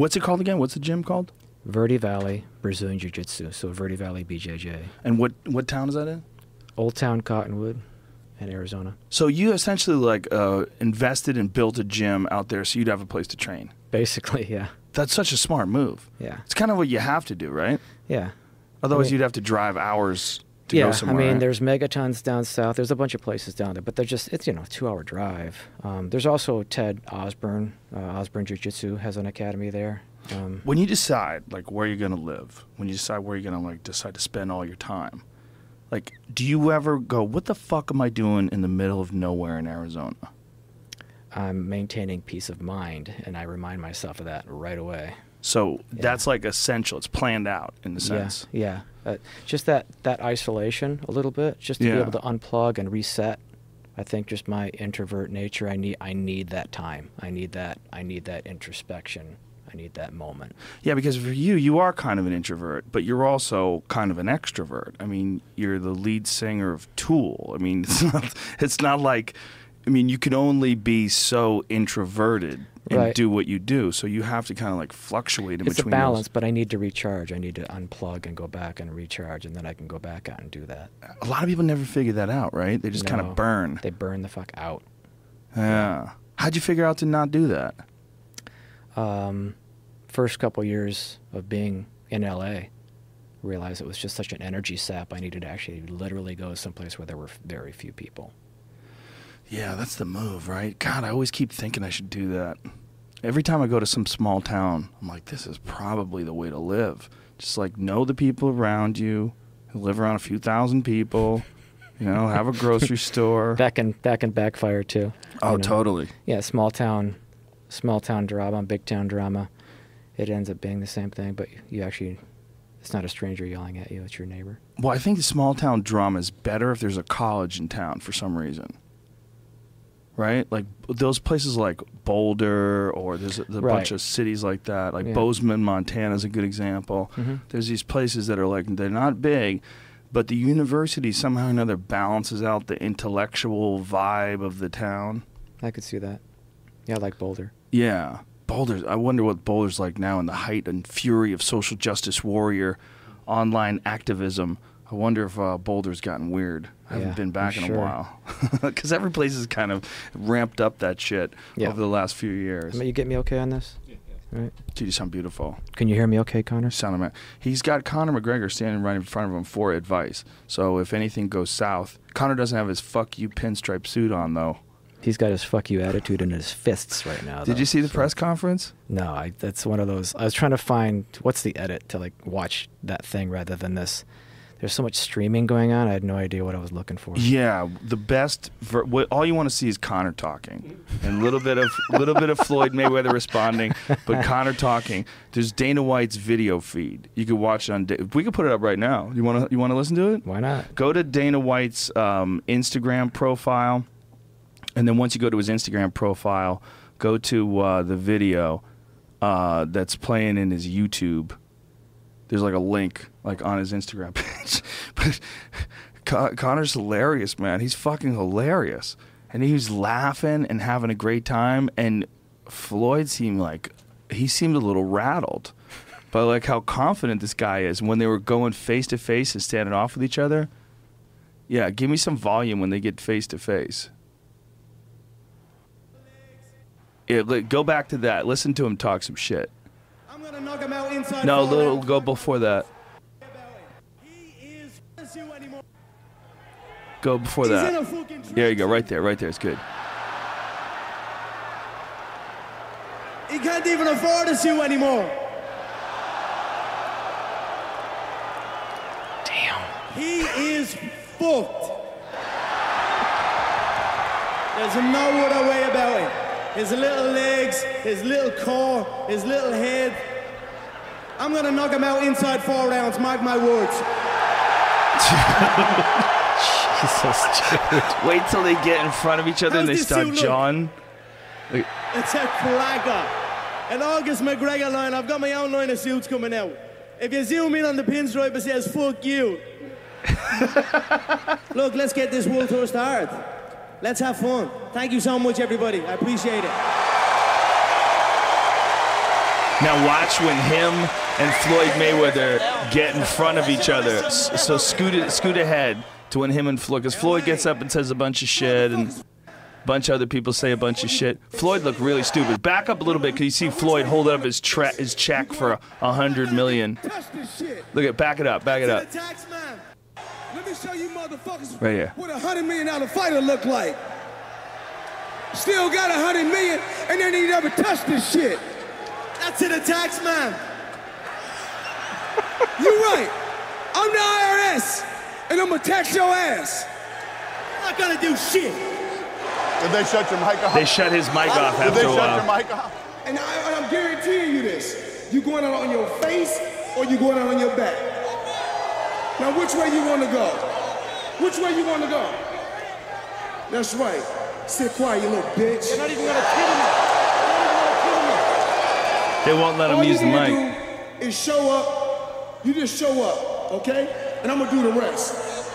What's it called again? What's the gym called? Verde Valley Brazilian Jiu Jitsu. So Verde Valley BJJ. And what what town is that in? Old Town Cottonwood in Arizona. So you essentially like uh, invested and built a gym out there so you'd have a place to train. Basically, yeah. That's such a smart move. Yeah. It's kind of what you have to do, right? Yeah. Otherwise, mean- you'd have to drive hours to yeah, go I mean, right? there's megatons down south. There's a bunch of places down there, but they're just, it's, you know, a two hour drive. Um, there's also Ted Osborne. Uh, Osborne Jiu Jitsu has an academy there. Um, when you decide like where you're gonna live, when you decide where you're gonna like decide to spend all your time, like, do you ever go, "What the fuck am I doing in the middle of nowhere in Arizona"? I'm maintaining peace of mind, and I remind myself of that right away. So Yeah. that's like essential. It's planned out in the sense. Yeah, yeah. Uh, just that that isolation a little bit, just to Yeah. be able to unplug and reset. I think just my introvert nature, I need I need that time. I need that I need that introspection. I need that moment. Yeah, because for you, you are kind of an introvert, but you're also kind of an extrovert. I mean, you're the lead singer of Tool. I mean, it's not, it's not like, I mean, you can only be so introverted and Right. do what you do. So you have to kind of like fluctuate in It's a between. balance, Those. but I need to recharge. I need to unplug and go back and recharge, and then I can go back out and do that. A lot of people never figure that out, right? They just kind of burn. They burn the fuck out. yeah. How'd you figure out to not do that? um, first couple years of being in LA, realized it was just such an energy sap. I needed to actually literally go someplace where there were very few people. Yeah, that's the move, right? God, I always keep thinking I should do that. Every time I go to some small town, I'm like, this is probably the way to live. Just like know the people around you, live around a few thousand people, you know, have a grocery store. That can that can backfire too. oh, you know? totally. Yeah, small town, small town drama, big town drama. It ends up being the same thing, but you actually, it's not a stranger yelling at you; it's your neighbor. Well, I think the small town drama is better if there's a college in town for some reason. Right? Like those places like Boulder or there's a, a bunch of cities like that. Like Yeah. Bozeman, Montana is a good example. Mhm. There's these places that are like they're not big, but the university somehow or another balances out the intellectual vibe of the town. I could see that. Yeah, I like Boulder. Yeah. Boulder's I wonder what Boulder's like now in the height and fury of social justice warrior online activism. I wonder if uh, Boulder's gotten weird. I haven't Yeah, been back I'm in a sure. while. Because every place has kind of ramped up that shit Yeah. over the last few years. I mean, you get me okay on this? Right. Dude, you sound beautiful. Can you hear me okay, Conor? You sound ama- He's got Conor McGregor standing right in front of him for advice. So if anything goes south, Conor doesn't have his fuck you pinstripe suit on, though. He's got his fuck you attitude in his fists right now. Did though, you see the so- press conference? No, I, that's one of those. I was trying to find what's the edit to like watch that thing rather than this. There's so much streaming going on. I had no idea what I was looking for. Yeah, the best. Ver- what, all you want to see is Conor talking, and a little bit of little bit of Floyd Mayweather responding, but Conor talking. There's Dana White's video feed. You could watch it on. Da- we could put it up right now. You want to? You want to listen to it? Why not? Go to Dana White's um, Instagram profile, and then once you go to his Instagram profile, go to uh, the video uh, that's playing in his YouTube. There's like a link like on his Instagram page, but Con- Conor's hilarious, man. He's fucking hilarious, and he was laughing and having a great time. And Floyd seemed like he seemed a little rattled, by like how confident this guy is. When they were going face to face and standing off with each other, yeah, give me some volume when they get face to face. Yeah, go back to that. Listen to him talk some shit. I'm gonna knock him out inside. No, little go before that. Go before He's in that. There you go, right there, right there. It's good. He can't even afford a suit anymore. Damn. He is fucked. There's no other way about it. His little legs, his little core, his little head. I'm gonna knock him out inside four rounds, mark my words. Jesus, dude. Wait till they get in front of each other and they How's this start suit look? It's a cracker. An August McGregor line, I've got my own line of suits coming out. If you zoom in on the pinstripe, it says, fuck you. Look, let's get this World Tour started. Let's have fun. Thank you so much, everybody. I appreciate it. Now watch when him and Floyd Mayweather get in front of each other. So scoot it, scoot ahead to when him and Floyd, because Floyd gets up and says a bunch of shit, and a bunch of other people say a bunch of shit. Floyd looked really stupid. Back up a little bit, because you see Floyd hold up his tra- his check for a, hundred million. Touch this shit. Look at, back it up, back it up. Let me show you motherfuckers Right here. what a hundred million dollar fighter look like. Still got a hundred million and then he never touched this shit. That's the tax man. You're right. I'm the IRS and I'm gonna tax your ass. I'm not gonna do shit. Did they shut your mic off? They shut his mic off Did after they a shut your mic off? And, I, and I'm guaranteeing you this. You going out on your face or you going out on your back? Now which way you wanna go? Which way you wanna go? That's right. Sit quiet, you little bitch. You're not even gonna kill me. They won't let him All use the you need mic. to do is show up. You just show up, okay? And I'm gonna do the rest.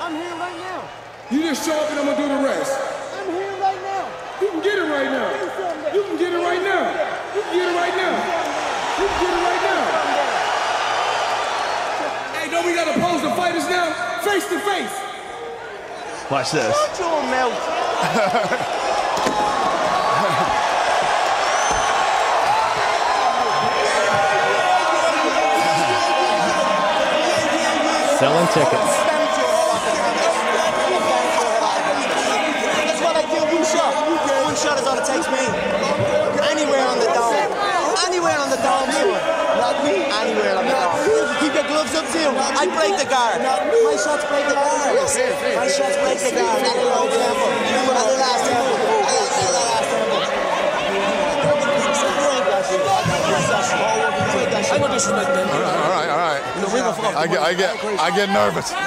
I'm here right now. You just show up and I'm gonna do the rest. I'm here right now. You can get it right now. You can get it right now. You can get it right now. You can get it right now. Hey, don't we gotta pose the fighters now? Face to face. Watch this. Shut your mouth. up too. I break the guard. My shots break the guard. My shots break the guard. Not the old temple. Not the last temple. I know disrespect, man. All right, all right. I get, I get, I get nervous. Slow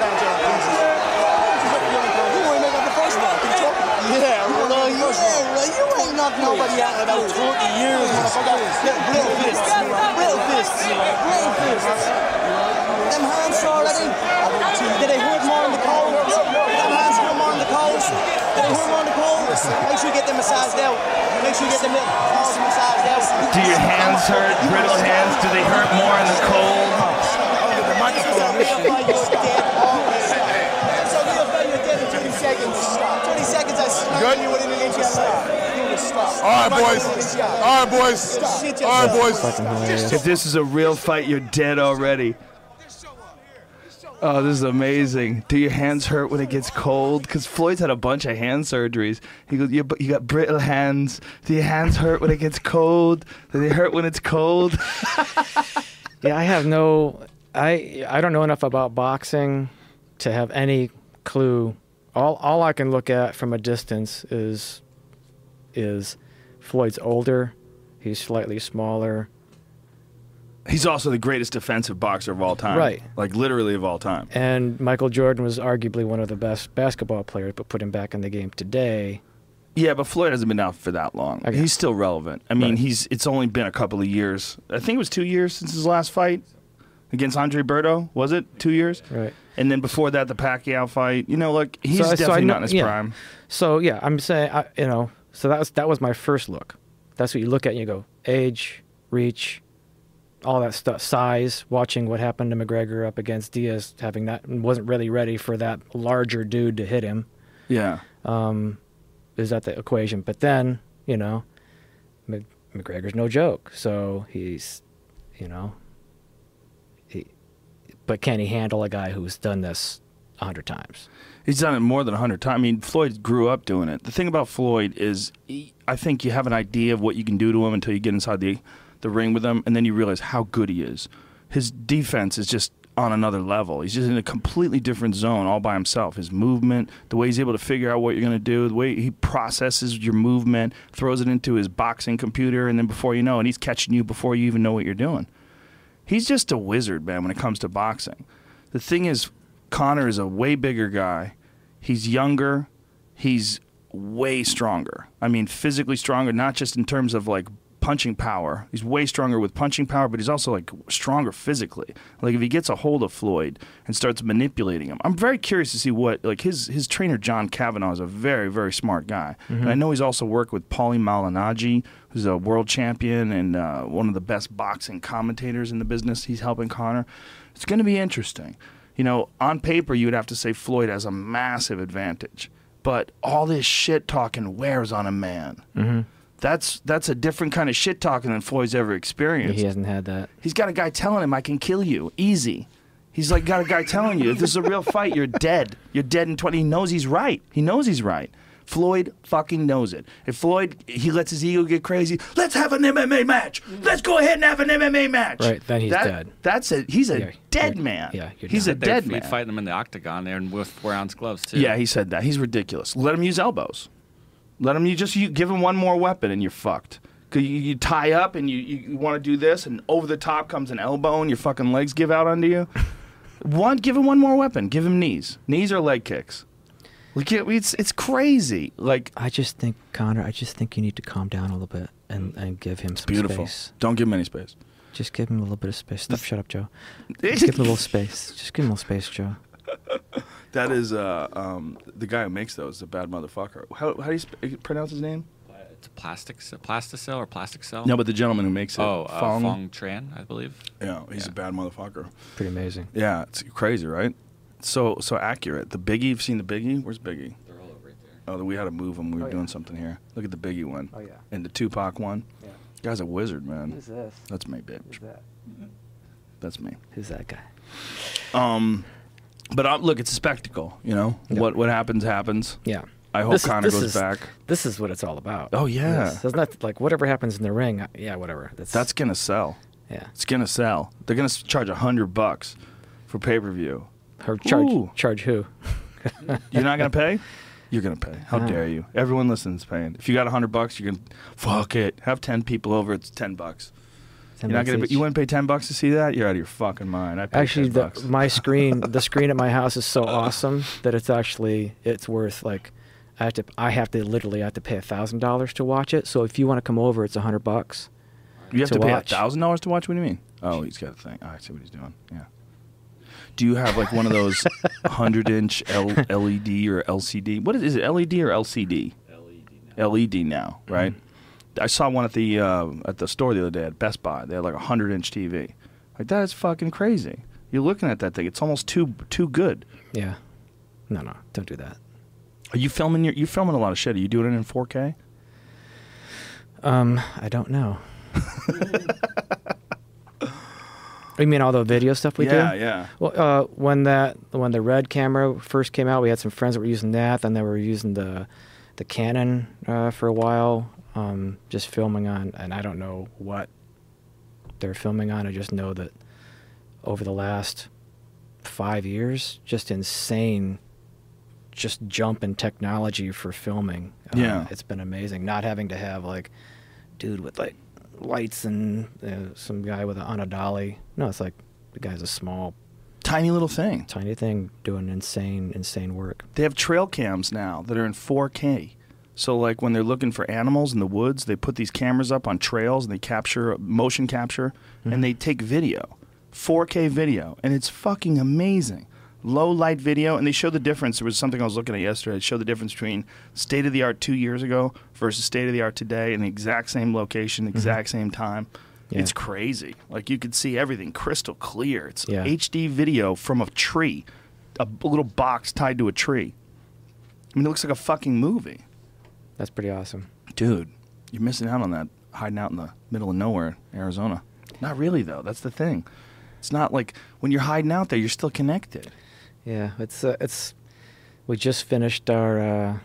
down, John. You ain't make up the first one. Yeah, you, yeah, you ain't knocked nobody out in about 20 years, motherfucker. Little, little fists. Little fists. Little fists. Them hands already. Did they hurt more in the cold? Them hands hurt more in the cold? Did they hurt more in the cold? Make sure you get them massaged out. Make sure you get them calls massaged out. Do your hands hurt? Brittle hands? Do they hurt more in the cold? Good? All right, boys. All right, boys. All right, boys. Fucking hilarious. If this is a real fight, you're dead already. Oh, this is amazing. Do your hands hurt when it gets cold? Because Floyd's had a bunch of hand surgeries. He goes, you, you got brittle hands. Do your hands hurt when it gets cold? Do they hurt when it's cold? Yeah, I have no. I I don't know enough about boxing to have any clue. All all I can look at from a distance is is Floyd's older. He's slightly smaller. He's also the greatest defensive boxer of all time. Right. Like literally of all time. And Michael Jordan was arguably one of the best basketball players, but put him back in the game today. Yeah, but Floyd hasn't been out for that long. Okay. He's still relevant. I mean, Right. he's it's only been a couple of years. I think it was two years since his last fight against Andre Berto. Was it two years? Right. And then before that, the Pacquiao fight. You know, look, he's So- so definitely know- not in his yeah. prime. So yeah, I'm saying I, you know. So that was that was my first look. That's what you look at. and You go age, reach, all that stuff, size. Watching what happened to McGregor up against Diaz, having that wasn't really ready for that larger dude to hit him. Yeah. Um, is that the equation? But then you know, Mc- McGregor's no joke. So he's, you know, he, but can he handle a guy who's done this a hundred times? He's done it more than a 100 times. I mean, Floyd grew up doing it. The thing about Floyd is, he, I think you have an idea of what you can do to him until you get inside the, the ring with him, and then you realize how good he is. His defense is just on another level. He's just in a completely different zone all by himself. His movement, the way he's able to figure out what you're going to do, the way he processes your movement, throws it into his boxing computer, and then before you know it, he's catching you before you even know what you're doing. He's just a wizard, man, when it comes to boxing. The thing is, Conor is a way bigger guy. He's younger. He's way stronger. I mean, physically stronger, not just in terms of like punching power. He's way stronger with punching power, but he's also like stronger physically. Like if he gets a hold of Floyd and starts manipulating him, I'm very curious to see what like his his trainer John Kavanagh is a very very smart guy, and I know he's also worked with Paulie Malignaggi, who's a world champion and uh, one of the best boxing commentators in the business. He's helping Conor. It's going to be interesting. You know, on paper you would have to say Floyd has a massive advantage, but all this shit talking wears on a man. Mm-hmm. That's that's a different kind of shit talking than Floyd's ever experienced. He hasn't had that. He's got a guy telling him, "I can kill you, easy." He's like got a guy telling you, "If this is a real fight, you're dead. You're dead in 20." He knows he's right. He knows he's right. Floyd fucking knows it. If Floyd he lets his ego get crazy, let's have an MMA match. Let's go ahead and have an MMA match. Right, then he's That- dead. That's it. He's a Yeah, dead you're- man. yeah, you're he's a done. They'd dead man. fighting him in the octagon there and with four ounce gloves too. Yeah, he said that. He's ridiculous. Let him use elbows. Let him. You just you give him one more weapon and you're fucked. 'Cause You, you tie up and you, you, you want to do this and over the top comes an elbow and your fucking legs give out under you. one, give him one more weapon. Give him knees. Knees or leg kicks. Like it- it's it's crazy. Like I just think Conor. I just think you need to calm down a little bit and, and give him some beautiful. space. Don't give him any space. Just give him a little bit of space. Stop, shut up, Joe. Just give him a little space. Just give him a little space, Joe. That is uh um the guy who makes those is a bad motherfucker. How how do you sp- pronounce his name? It's a plastic, c- plasticell or plastic cell. No, but the gentleman who makes it. oh, uh, Fong. Fong. Tran, I believe. Yeah, he's a bad motherfucker. Pretty amazing. Yeah, it's crazy, right? So so accurate. The Biggie, you've seen the Biggie? Where's Biggie? They're all over right there. Oh, we had to move them. We were Oh, doing yeah. something here. Look at the Biggie one. Oh, yeah. And the Tupac one. Yeah. Guy's a wizard, man. Who's this? That's me, bitch. that? That's me. Who's that guy? Um, but uh, look, it's a spectacle. You know Yeah. what what happens happens. Yeah. I hope This Conor this goes is- back. This is what it's all about. Oh, yeah. It's not like whatever happens in the ring. uh, Yeah, whatever. That's That's gonna sell. yeah. It's gonna sell. They're gonna charge a hundred bucks for pay per view. Her charge Ooh. charge who? You're not gonna pay? You're gonna pay. How dare you? Everyone listens paying. If you got a hundred bucks, you can fuck it. Have ten people over. It's ten bucks. Ten You're not gonna. each. You wouldn't pay ten bucks to see that? You're out of your fucking mind. I pay Actually, 10 the, bucks. my screen, the screen at my house is so awesome that it's actually it's worth like I have to I have to literally I have to pay a thousand dollars to watch it. So if you want to come over, it's a hundred bucks. you have to to, pay a thousand dollars to watch. What do you mean? Oh, he's got a thing. Oh, I see what he's doing. Yeah. Do you have like one of those hundred inch LED or LCD? What is, is it? LED or LCD? LED now, right? I saw one at the uh, at the store the other day at Best Buy. They had like a hundred inch TV. Like that is fucking crazy. You're looking at that thing. It's almost too too good. Yeah. No, no, don't do that. Are you filming your? You filming a lot of shit. Are you doing it in 4K? Um, I don't know. you mean all the video stuff we yeah, do? yeah. yeah. Well, uh, when that when the red camera first came out, we had some friends that were using that. Then they were using the the Canon uh, for a while, um, just filming on. And I don't know what they're filming on. I just know that over the last five years, just insane, just jump in technology for filming. Uh, Yeah. it's been amazing. Not having to have like, dude with like lights and uh, some guy with a, on a dolly. No, it's like the guy's a small Tiny little thing. tiny thing doing insane, insane work. They have trail cams now that are in 4K. So like when they're looking for animals in the woods, they put these cameras up on trails and they capture motion capture and they take video. 4K video and it's fucking amazing. Low light video and they show the difference. There was something I was looking at yesterday. It showed the difference between state of the art 2 years ago versus state of the art today in the exact same location, mm-hmm. exact same time. Yeah. It's crazy. Like you could see everything crystal clear. It's Yeah. HD video from a tree, a little box tied to a tree. I mean, it looks like a fucking movie. That's pretty awesome. Dude, you're missing out on that hiding out in the middle of nowhere, Arizona. Not really, though. That's the thing. It's not like when you're hiding out there, you're still connected. Yeah, it's uh, it's. We just finished our uh,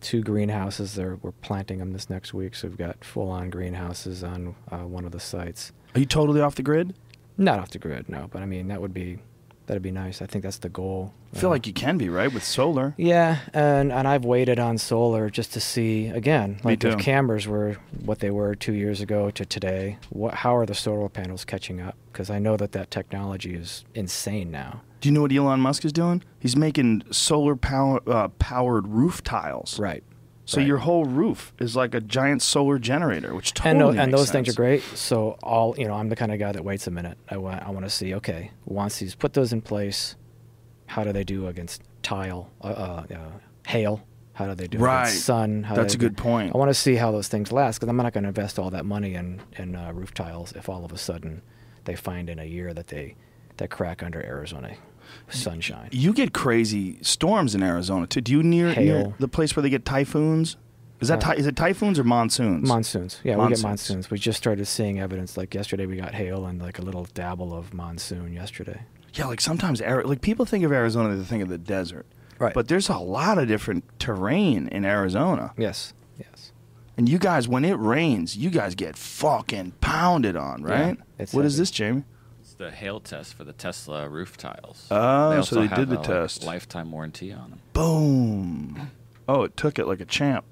two greenhouses. There, we're planting them this next week, so we've got full-on greenhouses on uh, one of the sites. Are you totally off the grid? Not off the grid, no, but I mean that would be that'd be nice. I think that's the goal. I feel Uh, like you can be, right? With solar. Yeah, and and I've waited on solar just to see again, like if cameras were what they were two years ago to today. What, how are the solar panels catching up? Because I know that that technology is insane now. Do you know what Elon Musk is doing? He's making solar power, uh, powered roof tiles. Right. So Right. your whole roof is like a giant solar generator, which totally and, makes and those things are great. So all you know, I'm the kind of guy that waits a minute. I want I want to see. Okay, once he's put those in place, how do they do against tile, uh, uh, uh, hail? How do they do Right. against sun? How That's a do- good point. I want to see how those things last because I'm not going to invest all that money in in uh, roof tiles if all of a sudden they find in a year that they that crack under Arizona sunshine. You get crazy storms in Arizona too. Do you near, near the place where they get typhoons? Is that Uh, ty- is it typhoons or monsoons? Monsoons. Yeah, we get Monsoons. monsoons. We just started seeing evidence. Like yesterday, we got hail and like a little dabble of monsoon yesterday. Yeah, like sometimes like people think of Arizona, they think of the desert. Right. But there's a lot of different terrain in Arizona. Yes. Yes. And you guys, when it rains, you guys get fucking pounded on, right? it's what is heavy. this, Jamie? It's the hail test for the Tesla roof tiles. Oh, they so they have did the a, like, test. lifetime warranty on them. Boom. Oh, it took it like a champ.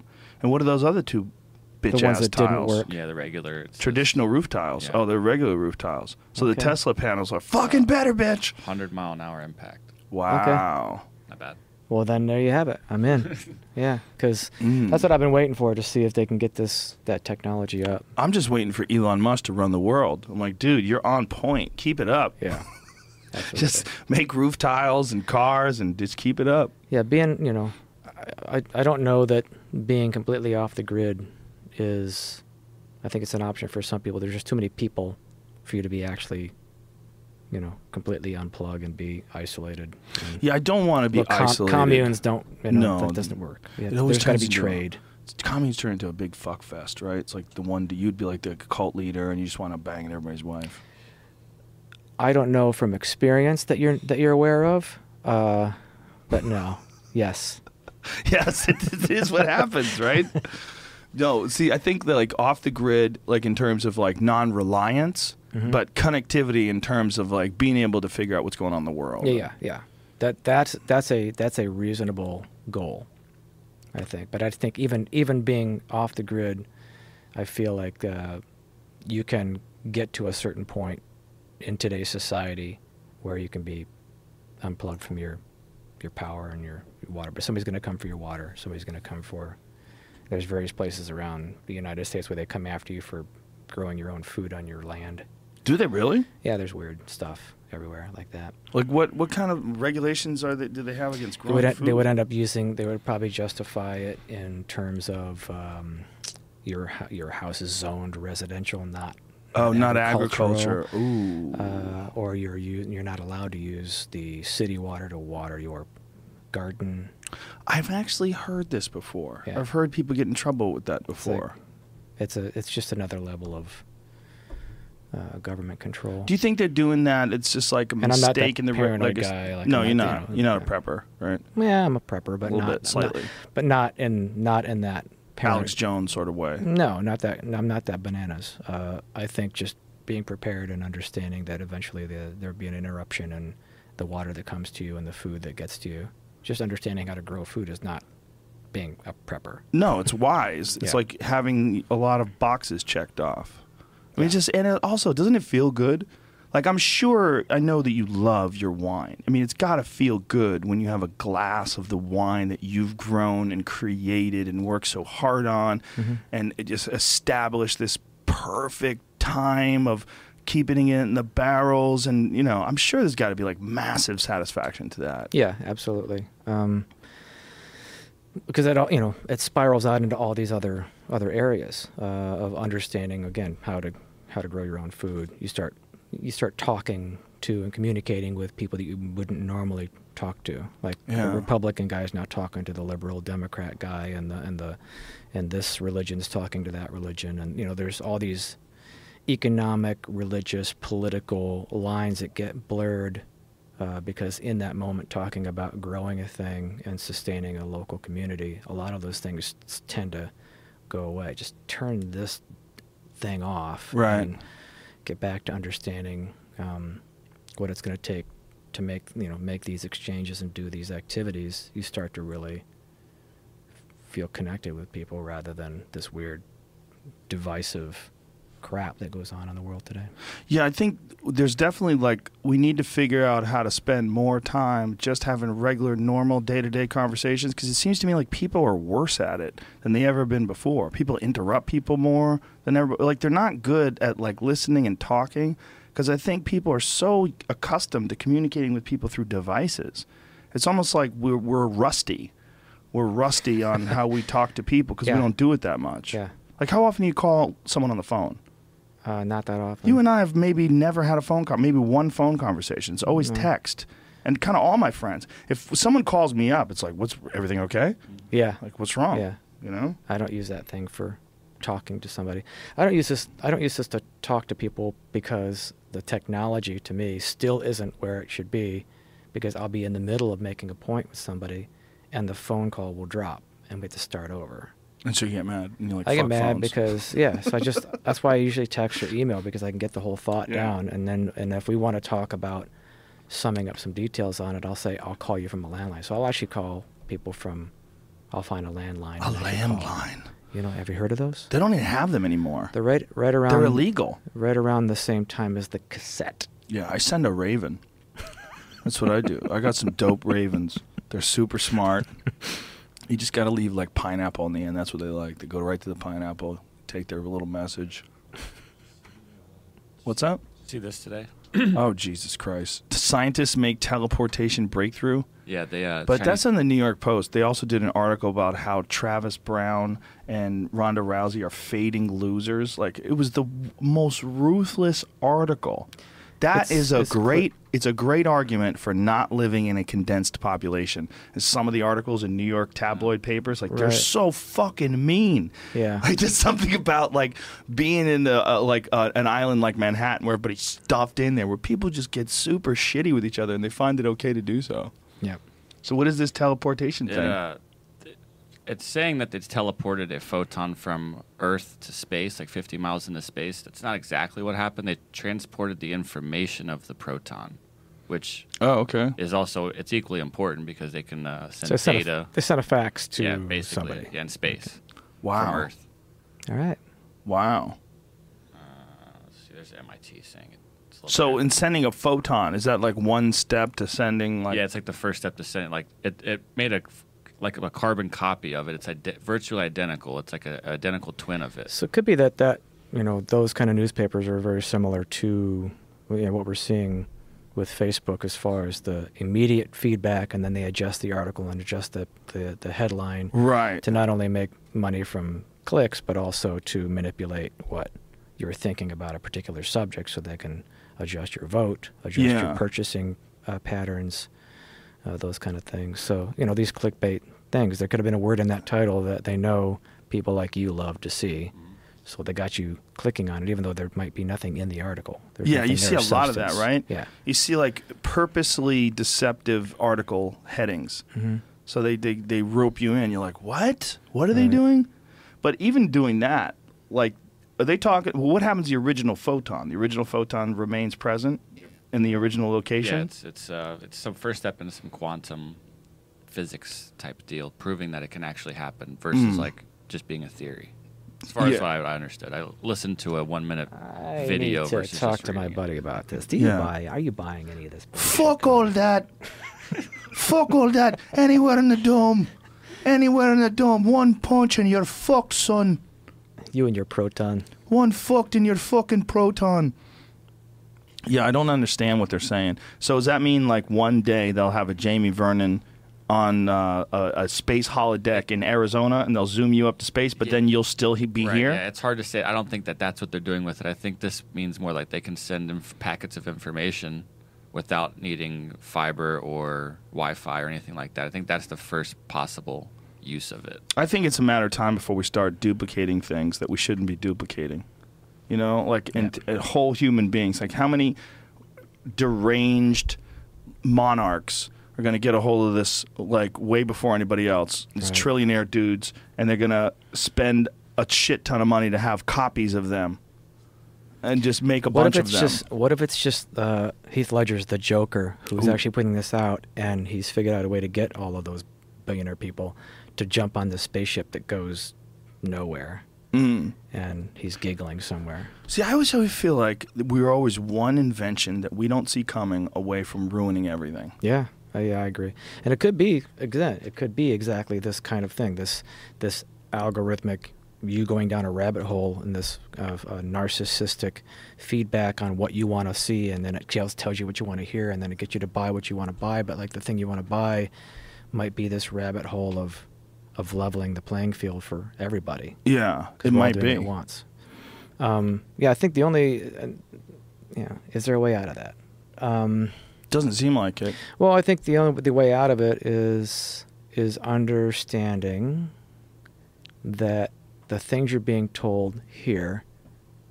And what are those other two bitch The ones ass that didn't tiles? work. Yeah, the regular it's Traditional roof tiles. Yeah. Oh, they're regular roof tiles. So the Tesla panels are fucking better, bitch. 100 mile an hour impact. Wow. Not bad. Well, then there you have it. I'm in. yeah, because Mm. that's what I've been waiting for to see if they can get this that technology up. I'm just waiting for Elon Musk to run the world. I'm like, dude, you're on point. Keep it up. Yeah. Just make roof tiles and cars and just keep it up. yeah, being you know, I, I I don't know that being completely off the grid is. I think it's an option for some people. There's just too many people for you to be actually, you know, completely unplug and be isolated. And Yeah, I don't want to be Look, com- isolated. communes don't. You know, No, that doesn't work. Yeah, it always there's got to be into a- trade. Communes turn into a big fuck fest, right? It's like the one you'd be like the cult leader and you just want to bang everybody's wife. I don't know from experience that you're that you're aware of, uh, but no, yes, yes, it, it is what happens, right? No, see, I think that like off the grid, like in terms of like non-reliance, Mm-hmm. but connectivity in terms of like being able to figure out what's going on in the world. yeah, yeah, yeah. That that's that's a that's a reasonable goal, I think. But I think even even being off the grid, I feel like uh, you can get to a certain point in today's society where you can be unplugged from your your power and your water. But somebody's going to come for your water. Somebody's going to come for. There's various places around the United States where they come after you for growing your own food on your land. Do they really? Yeah, there's weird stuff everywhere like that. Like what? What kind of regulations are they? Do they have against They would, food? they would end up using. They would probably justify it in terms of um, your your house is zoned residential, not oh, not agriculture. Ooh. uh, or you're u- you're not allowed to use the city water to water your garden. I've actually heard this before. Yeah. I've heard people get in trouble with that like- before. It's a it's just another level of uh, government control. Do you think they're doing that? It's just like a And I'm not that mistake in the paranoid like guy, like, no, I'm you're not, not. you know, You're not a prepper, right? yeah, I'm a prepper, but A little not bit, slightly. not- but not in not in that paranoid. Alex Jones sort of way. No, not that. I'm not that bananas. Uh, I think just being prepared and understanding that eventually the, there'll be an interruption in the water that comes to you and the food that gets to you. Just understanding how to grow food is not being a prepper. No, it's wise. It's Yeah. like having a lot of boxes checked off. I mean, just and it also doesn't it feel good? Like I'm sure I know that you love your wine. I mean, it's got to feel good when you have a glass of the wine that you've grown and created and worked so hard on, and it just established this perfect time of keeping it in the barrels. And you know, I'm sure there's got to be like massive satisfaction to that. Yeah, absolutely. Um, because it all you know it spirals out into all these other other areas uh, of understanding again how to how to grow your own food. You start you start talking to and communicating with people that you wouldn't normally talk to. Like Yeah. the Republican guy is now talking to the liberal Democrat guy, and the and the and this religion's talking to that religion, and you know there's all these economic, religious, political lines that get blurred uh, because in that moment, talking about growing a thing and sustaining a local community, a lot of those things tend to go away. Just turn this thing off, Right. And get back to understanding um, what it's going to take to make you know make these exchanges and do these activities. You start to really feel connected with people rather than this weird divisive crap that goes on in the world today. Yeah, I think there's definitely like we need to figure out how to spend more time just having regular, normal, day to day conversations because it seems to me like people are worse at it than they ever been before. People interrupt people more than ever. Like they're not good at like listening and talking because I think people are so accustomed to communicating with people through devices. It's almost like we're we're rusty. We're rusty on how we talk to people because Yeah. we don't do it that much. Yeah. Like how often do you call someone on the phone? Uh, not that often. You and I have maybe never had a phone call, maybe one phone conversation. It's always text. And kind of all my friends. If someone calls me up, it's like, "What's everything okay? yeah. Like, what's wrong?" Yeah. You know? I don't use that thing for talking to somebody. I don't use this. I don't use this to talk to people because the technology to me still isn't where it should be, because I'll be in the middle of making a point with somebody, and the phone call will drop, and we have to start over. And so you get mad. And you're like, I get mad phones." because yeah. So I just that's why I usually text or email because I can get the whole thought Yeah. down, and then and if we want to talk about summing up some details on it, I'll say I'll call you from a landline. So I'll actually call people from. I'll find a landline. a and I can call. landline. You know, have you heard of those? They don't even have them anymore. They're right, right around. They're illegal. Right around the same time as the cassette. Yeah, I send a raven. That's what I do. I got some dope ravens. They're super smart. You just got to leave like pineapple in the end. That's what they like. They go right to the pineapple, take their little message. What's up? See this today? oh Jesus Christ! Scientists make teleportation breakthrough. Yeah, they. Uh, But trying that's in the New York Post. They also did an article about how Travis Browne and Ronda Rousey are fading losers. Like it was the most ruthless article. That It's- is a it's quick- great. It's a great argument for not living in a condensed population. And some of the articles in New York tabloid papers, like they're so fucking mean. Yeah. like just something about like being in the, uh, like uh, an island like Manhattan where everybody's stuffed in there, where people just get super shitty with each other and they find it okay to do so. Yep. So what is this teleportation thing? Uh, th- it's saying that it's teleported a photon from Earth to space, like 50 miles into space. That's not exactly what happened. They transported the information of the proton, which Oh, okay. is also it's equally important because they can uh, send So they sent, a, data. they sent a fax to yeah, basically, somebody. yeah, in space Wow. from Earth. All right. Wow. Let's see, there's MIT saying it. It's a little So bit- in sending a photon, is that like one step to sending like yeah, it's like the first step to send. Like it, it made a like a carbon copy of it. It's ide- virtually identical. It's like an identical twin of it. So it could be that that you know those kind of newspapers are very similar to you know, what we're seeing with Facebook as far as the immediate feedback, and then they adjust the article and adjust the the, the headline right. to not only make money from clicks, but also to manipulate what you're thinking about a particular subject, so they can adjust your vote, adjust Yeah. your purchasing uh, patterns, uh, those kind of things. So you know these clickbait things. There could have been a word in that title that they know people like you love to see. So they got you clicking on it, even though there might be nothing in the article. There's Yeah, you see a of lot of that, right? Yeah. You see like purposely deceptive article headings. Mm-hmm. So they, they they rope you in. You're like, what? What are they doing? But even doing that, like, are they talking? Well, what happens to the original photon? The original photon remains present in the original location. Yeah, it's it's uh, it's some first step into some quantum physics type deal, proving that it can actually happen versus like just being a theory. As far as. Yeah. what I, I understood, I listened to a one minute I video need to versus talk to my buddy about this. Do you Yeah. buy? Are you buying any of this? Fuck all that. Fuck all that. Anywhere in the dome. Anywhere in the dome. One punch and you're fucked, son. You and your proton. One fucked in your fucking proton. Yeah, I don't understand what they're saying. So does that mean like one day they'll have a Jamie Vernon on uh, a, a space holodeck in Arizona and they'll zoom you up to space, but Yeah. then you'll still he- be Right, here? Yeah, it's hard to say. I don't think that that's what they're doing with it. I think this means more like they can send inf- packets of information without needing fiber or Wi-Fi or anything like that. I think that's the first possible use of it. I think it's a matter of time before we start duplicating things that we shouldn't be duplicating. You know, like and whole human beings. Like how many deranged monarchs are going to get a hold of this like way before anybody else? These Right. trillionaire dudes, and they're going to spend a shit ton of money to have copies of them, and just make a What bunch if of it's them. just? What if it's just uh, Heath Ledger's The Joker, who's Ooh. actually putting this out, and he's figured out a way to get all of those billionaire people to jump on this spaceship that goes nowhere, Mm. and he's giggling somewhere. See, I always always feel like we're always one invention that we don't see coming away from ruining everything. Yeah, I, yeah, I agree. And it could be again, it could be exactly this kind of thing. This this algorithmic you going down a rabbit hole in this uh, uh, narcissistic feedback on what you want to see, and then it tells tells you what you want to hear, and then it gets you to buy what you want to buy. But like the thing you want to buy might be this rabbit hole of of leveling the playing field for everybody. Yeah, it might be. it once. Um, yeah, I think the only, uh, yeah, is there a way out of that? Um, Doesn't seem like it. well, I think the only the way out of it is is understanding that the things you're being told here,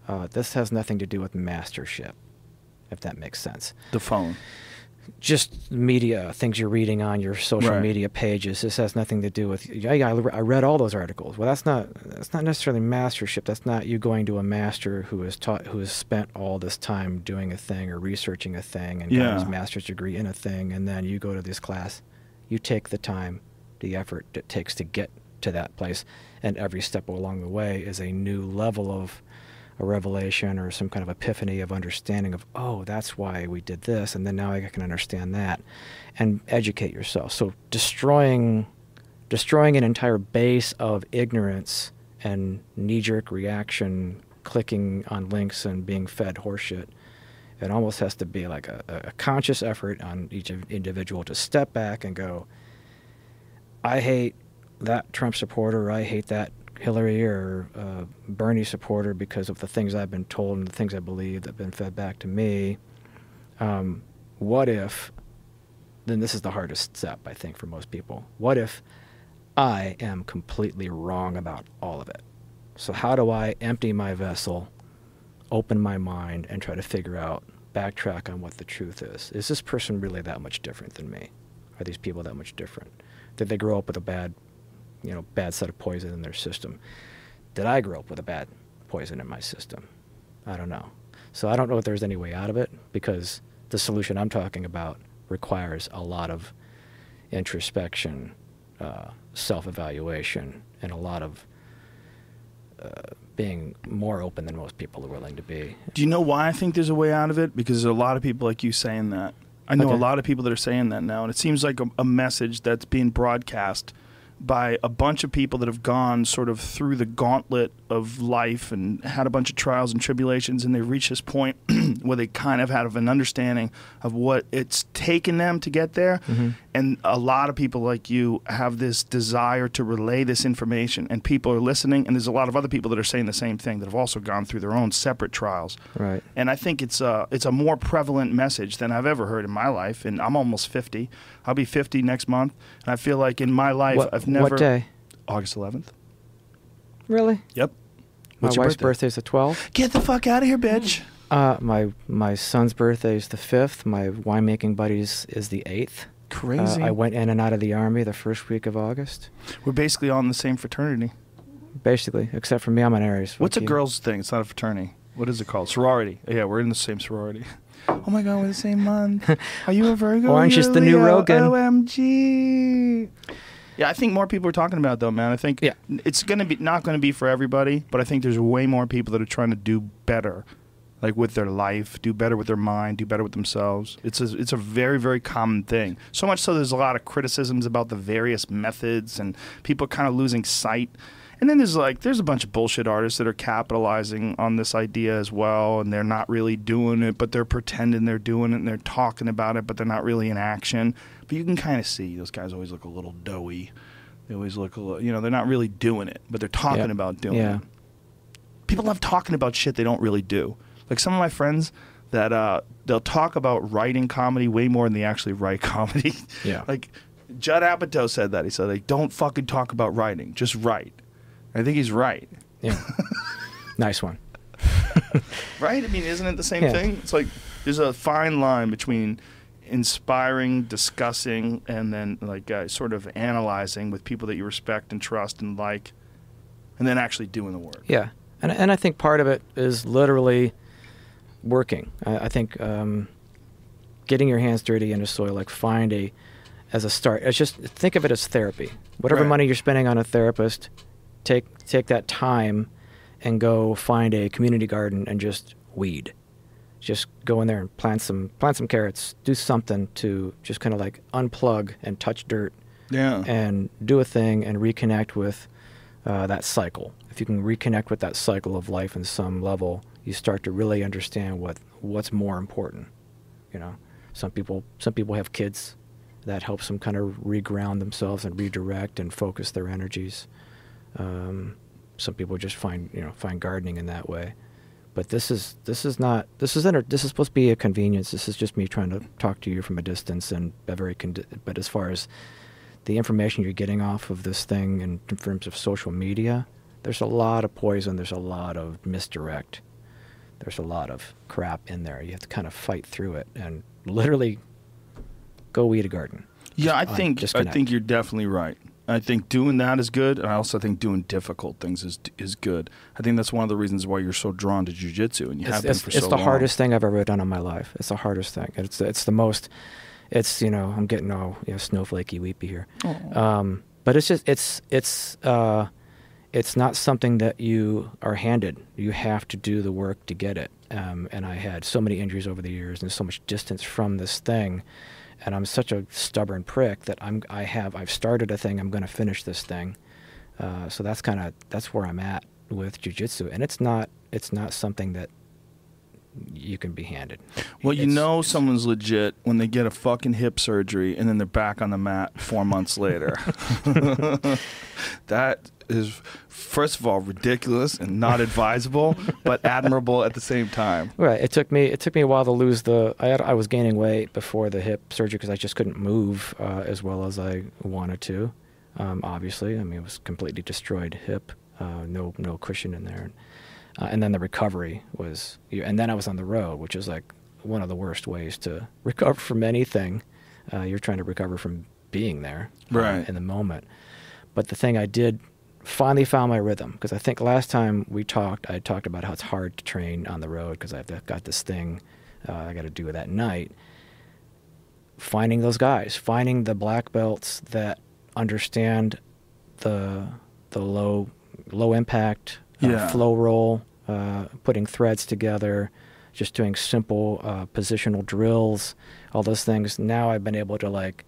uh, this has nothing to do with mastership, if that makes sense. The phone. Just media, things you're reading on your social Right. media pages. This has nothing to do with. Yeah, yeah, I I read all those articles. Well, that's not that's not necessarily mastership. That's not you going to a master who has taught who has spent all this time doing a thing or researching a thing and got his master's degree in a thing, and then you go to this class. You take the time, the effort it takes to get to that place, and every step along the way is a new level of a revelation or some kind of epiphany of understanding of oh that's why we did this and then now i can understand that and educate yourself. So destroying destroying an entire base of ignorance and knee-jerk reaction clicking on links and being fed horseshit it almost has to be like a, a conscious effort on each individual to step back and go i hate that trump supporter i hate that hillary or uh, bernie supporter because of the things i've been told and the things i believe that have been fed back to me. Um, what if then this is the hardest step i think for most people. What if i am completely wrong about all of it? So how do i empty my vessel open my mind and try to figure out backtrack on what the truth is? Is this person really that much different than me? Are these people that much different? Did they grow up with a bad you know bad set of poison in their system did i grow up with a bad poison in my system i don't know so i don't know if there's any way out of it because the solution i'm talking about requires a lot of introspection uh, self-evaluation and a lot of uh, being more open than most people are willing to be Do you know why I think there's a way out of it? Because there's a lot of people like you saying that. I know Okay. a lot of people that are saying that now, and it seems like a, a message that's being broadcast by a bunch of people that have gone sort of through the gauntlet of life and had a bunch of trials and tribulations, and they reach this point where they kind of have an understanding of what it's taken them to get there. Mm-hmm. And a lot of people like you have this desire to relay this information, and people are listening. And there's a lot of other people that are saying the same thing that have also gone through their own separate trials. right And I think it's a it's a more prevalent message than I've ever heard in my life. And I'm almost 50. I'll be 50 next month. And I feel like in my life what, I've never what day August 11th. really Yep. My What's wife's birthday? is the 12th Get the fuck out of here, bitch. Uh, my my son's birthday is the fifth. My winemaking buddies is the eighth. Crazy. Uh, I went in and out of the army the first week of August, We're basically all in the same fraternity. basically, except for me. I'm an Aries. What's a you. girl's thing? It's not a fraternity. What is it called? Sorority. Yeah, we're in the same sorority. Oh my god, we're the same month. Are you a Virgo? Orange is the new. Rogan. OMG. Yeah, I think more people are talking about it though, man. I think Yeah. it's gonna be not gonna be for everybody, but I think there's way more people that are trying to do better, like with their life, do better with their mind, do better with themselves. It's a, it's a very very common thing. So much so there's a lot of criticisms about the various methods and people kind of losing sight. And then there's like there's a bunch of bullshit artists that are capitalizing on this idea as well, and they're not really doing it, but they're pretending they're doing it, and they're talking about it, but they're not really in action. But you can kind of see those guys always look a little doughy. They always look a little, you know, they're not really doing it, but they're talking Yeah. about doing Yeah. it. People love talking about shit they don't really do. Like some of my friends that uh, they'll talk about writing comedy way more than they actually write comedy. Yeah. like Judd Apatow said that. He said, like, don't fucking talk about writing, just write. I think he's right. Yeah. nice one. Right? I mean, isn't it the same Yeah. thing? It's like there's a fine line between inspiring, discussing, and then like uh, sort of analyzing with people that you respect and trust and like, and then actually doing the work. Yeah, and and I think part of it is literally working. I, I think um, getting your hands dirty in into soil, like find a as a start. It's just think of it as therapy. Whatever Right. money you're spending on a therapist, take take that time and go find a community garden and just weed. Just go in there and plant some plant some carrots. Do something to just kind of like unplug and touch dirt Yeah. and do a thing and reconnect with uh, that cycle. If you can reconnect with that cycle of life in some level, you start to really understand what what's more important. You know, some people some people have kids that helps them kind of reground themselves and redirect and focus their energies. Um, some people just find you know find gardening in that way. But this is this is not this is inter- this is supposed to be a convenience. This is just me trying to talk to you from a distance and a very con- but as far as the information you're getting off of this thing in terms of social media, there's a lot of poison. There's a lot of misdirect. There's a lot of crap in there. You have to kind of fight through it and literally go weed a garden. Yeah, I uh, think I think you're definitely right. I think doing that is good, and I also think doing difficult things is is good. I think that's one of the reasons why you're so drawn to jujitsu, and you It's, have been it's, for it's so long. It's the long. hardest thing I've ever done in my life. It's the hardest thing. It's it's the most. It's you know I'm getting all you know snowflakey weepy here. Um, but it's just it's it's uh, it's not something that you are handed. You have to do the work to get it. Um, and I had so many injuries over the years and so much distance from this thing. And I'm such a stubborn prick that I'm I have I've started a thing. I'm going to finish this thing. Uh, so that's kind of that's where I'm at with jujitsu, and it's not it's not something that you can be handed. Well, you It's- know it's- someone's legit when they get a fucking hip surgery and then they're back on the mat four months later. that is, first of all, ridiculous and not advisable, but admirable at the same time. Right. It took me it took me a while to lose the. I had, I was gaining weight before the hip surgery because I just couldn't move uh, as well as I wanted to. Um, obviously, I mean it was completely destroyed hip, uh, no no cushion in there, uh, and then the recovery was. And then I was on the road, which is like one of the worst ways to recover from anything. Uh, you're trying to recover from being there, uh, Right. in the moment. But the thing I did finally found my rhythm because I think last time we talked, I talked about how it's hard to train on the road because I've got this thing uh, I got to do that night. Finding those guys, finding the black belts that understand the the low low impact uh, Yeah. flow roll, uh, putting threads together, just doing simple uh, positional drills, all those things. Now I've been able to like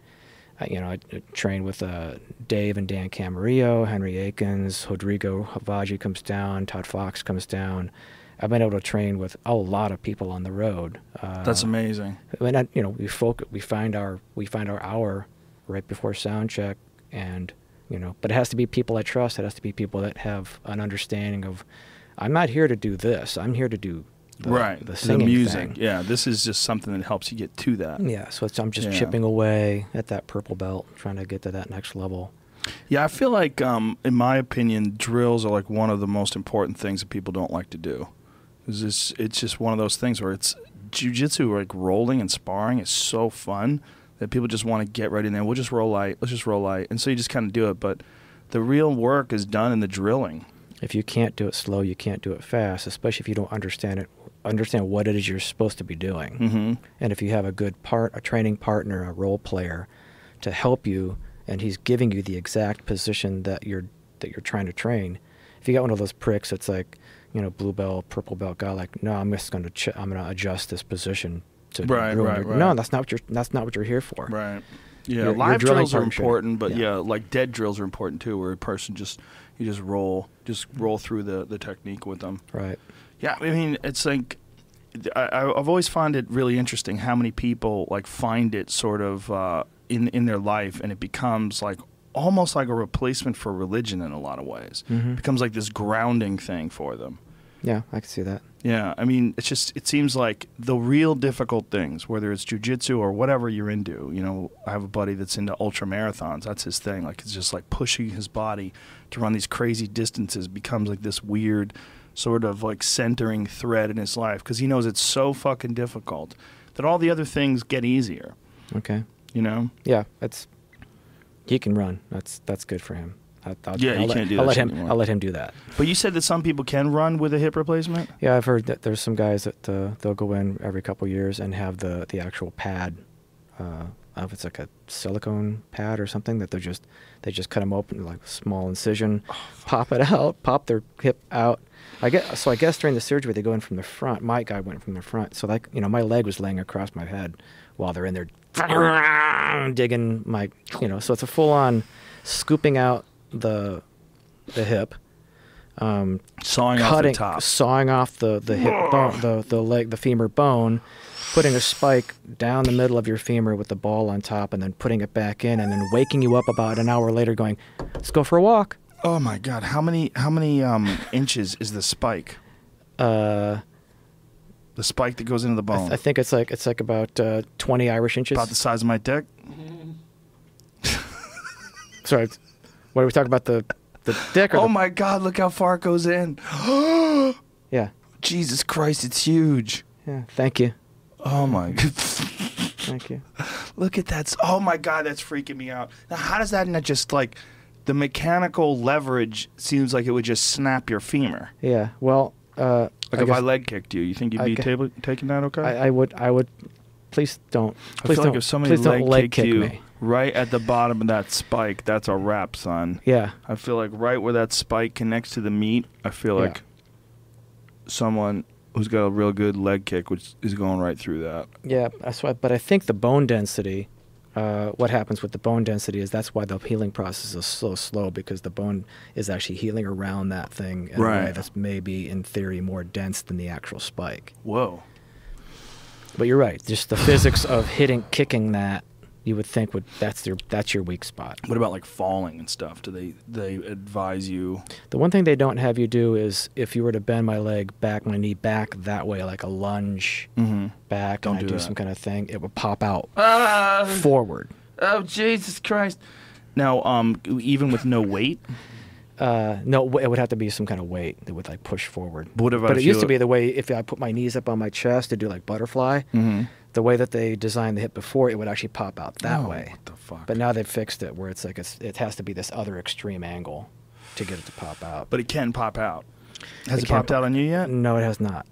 I- you know, I I train with uh, Dave and Dan Camarillo, Henry Akins, Rodrigo Havaji comes down, Todd Fox comes down. I've been able to train with a lot of people on the road. Uh, That's amazing. and I, you know, we focus, we find our we find our hour right before sound check, and you know, but it has to be people I trust. It has to be people that have an understanding of, I'm not here to do this. I'm here to do the, right. the The, music. thing. Yeah. This is just something that helps you get to that. Yeah, so it's, I'm just Yeah. chipping away at that purple belt, trying to get to that next level. Yeah, I feel like, um, in my opinion, drills are like one of the most important things that people don't like to do. It's just, it's just one of those things where it's jujitsu, like rolling and sparring, is so fun that people just want to get right in there. We'll just roll light. Let's just roll light, and so you just kind of do it. But the real work is done in the drilling. If you can't do it slow, you can't do it fast, especially if you don't understand it, understand what it is you're supposed to be doing. Mm-hmm. And if you have a good part, a training partner, a role player, to help you, and he's giving you the exact position that you're that you're trying to train. If you got one of those pricks, it's like, you know, blue belt, purple belt guy, like, no, I'm just going to ch- I'm going to adjust this position to Right, ruin right, your-" right. No, that's not what you're that's not what you're here for. Right. Yeah, Your- your live drilling drills are important, but yeah. Yeah. like dead drills are important too, where a person just you just roll, just roll through the the technique with them. Right. Yeah, I mean, it's like I, I- I've always found it really interesting how many people like find it sort of uh, in in their life, and it becomes like almost like a replacement for religion in a lot of ways. Mhm. It becomes like this grounding thing for them. Yeah, I can see that. Yeah, I mean, it's just it seems like the real difficult things, whether it's jujitsu or whatever you're into. You know, I have a buddy that's into ultra marathons. That's his thing. Like it's just like pushing his body to run these crazy distances becomes like this weird sort of like centering thread in his life because he knows it's so fucking difficult that all the other things get easier. Okay. You know? Yeah, that's he can run. That's that's good for him. I, I'll, Yeah, I'll you let, can't do I'll that let him. anymore. I'll let him do that. But you said that some people can run with a hip replacement. Yeah, I've heard that there's some guys that uh, they'll go in every couple years and have the the actual pad uh, I don't know if it's like a silicone pad or something that they're just they just cut them open like a small incision, pop it out, pop their hip out. I guess so. I guess during the surgery they go in from the front. My guy went from the front, so like you know my leg was laying across my head while they're in there digging my you know. So it's a full on scooping out the the hip, um, Sawing cutting, off the top. sawing off the the hip bone, the the leg, the femur bone, putting a spike down the middle of your femur with the ball on top, and then putting it back in, and then waking you up about an hour later, going, "Let's go for a walk." Oh my god, how many how many um, inches is the spike? Uh, The spike that goes into the I, bone. th- I think it's like it's like about uh, twenty Irish inches. About the size of my dick. Sorry, what are we talking about? The the dick or Oh the, my god, look how far it goes in. yeah Jesus Christ, it's huge. yeah. Thank you, Oh my god. thank you. Look at that. Oh my god, that's freaking me out. Now, how does that not just like the mechanical leverage seems like it would just snap your femur? Yeah. Well, uh, Like I if I leg kicked you, you think you'd I be table, taking that okay? I, I would I would. Please don't. I Please feel don't. like if somebody please leg, leg kicked kick you me. right at the bottom of that spike, that's a wrap, son. Yeah. I feel like right where that spike connects to the meat, I feel Yeah. like someone who's got a real good leg kick which is going right through that. Yeah, that's why. But I think the bone density, uh, what happens with the bone density is that's why the healing process is so slow because the bone is actually healing around that thing in a way Right. that's maybe in theory more dense than the actual spike. Whoa. But you're right. Just the physics of hitting, kicking that, you would think would that's your that's your weak spot. What about like falling and stuff? Do they they advise you? The one thing they don't have you do is if you were to bend my leg back, my knee back that way, like a lunge Mm-hmm. back, Don't and I do do that. some kind of thing, it would pop out Ah, forward. oh Jesus Christ! Now, um, even with no weight, Uh, no, it would have to be some kind of weight that would like push forward. If but it used to be the way if I put my knees up on my chest to do like butterfly. Mhm. The way that they designed the hip before, it would actually pop out that Oh, way. what the fuck? But now they've fixed it where it's like it's, it has to be this other extreme angle to get it to pop out. but it can pop out. Has It it, popped pop- out on you yet? no, it has not.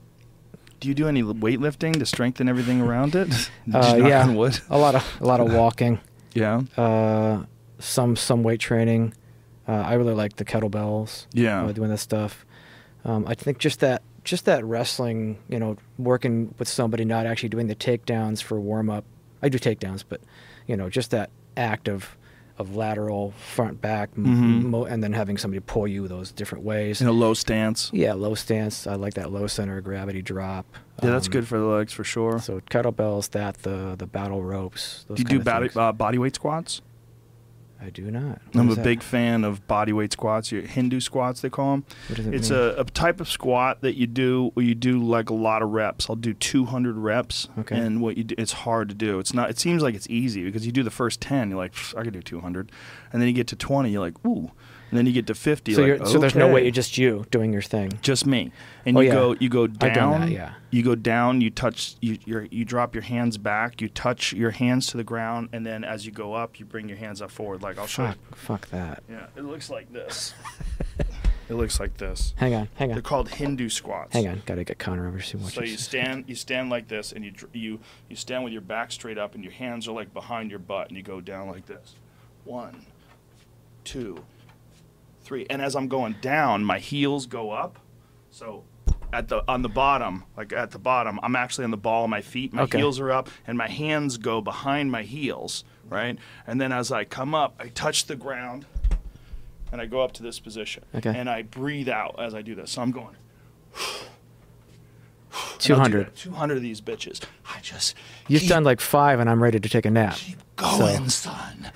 Do you do any weightlifting to strengthen everything around it? Uh, yeah, a lot of a lot of walking, Yeah. uh, some some weight training. Uh, I really like the kettlebells. Yeah. doing this stuff. Um, I think just that just that wrestling, you know, working with somebody, not actually doing the takedowns for warm up. I do takedowns, but you know, just that act of of lateral, front, back, m- Mhm. mo- and then having somebody pull you those different ways. In a low stance. yeah, low stance. I like that low center of gravity drop. Yeah, that's Um, good for the legs for sure. So kettlebells, that the the battle ropes. Those do you do body, uh, body weight squats? I do not. What I'm a that? big fan of body weight squats. Hindu squats, they call them. What does it It's mean? a, a type of squat that you do where you do like a lot of reps. I'll do 200 reps, Okay. and what you do, it's hard to do. It's not. It seems like it's easy because you do the first 10, you're like, I could do 200, and then you get to 20, you're like, ooh, and then you get to 50. so like, so there's no way you're just you doing your thing. just me, and Oh, you yeah. go you go down. that, yeah. You go down. You touch. You you're, you drop your hands back. You touch your hands to the ground, and then as you go up, you bring your hands up forward. Like I'll show you. Fuck, fuck that. Yeah, it looks like this. it looks like this. Hang on, hang on. They're called Hindu squats. hang on. Got to get Connor over So you you stand, you stand like this, and you you you stand with your back straight up, and your hands are like behind your butt, and you go down like this. One, two, three, and as I'm going down, my heels go up. So at the on the bottom, like at the bottom, I'm actually on the ball of my feet. My Okay. heels are up, and my hands go behind my heels, right? And then as I come up, I touch the ground, and I go up to this position, Okay. and I breathe out as I do this. So I'm going. And I'll do 200. that, 200 of these bitches. I just You've done like five, and I'm ready to take a nap. Keep going, son.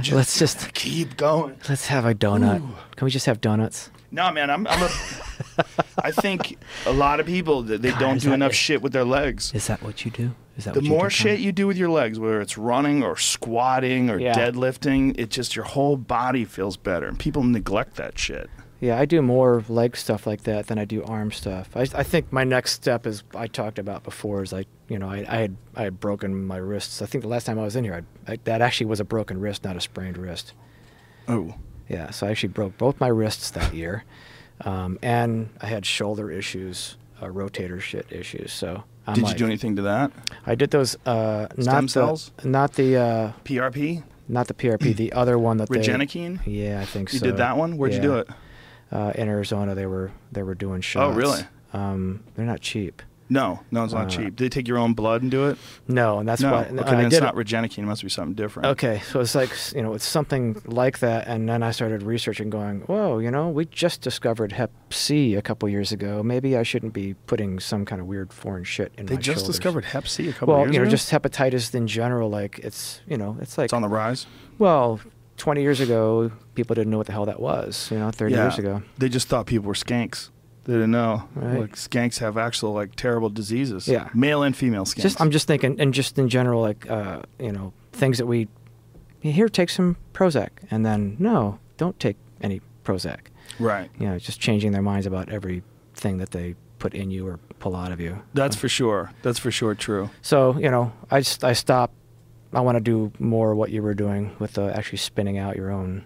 Just Let's just- keep going. Let's have a donut. Ooh. Can we just have donuts? No, man, I'm. I'm a. I think a lot of people they God, don't do enough it? shit with their legs. Is that what you do? Is that The what more you do, shit you do with your legs, whether it's running or squatting or Yeah. deadlifting, it just your whole body feels better, and people neglect that shit. Yeah, I do more leg stuff like that than I do arm stuff. I, I think my next step is I talked about before is I you know I, I had I had broken my wrists. I think the last time I was in here, I, I, that actually was a broken wrist, not a sprained wrist. Oh, Yeah, so I actually broke both my wrists that year, um, and I had shoulder issues uh, rotator shit issues. So I'm Did like, you do anything to that? I did those. Uh, Stem not cells? The, not the. Uh, PRP, not the PRP. the other one that they. Regenokine. Yeah, I think so. You did that one. Where'd you do it? Uh, in Arizona, they were they were doing shots. Oh, really? Um, they're not cheap. No, no, it's not Uh, cheap. Did they take your own blood and do it? No, and that's no. why. okay, and then I it's not Regenokine. It must be something different. Okay, so it's like you know, it's something like that, and then I started researching, going, "Whoa, you know, we just discovered Hep C a couple years ago. Maybe I shouldn't be putting some kind of weird foreign shit in my body." They my just shoulders." discovered Hep C a couple Well, years ago. Well, you know, ago. just hepatitis in general. Like it's you know, it's like it's on the rise. well, twenty years ago, people didn't know what the hell that was. You know, thirty yeah. years ago. They just thought people were skanks. They didn't know. Right. Like skanks have actual like terrible diseases. Yeah. Male and female skanks. Just I'm just thinking, and just in general, like uh, you know, things that we here take some Prozac, and then no, don't take any Prozac. right. you know, just changing their minds about everything that they put in you or pull out of you. That's for sure. That's for sure true. So you know, I just I stopped. I want to do more what you were doing with uh, actually spinning out your own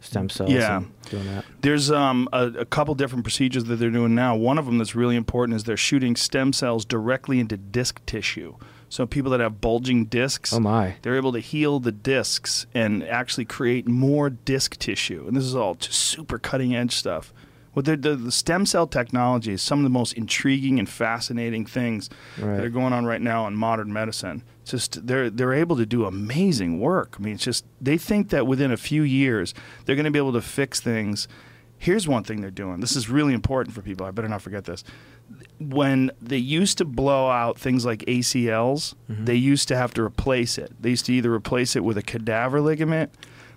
stem cells. Yeah. doing that. There's um, a, a couple different procedures that they're doing now. One of them that's really important is they're shooting stem cells directly into disc tissue. So people that have bulging discs, Oh my! they're able to heal the discs and actually create more disc tissue. And this is all just super cutting edge stuff. What they're- the, the stem cell technology is some of the most intriguing and fascinating things Right. that are going on right now in modern medicine. Just they're they're able to do amazing work. I mean, it's just they think that within a few years they're going to be able to fix things. Here's one thing they're doing. This is really important for people. I better not forget this when they used to blow out things like ACLs, they used to have to replace it. They used to either replace it with a cadaver ligament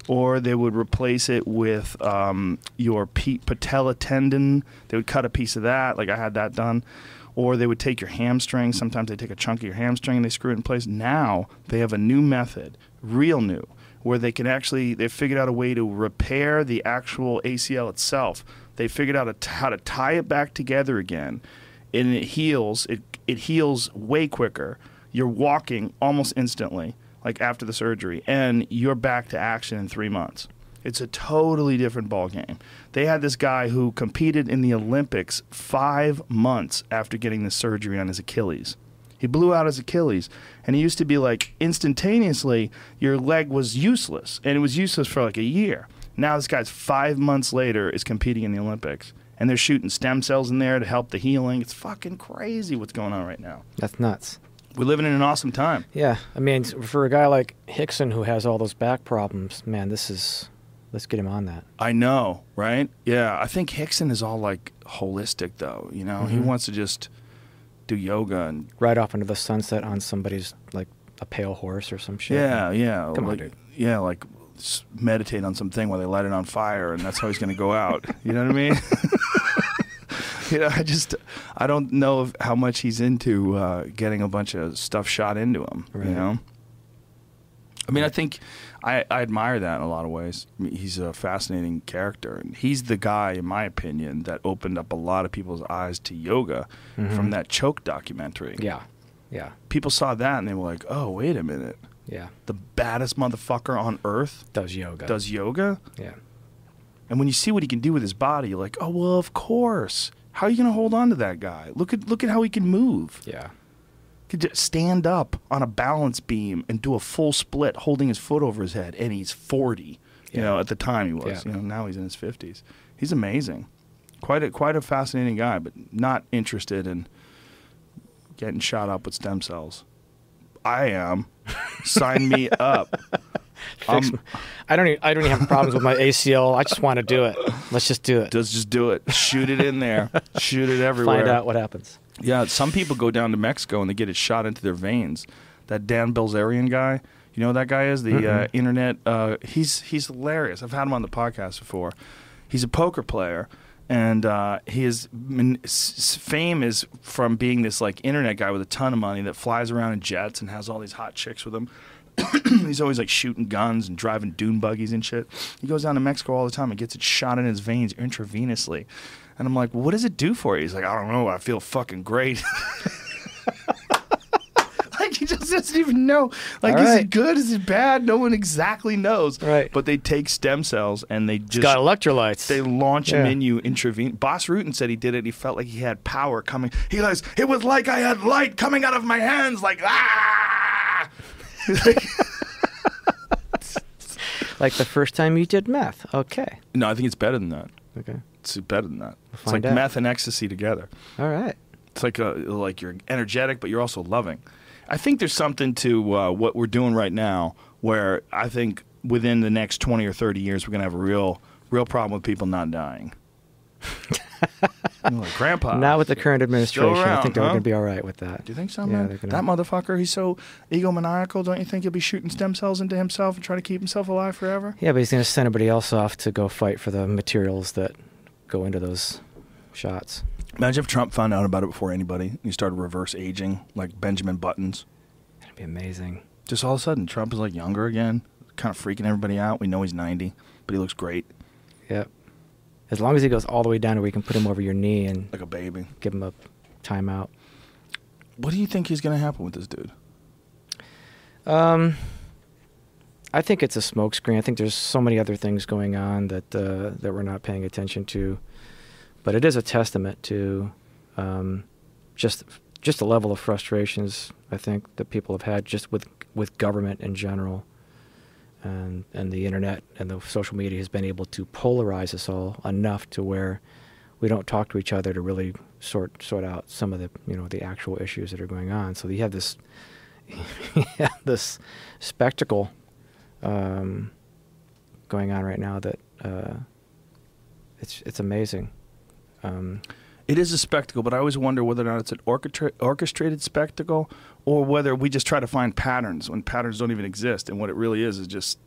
or they would replace it with um, your patella tendon. They would cut a piece of that, like I had that done. Or they would take your hamstring. Sometimes they take a chunk of your hamstring and they screw it in place. Now they have a new method, real new, where they can actually, they've figured out a way to repair the actual ACL itself. They figured out how to tie it back together again and it heals. It it heals way quicker. You're walking almost instantly, like after the surgery, and you're back to action in three months. It's a totally different ball game. They had this guy who competed in the Olympics five months after getting the surgery on his Achilles. He blew out his Achilles, and he used to be like instantaneously, your leg was useless, and it was useless for like a year. Now this guy's five months later is competing in the Olympics, and they're shooting stem cells in there to help the healing. It's fucking crazy what's going on right now. That's nuts. We're living in an awesome time. Yeah, I mean, for a guy like Rickson who has all those back problems, man, this is. Let's get him on that. I know, right? Yeah, I think Rickson is all like holistic, though. You know, he Mhm. wants to just do yoga and ride off into the sunset on somebody's like a pale horse or some shit. yeah, yeah, Come on, like, dude. yeah, like meditate on something while they light it on fire, and that's how he's going to go out. You know what I mean? you know, I just I don't know if, how much he's into uh, getting a bunch of stuff shot into him. Right. You know. I mean, I think I, I admire that in a lot of ways. I mean, he's a fascinating character, and he's the guy, in my opinion, that opened up a lot of people's eyes to yoga from Mhm. that choke documentary. Yeah. Yeah. People saw that and they were like, "Oh, wait a minute! Yeah. The baddest motherfucker on earth Does yoga. does yoga." Yeah. And when you see what he can do with his body, you're like, "Oh, well, of course. How are you going to hold on to that guy? Look at look at how he can move. Yeah. Could just stand up on a balance beam and do a full split, holding his foot over his head, and he's 40. You Yeah. know, at the time he was. Yeah. You know, now he's in his 50s. He's amazing. Quite a quite a fascinating guy, but not interested in getting shot up with stem cells. I am. Sign me up. Um, I don't. Even, I don't even have problems with my ACL. I just want to do it. Let's just do it. Let's just do it. Shoot it in there. Shoot it everywhere. Find out what happens. Yeah, some people go down to Mexico and they get it shot into their veins. That Dan Bilzerian guy, you know who that guy is the uh, internet. Uh, he's he's hilarious. I've had him on the podcast before. He's a poker player, and uh, his min- s- s- fame is from being this like internet guy with a ton of money that flies around in jets and has all these hot chicks with him. he's always like shooting guns and driving dune buggies and shit. He goes down to Mexico all the time and gets it shot in his veins intravenously. And I'm like, what does it do for you? He's like, I don't know. I feel fucking great. like he just doesn't even know. Like, All is it good? Is it bad? No one exactly knows. Right. But they take stem cells and they just got electrolytes. they launch them Yeah. in you intravenous. Bas Rutten said he did it. He felt like he had power coming. He goes, it was like I had light coming out of my hands, like ah. like the first time you did meth. Okay. no, I think it's better than that. Okay. It's better than that. It's like out. meth and ecstasy together. All right. It's like a, like you're energetic, but you're also loving. I think there's something to uh, what we're doing right now, where I think within the next 20 or 30 years, we're gonna have a real, real problem with people not dying. Like, Grandpa, Not with the current administration. I think they're huh? going to be all right with that. Do you think so, Yeah, man? gonna- That motherfucker, he's so egomaniacal. Don't you think he'll be shooting stem cells into himself and trying to keep himself alive forever? Yeah, but he's going to send everybody else off to go fight for the materials that go into those shots. Imagine if Trump found out about it before anybody. and He started reverse aging, like Benjamin Buttons. That'd be amazing. Just all of a sudden, Trump is like younger again, kind of freaking everybody out. We know he's 90, but he looks great, Yep. As long as he goes all the way down to where you can put him over your knee and like a baby. give him a timeout. What do you think is going to happen with this dude? Um, I think it's a smokescreen. I think there's so many other things going on that uh, that we're not paying attention to, but it is a testament to um, just just the level of frustrations I think that people have had just with with government in general, and and the internet and the social media has been able to polarize us all enough to where we don't talk to each other to really sort sort out some of the you know the actual issues that are going on. So you have this this spectacle um, going on right now that uh, it's it's amazing. Um, It is a spectacle, but I always wonder whether or not it's an orchestra- orchestrated spectacle or whether we just try to find patterns when patterns don't even exist. And what it really is is just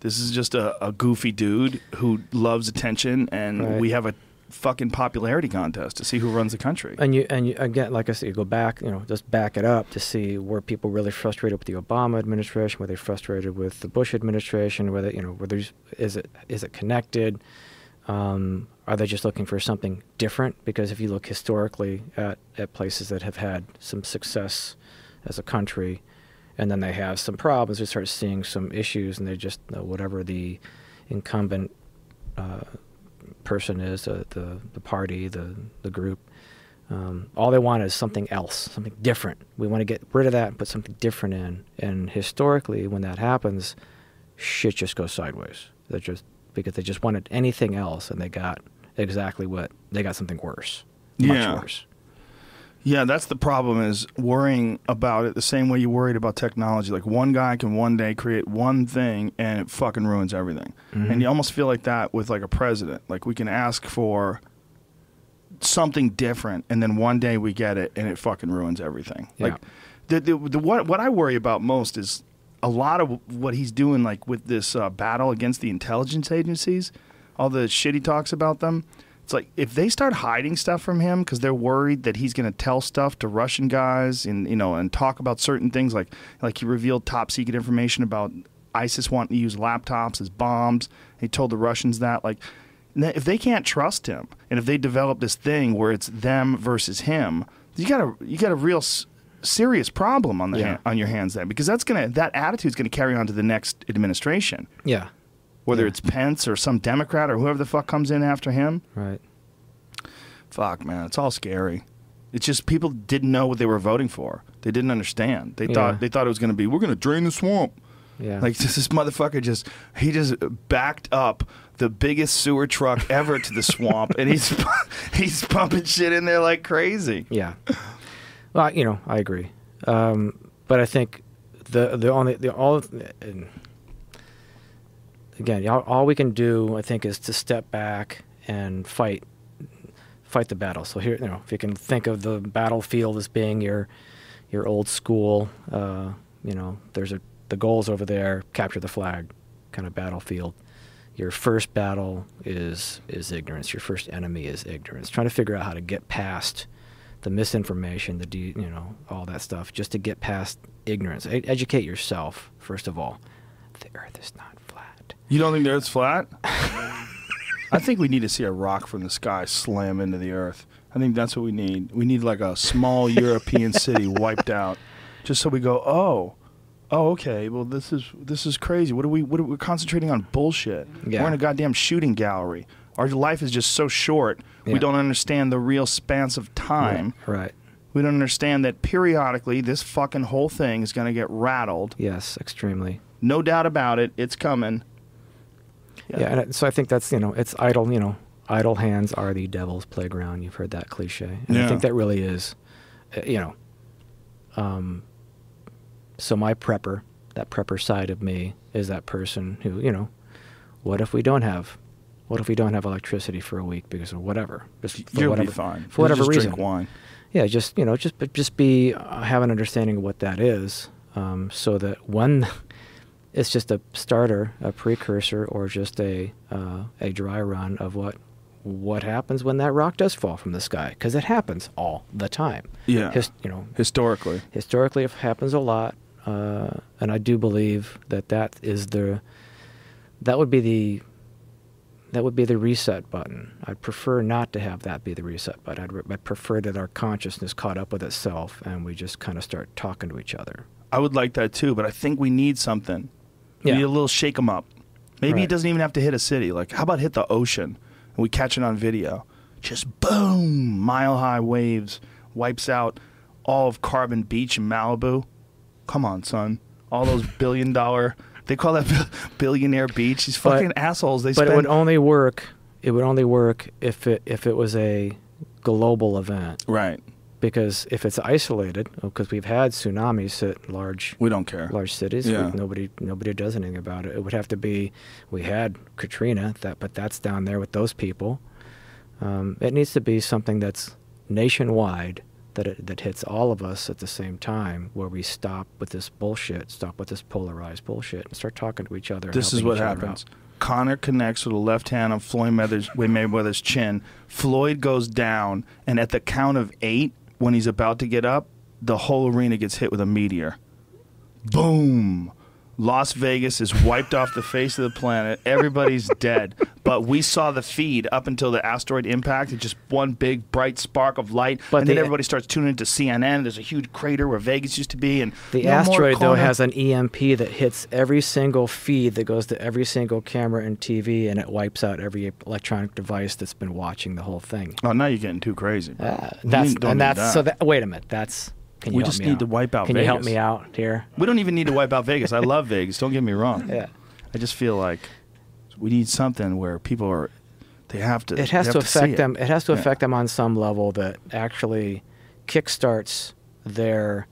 this is just a, a goofy dude who loves attention, and Right. we have a fucking popularity contest to see who runs the country. and you and you, again, like I said, you go back, you know, just back it up to see where people really frustrated with the Obama administration, were they frustrated with the Bush administration, whether you know, whether is it is it connected? Um, are they just looking for something different? Because if you look historically at, at places that have had some success as a country, and then they have some problems, we start seeing some issues, and they just whatever the incumbent uh, person is, uh, the the party, the the group, um, all they want is something else, something different. We want to get rid of that and put something different in. And historically, when that happens, shit just goes sideways. They just because they just wanted anything else, and they got exactly what they got something worse, much Yeah. worse. Yeah, that's the problem is worrying about it the same way you worried about technology. Like one guy can one day create one thing and it fucking ruins everything. Mm-hmm. And you almost feel like that with like a president. Like we can ask for something different and then one day we get it and it fucking ruins everything. Yeah. Like the, the, the what what I worry about most is a lot of what he's doing like with this uh, battle against the intelligence agencies, all the shit he talks about them. It's like if they start hiding stuff from him because they're worried that he's going to tell stuff to Russian guys and you know and talk about certain things like like he revealed top secret information about ISIS wanting to use laptops as bombs. He told the Russians that like if they can't trust him and if they develop this thing where it's them versus him, you got a you got a real s- serious problem on the Yeah. han- on your hands then because that's gonna that attitude's gonna carry on to the next administration Yeah, whether Yeah. it's Pence or some Democrat or whoever the fuck comes in after him. right. Fuck, man, it's all scary. It's just people didn't know what they were voting for. They didn't understand. They Yeah. thought they thought it was going to be we're going to drain the swamp. Yeah, Like this motherfucker just he just backed up the biggest sewer truck ever to the swamp, and he's he's pumping shit in there like crazy. Yeah. Well, you know, I agree. Um, but I think the the only the all again, all, we can do, I think, is to step back and fight fight the battle. So here, you know, if you can think of the battlefield as being your your old school, uh, you know, there's a the goals over there, capture the flag, kind of battlefield. Your first battle is is ignorance. Your first enemy is ignorance. Trying to figure out how to get past the misinformation, the de- you know all that stuff, just to get past ignorance. E- educate yourself first of all. The Earth is not. You don't think the Earth's flat? I think we need to see a rock from the sky slam into the Earth. I think that's what we need. We need like a small European city wiped out. just so we go, oh, oh, okay. Well, this is this is crazy. What are we? What are we concentrating on bullshit? Yeah. We're in a goddamn shooting gallery. Our life is just so short. Yeah. We don't understand the real spans of time. Right. We don't understand that periodically this fucking whole thing is going to get rattled. Yes, extremely. No doubt about it. It's coming. Yeah. and so I think that's you know it's idle. You know, idle hands are the devil's playground. You've heard that cliche, and Yeah. I think that really is. uh, You know. Um. So my prepper, that prepper side of me, is that person who you know, what if we don't have, what if we don't have electricity for a week because of whatever, just for You'll whatever, be fine. for whatever You'll reason. Drink wine. Yeah, just you know, just but just be uh, have an understanding of what that is, um, so that when it's just a starter, a precursor, or just a uh, a dry run of what what happens when that rock does fall from the sky, because it happens all the time. Yeah. His, you know, Historically. historically it happens a lot, uh, and I do believe that that is the that would be the that would be the reset button. I'd prefer not to have that be the reset button. I'd, re- I'd prefer that our consciousness caught up with itself and we just kind of start talking to each other. I would like that too, but I think we need something. We Yeah. need a little shake 'em up. Maybe it Right. doesn't even have to hit a city. Like, how about hit the ocean and we catch it on video? Just boom, mile high waves, wipes out all of Carbon Beach in Malibu. Come on, son. All those billion dollar, they call that billionaire beach. These But- fucking assholes. They but spend. it would only work. It would only work if it if it was a global event. right. Because if it's isolated, because we've had tsunamis at large We don't care. large cities. Yeah. We, nobody nobody does anything about it. It would have to be. We had Katrina, that but that's down there with those people. Um, it needs to be something that's nationwide that it, that hits all of us at the same time, where we stop with this bullshit, stop with this polarized bullshit, and start talking to each other. This is what happens. Conor connects with a left hand on Floyd Mayweather's, Mayweather's chin. Floyd goes down, and at the count of eight, when he's about to get up, the whole arena gets hit with a meteor. Boom. Las Vegas is wiped off the face of the planet. Everybody's dead. But we saw the feed up until the asteroid impact. It's just one big bright spark of light. But and then everybody starts tuning into CNN. There's a huge crater where Vegas used to be. And The no asteroid though has an EMP that hits every single feed that goes to every single camera and TV, and it wipes out every electronic device that's been watching the whole thing. Oh, now you're getting too crazy. Uh, that's and that's so that. that. Wait a minute. That's. Can you We just need out? to wipe out Vegas. Can you help me out here? We don't even need to wipe out Vegas. I love Vegas. Don't get me wrong. Yeah. I just feel like we need something where people are. They have to. It has they to affect it. them. It has to Yeah. affect them on some level that actually kickstarts their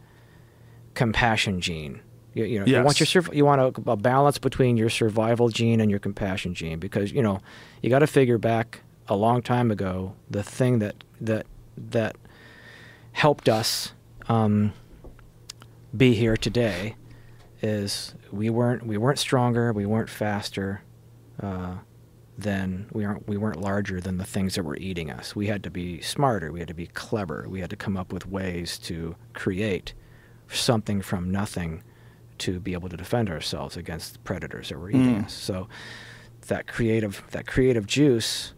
compassion gene. You, you know, you want your Yes. you want a, a balance between your survival gene and your compassion gene because you know you got to figure back a long time ago the thing that that that helped us um, be here today is we weren't we weren't stronger we weren't faster uh, than we aren't we weren't larger than the things that were eating us we had to be smarter we had to be clever we had to come up with ways to create something from nothing to be able to defend ourselves against predators that were eating Mm. us so that creative that creative juice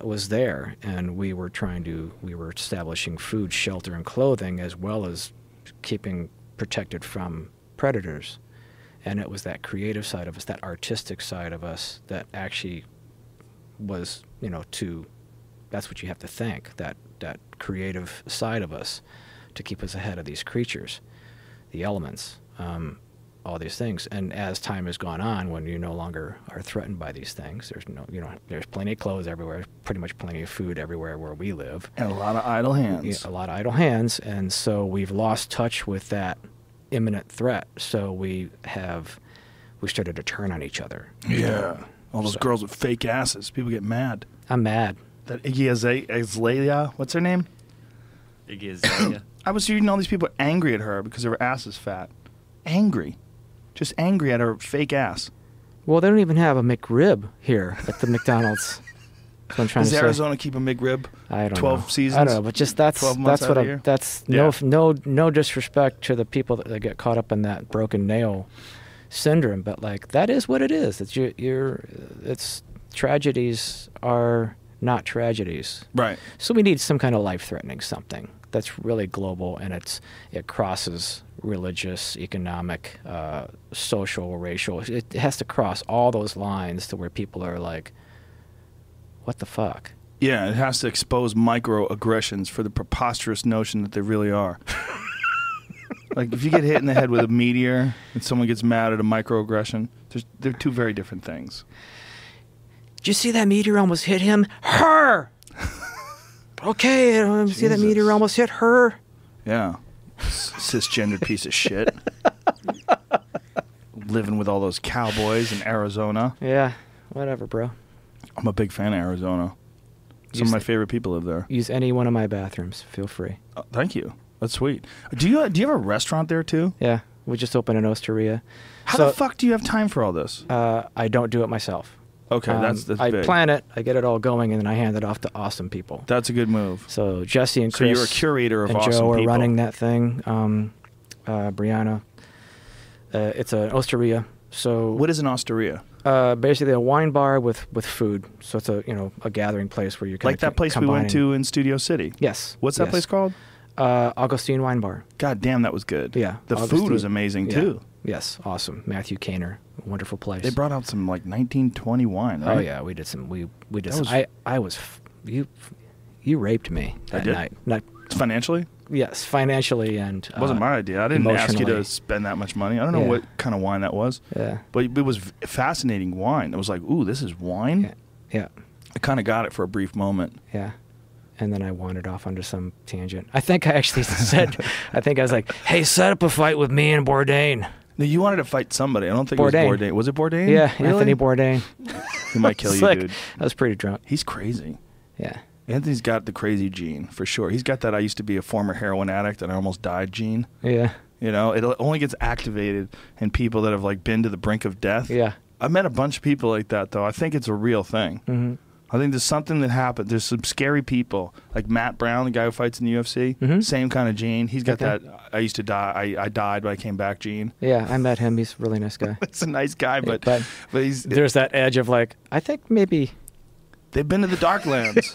was there and we were trying to we were establishing food shelter and clothing as well as keeping protected from predators. And it was that creative side of us that artistic side of us that actually was you know to that's what you have to think that that creative side of us to keep us ahead of these creatures the elements. Um, all these things and as time has gone on when you no longer are threatened by these things there's no you know there's plenty of clothes everywhere pretty much plenty of food everywhere where we live and a lot of idle hands. yeah, a lot of idle hands, and so we've lost touch with that imminent threat. So we have we started to turn on each other. Yeah. All those So- girls with fake asses. People get mad. I'm mad. That Iggy Azalea, what's her name? Iggy Azalea. I was reading all these people angry at her because her ass is fat. Angry. Just angry at her fake ass. Well, they don't even have a McRib here at the McDonald's. I'm trying Does to say. Arizona keep a McRib? I don't 12 know. seasons? I don't know, but just that's that's what I'm, that's Yeah. no no no disrespect to the people that, that get caught up in that broken nail syndrome, but like that is what it is. It's your, you're it's tragedies are not tragedies. Right. So we need some kind of life-threatening something that's really global and it's it crosses religious, economic, uh, social, racial. It has to cross all those lines to where people are like, "What the fuck." Yeah, it has to expose microaggressions for the preposterous notion that they really are. like if you get hit in the head with a meteor and someone gets mad at a microaggression, there's, they're two very different things. Did you see that meteor almost hit him? Her. okay, um, see that Jesus. meteor almost hit her. Yeah. S- Cisgendered piece of shit. Living with all those cowboys in Arizona. Yeah, whatever, bro. I'm a big fan of Arizona. Some Use of my favorite people live there. Use any one of my bathrooms. Feel free. Oh, thank you. That's sweet. Do you do you have a restaurant there too? Yeah, we just opened in Osteria. How So- the fuck do you have time for all this? Uh, I don't do it myself. Okay, Um, that's that's I big. plan it, I get it all going, and then I hand it off to awesome people. That's a good move. So Jesse and So Chris you're a curator of and awesome Joe are people. running that thing. Um, uh, Brianna. Uh, it's an Osteria. So What is an osteria? Uh, basically a wine bar with, with food. So it's a you know a gathering place where you're kinda Like that place we went to in Studio City. Yes. What's that yes. place called? Uh, Augustine Wine Bar. God damn, that was good. Yeah. The food was amazing Yeah. too. Yes, awesome. Matthew Kaner, wonderful place. They brought out some like 1920 wine. Right? Oh yeah, we did some. We we did. Some, was- I I was you you raped me that night. Not Financially, yes, financially and it wasn't uh, my idea. I didn't ask you to spend that much money. I don't know Yeah. what kind of wine that was, Yeah, but it was fascinating wine. It was like, ooh, this is wine. yeah, yeah, I kind of got it for a brief moment. yeah. And then I wandered off onto some tangent. I think I actually said, I think I was like, "Hey, set up a fight with me and Bourdain." No, you wanted to fight somebody. I don't think Bourdain. it was Bourdain. Was it Bourdain? Yeah, really? Anthony Bourdain. He might kill you, like- dude. I was pretty drunk. He's crazy. Yeah, Anthony's got the crazy gene for sure. He's got that I used to be a former heroin addict and I almost died gene. yeah, You know, it only gets activated in people that have like been to the brink of death. yeah. I've met a bunch of people like that though. I think it's a real thing. hmm I think there's something that happened. There's some scary people like Matt Brown, the guy who fights in the UFC. Mhm. Same kind of gene. He's got Okay. that. I used to die. I, I died, but I came back gene. Yeah, I met him. He's a really nice guy. It's a nice guy, but but but he's there's that edge of like, I think maybe They've been to the Darklands.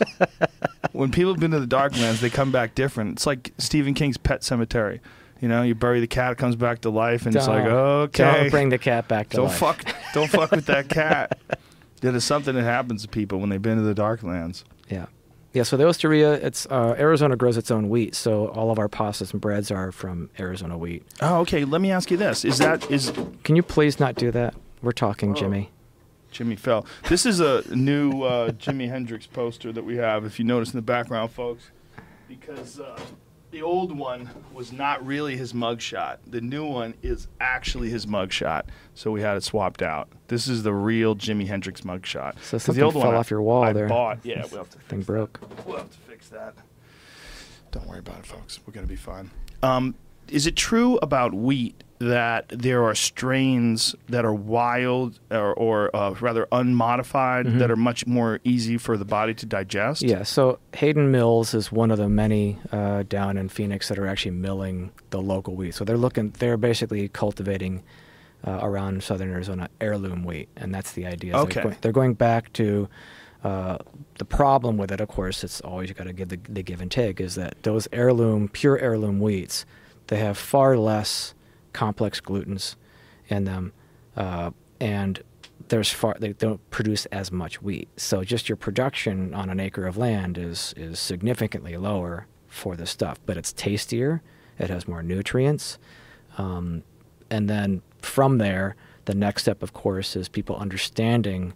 when people have been to the Darklands, they come back different. It's like Stephen King's Pet Sematary. You know, you bury the cat, it comes back to life, and it's like, Don't- okay, Don't bring the cat back to don't life. fuck, don't fuck with that cat. That is something that happens to people when they've been to the Darklands. Yeah. Yeah, so the Osteria, it's uh, Arizona grows its own wheat, so all of our pastas and breads are from Arizona wheat. Oh, okay. Let me ask you this: Is that is Can you please not do that? We're talking, Oh. Jimmy. Jimmy fell? This is a new uh, Jimi Hendrix poster that we have. If you notice in the background, folks, because uh, the old one was not really his mugshot. The new one is actually his mugshot. So we had it swapped out. This is the real Jimi Hendrix mugshot. So something the old fell one I- off your wall I there. Bought. Yeah, we'll have to Thing broke. That. We'll have to fix that. Don't worry about it, folks. We're gonna be fine. Um, is it true about wheat that there are strains that are wild or, or uh, rather unmodified that are much more easy for the body to digest? Mm-hmm. Yeah, so Hayden Mills is one of the many uh, down in Phoenix that are actually milling the local wheat. So they're looking, they're basically cultivating uh, around southern Arizona heirloom wheat, and that's the idea. Okay. They're, going, they're going back to uh, the problem with it. Of course, it's always you got to give the, the give and take. Is that those heirloom, pure heirloom wheats, they have far less complex glutens in them, uh, and there's far they don't produce as much wheat. So just your production on an acre of land is is significantly lower for this stuff, but it's tastier. It has more nutrients, um, and then from there, the next step, of course, is people understanding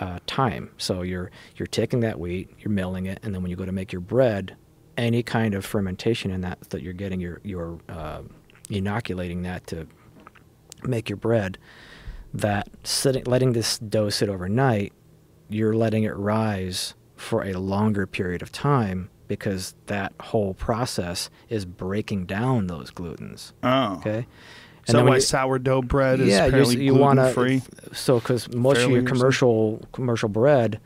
uh, time. So you're you're taking that wheat, you're milling it, and then when you go to make your bread, any kind of fermentation in that that you're getting, you're you're uh, inoculating that to make your bread. That sitting, letting this dough sit overnight, you're letting it rise for a longer period of time because that whole process is breaking down those glutens. Oh. Okay. Is then when why you- sourdough bread is yeah, apparently you, you want gluten free? So, because most Fairly of your commercial commercial bread,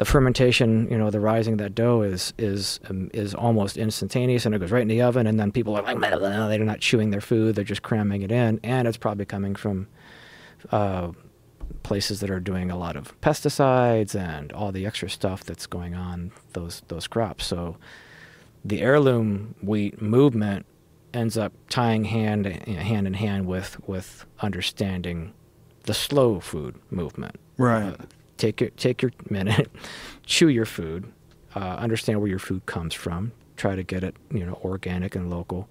the fermentation, you know, the rising of that dough is is um, is almost instantaneous, and it goes right in the oven. And then people are like, "Blah, blah, blah," they're not chewing their food; they're just cramming it in, and it's probably coming from uh, places that are doing a lot of pesticides and all the extra stuff that's going on those those crops. So the heirloom wheat movement ends up tying hand hand in hand with with understanding the slow food movement. Right. Uh, take your take your minute, chew your food, uh, understand where your food comes from. Try to get it, you know, organic and local.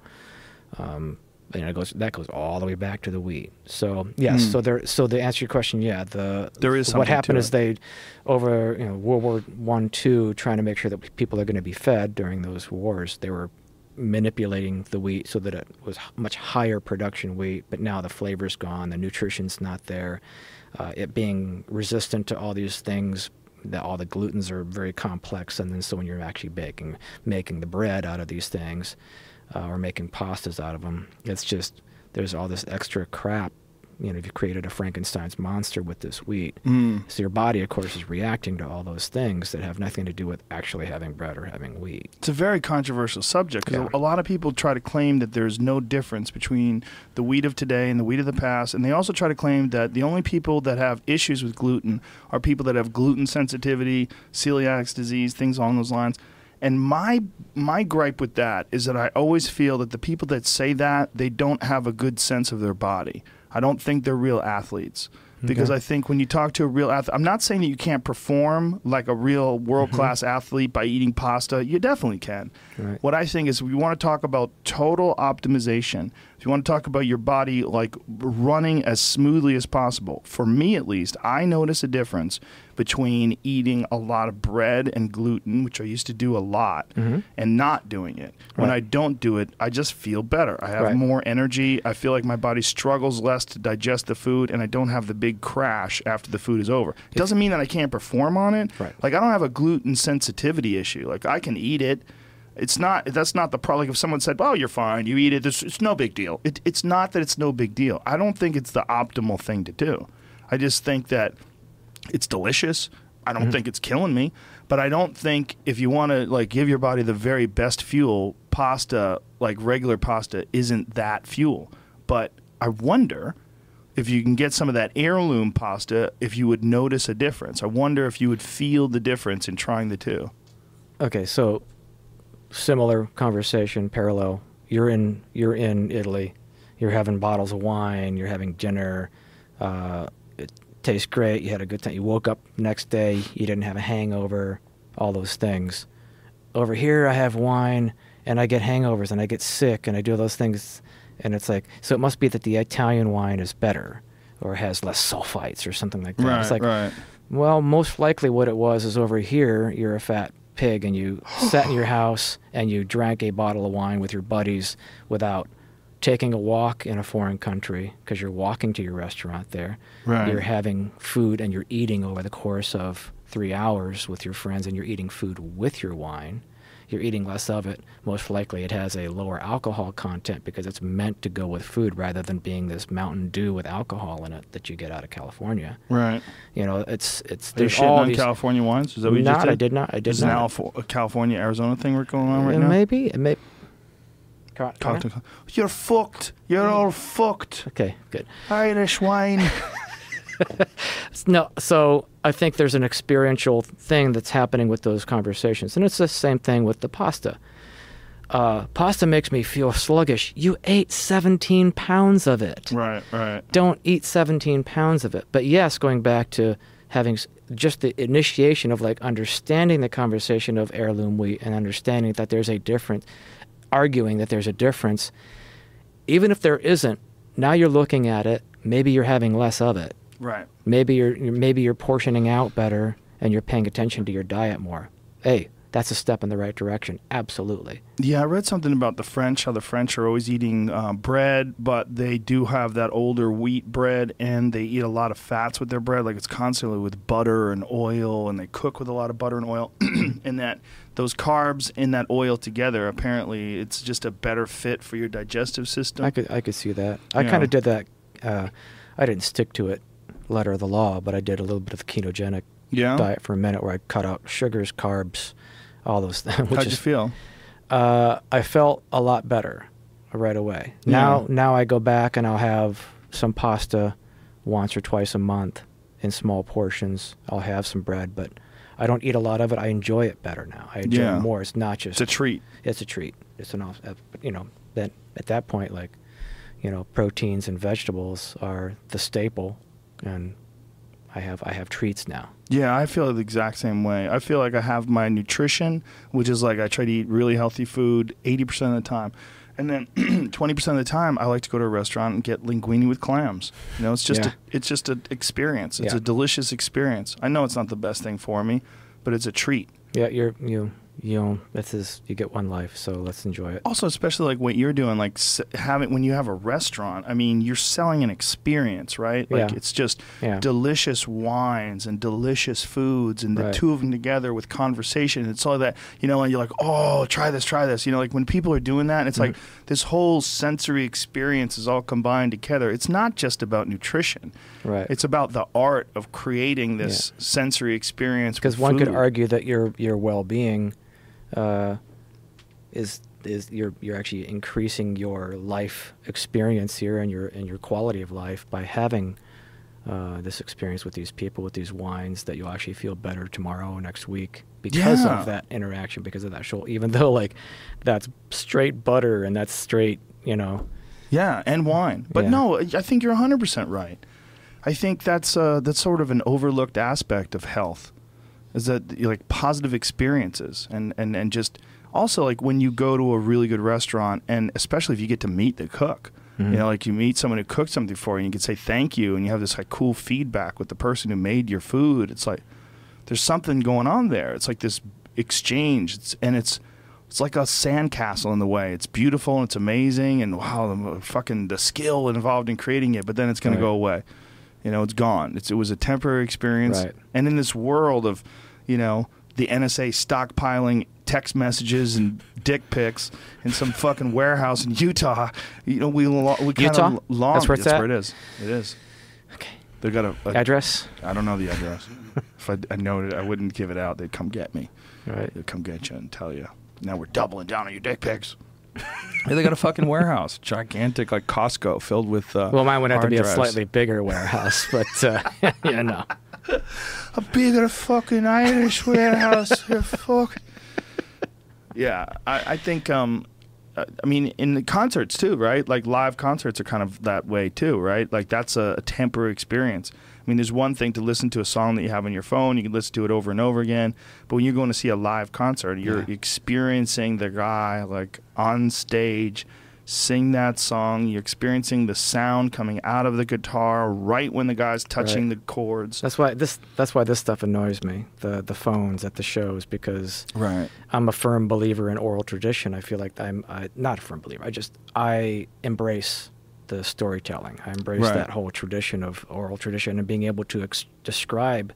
Um, and it goes that goes all the way back to the wheat. So yes, Hmm. so there. So to answer your question, yeah, the There is what happened is they over you know World War One, two, trying to make sure that people are going to be fed during those wars. They were manipulating the wheat so that it was much higher production wheat, but now the flavor's gone, the nutrition's not there. Uh, it being resistant to all these things, that all the glutens are very complex, and then so when you're actually baking, making the bread out of these things, uh, or making pastas out of them, it's just there's all this extra crap. You know, you've created a Frankenstein's monster with this wheat. Mm. So your body, of course, is reacting to all those things that have nothing to do with actually having bread or having wheat. It's a very controversial subject because Yeah. a lot of people try to claim that there's no difference between the wheat of today and the wheat of the past, and they also try to claim that the only people that have issues with gluten are people that have gluten sensitivity, celiac disease, things along those lines. And my my gripe with that is that I always feel that the people that say that they don't have a good sense of their body. I don't think they're real athletes because Okay. I think when you talk to a real athlete, I'm not saying that you can't perform like a real world class mm-hmm. athlete by eating pasta. You definitely can. Right. What I think is we want to talk about total optimization. If you want to talk about your body like running as smoothly as possible, for me at least, I notice a difference between eating a lot of bread and gluten, which I used to do a lot, mm-hmm. and not doing it. When I don't do it, I just feel better. I have Right. more energy. I feel like my body struggles less to digest the food, and I don't have the big crash after the food is over. It doesn't mean that I can't perform on it. Right. Like I don't have a gluten sensitivity issue. Like I can eat it. It's not. That's not the problem. Like if someone said, "Well, you're fine. You eat it. It's, it's no big deal." It, it's not that it's no big deal. I don't think it's the optimal thing to do. I just think that it's delicious. I don't mm-hmm. think it's killing me, but I don't think if you want to like give your body the very best fuel, pasta like regular pasta isn't that fuel. But I wonder if you can get some of that heirloom pasta, if you would notice a difference. I wonder if you would feel the difference in trying the two. Okay, so similar conversation, parallel. You're in you're in Italy. You're having bottles of wine. You're having dinner. Uh, it tastes great. You had a good time. You woke up next day. You didn't have a hangover. All those things. Over here, I have wine and I get hangovers and I get sick and I do those things. And it's like so. It must be that the Italian wine is better or has less sulfites or something like that. it's like right. well, most likely what it was is over here, you're a fat pig and you sat in your house and you drank a bottle of wine with your buddies without taking a walk in a foreign country because you're walking to your restaurant there. Right. You're having food and you're eating over the course of three hours with your friends and you're eating food with your wine. You're eating less of it. Most likely it has a lower alcohol content because it's meant to go with food rather than being this Mountain Dew with alcohol in it that you get out of California. Right. You know, it's it's Are you there's shitting all on these. California wines? Is that what you not, just did? I did not. I did Is an not. Alf- a California Arizona thing we're going on right Uh, now? Maybe it may. Ca- Talk ca- You're fucked. You're all fucked. Okay, good. Irish wine. No, so I think there's an experiential thing that's happening with those conversations, and it's the same thing with the pasta. Uh, pasta makes me feel sluggish. You ate 17 pounds of it. right. Right. Don't eat 17 pounds of it. But yes, going back to having just the initiation of like understanding the conversation of heirloom wheat and understanding that there's a difference, arguing that there's a difference, even if there isn't, now you're looking at it, maybe you're having less of it. Right. Maybe you're maybe you're portioning out better and you're paying attention to your diet more. Hey, that's a step in the right direction. Absolutely. Yeah, I read something about the French, how the French are always eating uh, bread, but they do have that older wheat bread, and they eat a lot of fats with their bread. Like it's constantly with butter and oil, and they cook with a lot of butter and oil. and that those carbs in that oil together, apparently, it's just a better fit for your digestive system. I could I could see that. I kind of did that. Uh, I didn't stick to it, letter of the law, but I did a little bit of ketogenic yeah. diet for a minute where I cut out sugars, carbs, all those things. How'd is, you feel? Uh, I felt a lot better right away. Now now I go back and I'll have some pasta once or twice a month in small portions. I'll have some bread, but I don't eat a lot of it. I enjoy it better now. I enjoy Yeah. it more. It's not just It's a treat. it's a treat. It's an off, you know, that at that point, like, you know, proteins and vegetables are the staple, and I have I have treats now. Yeah, I feel the exact same way. I feel like I have my nutrition, which is like I try to eat really healthy food 80% of the time. And then 20% of the time, I like to go to a restaurant and get linguine with clams. You know, it's just Yeah. a, it's just an experience. It's Yeah. a delicious experience. I know it's not the best thing for me, but it's a treat. Yeah, you're you you know this is you get one life, so let's enjoy it. Also, especially like what you're doing, like having when you have a restaurant. I mean, you're selling an experience, right? Like Yeah. it's just Yeah. delicious wines and delicious foods, and the Right. two of them together with conversation. It's all that you know, and you're like, oh, try this, try this. You know, like when people are doing that, it's like Mm-hmm. this whole sensory experience is all combined together. It's not just about nutrition. Right. It's about the art of creating this sensory experience. because one could argue that your your well being uh, is is you're you're actually increasing your life experience here and your and your quality of life by having uh, this experience with these people with these wines that you'll actually feel better tomorrow or next week because Yeah. of that interaction because of that show even though like that's straight butter and that's straight you know Yeah, and wine. But Yeah. no, I think you're 100% right. I think that's uh, that's sort of an overlooked aspect of health, is that like positive experiences and, and, and just also like when you go to a really good restaurant and especially if you get to meet the cook. You mm-hmm. know, like you meet someone who cooked something for you and you can say thank you and you have this like cool feedback with the person who made your food. It's like there's something going on there. It's like this exchange, it's, and it's it's like a sandcastle in the way. It's beautiful and it's amazing, and wow, the fucking the skill involved in creating it. But then it's going Right. to go away. You know, it's gone. It's, it was a temporary experience, Right. and in this world of, you know, the NSA stockpiling text messages and dick pics in some fucking warehouse in Utah, you know, we lo- we kind Utah? of long. That's where it's That's at? where it is. It is. okay They got a, a address I don't know the address. if I, I know it, I wouldn't give it out. They'd come get me. right They'd come get you and tell you. Now we're doubling down on your dick pics. Yeah, they got a fucking warehouse, gigantic like Costco, filled with. Uh, well mine would have to hard be a slightly bigger warehouse but uh, yeah no a bigger fucking Irish warehouse. fuck. Yeah, I, I think. Um, uh, I mean, in the concerts too, right? Like live concerts are kind of that way too, right? Like that's a, a temporary experience. I mean, there's one thing to listen to a song that you have on your phone; you can listen to it over and over again. But when you're going to see a live concert, you're Yeah. experiencing the guy like on stage sing that song. You're experiencing the sound coming out of the guitar right when the guy's touching Right. the chords. That's why this that's why this stuff annoys me. The the phones at the shows because Right. I'm a firm believer in oral tradition. I feel like I'm I, not a firm believer. I just I embrace the storytelling. I embrace Right. that whole tradition of oral tradition and being able to ex- describe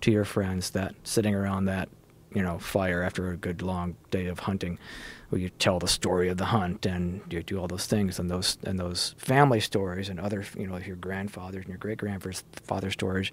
to your friends that sitting around that you know fire after a good long day of hunting where you tell the story of the hunt and you do all those things and those and those family stories and other you know if your grandfathers and your great grandfathers father stories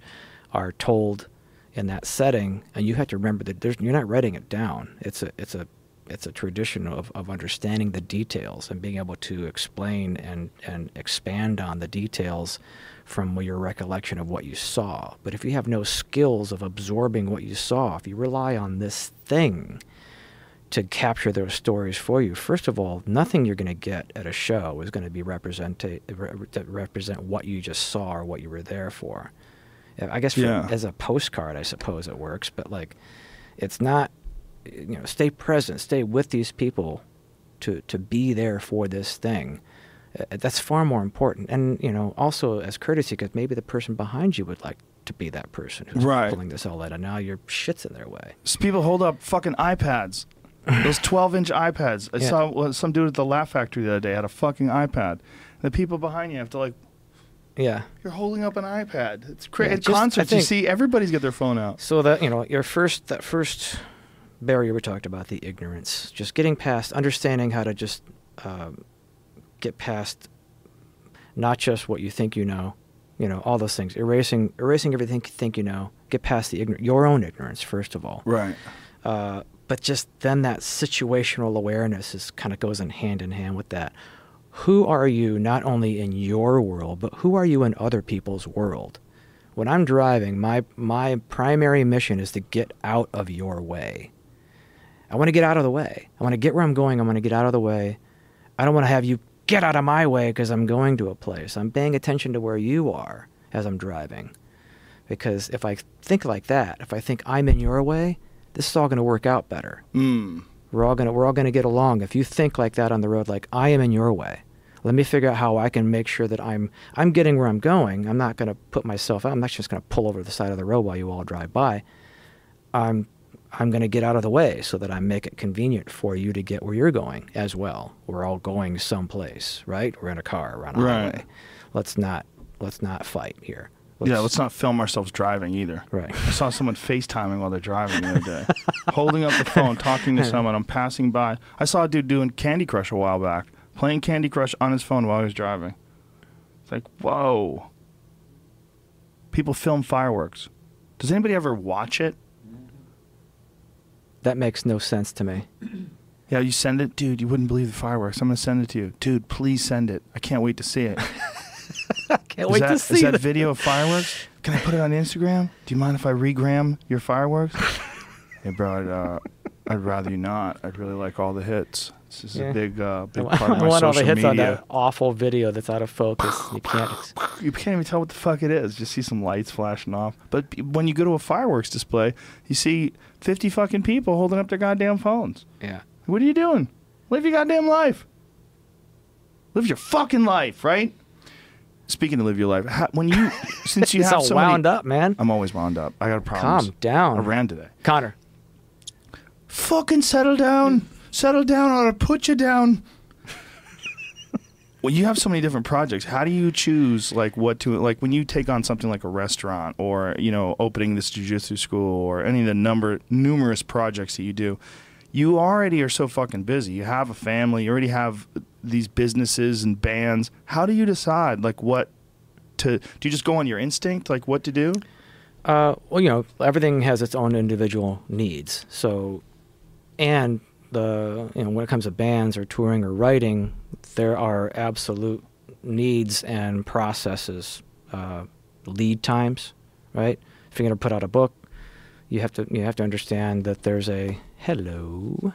are told in that setting and you have to remember that you're not writing it down it's a it's a it's a tradition of, of understanding the details and being able to explain and, and expand on the details from your recollection of what you saw. But if you have no skills of absorbing what you saw, if you rely on this thing to capture those stories for you, first of all, nothing you're going to get at a show is going to be represent that represent what you just saw or what you were there for. I guess for, Yeah. as a postcard, I suppose it works, but like, it's not. You know, stay present, stay with these people, to to be there for this thing. Uh, that's far more important. And you know, also as courtesy, because maybe the person behind you would like to be that person who's Right. pulling this all out, and now your shit's in their way. So people hold up fucking iPads. Those 12 inch iPads. I Yeah. saw well, some dude at the Laugh Factory the other day had a fucking iPad. The people behind you have to like, Yeah. you're holding up an iPad. It's crazy. Yeah, At just- I concerts, you think- see everybody's got their phone out. So that you know, your first that first barrier we talked about the ignorance, just getting past understanding how to just um, get past not just what you think you know, you know, all those things, erasing erasing everything you think you know, get past the ignorant, your own ignorance first of all. Right. Uh, but just then that situational awareness is kind of goes in hand in hand with that. Who are you not only in your world, but who are you in other people's world? When I'm driving, my my primary mission is to get out of your way. I want to get out of the way. I want to get where I'm going. I want to get out of the way. I don't want to have you get out of my way because I'm going to a place. I'm paying attention to where you are as I'm driving. Because if I think like that, if I think I'm in your way, this is all going to work out better. Mm. We're all gonna we're all gonna get along. If you think like that on the road, like I am in your way, let me figure out how I can make sure that I'm I'm getting where I'm going. I'm not gonna put myself out. I'm not just gonna pull over to the side of the road while you all drive by. I'm I'm gonna get out of the way so that I make it convenient for you to get where you're going as well. We're all going someplace, right? We're in a car, we're on a Right. highway. Let's not let's not fight here. Yeah, let's not film ourselves driving either. Right. I saw someone FaceTiming while they're driving the other day, holding up the phone, talking to someone. I'm passing by. I saw a dude doing Candy Crush a while back, playing Candy Crush on his phone while he was driving. It's like, whoa. People film fireworks. Does anybody ever watch it? That makes no sense to me. Yeah, you send it, dude. You wouldn't believe the fireworks. I'm gonna send it to you, dude. Please send it. I can't wait to see it. Can't Is wait that, to is see that that. video of fireworks? Can I put it on Instagram? Do you mind if I regram your fireworks? hey, bro, I'd, uh, I'd rather you not. I'd really like all the hits. This is Yeah. a big, uh, big part of my want all social the hits on media. that awful video that's out of focus. You can't. You can't even tell what the fuck it is. Just see some lights flashing off. But when you go to a fireworks display, you see 50 fucking people holding up their goddamn phones. Yeah. What are you doing? Live your goddamn life. Live your fucking life, right? Speaking to live your life, how, when you since you have all so many- wound up, man. I'm always wound up. I got a problem. Calm down. I ran today. Conor. Fucking settle down. Settle down or I'll put you down. well, you have so many different projects, how do you choose like what to like when you take on something like a restaurant or, you know, opening this jujitsu school or any of the number numerous projects that you do? You already are so fucking busy. You have a family, you already have these businesses and bands. How do you decide like what to do you just go on your instinct like what to do? Uh, well, you know, everything has its own individual needs. So, and the you know when it comes to bands or touring or writing, there are absolute needs and processes, uh, lead times, right? If you're going to put out a book, you have to you have to understand that there's a hello.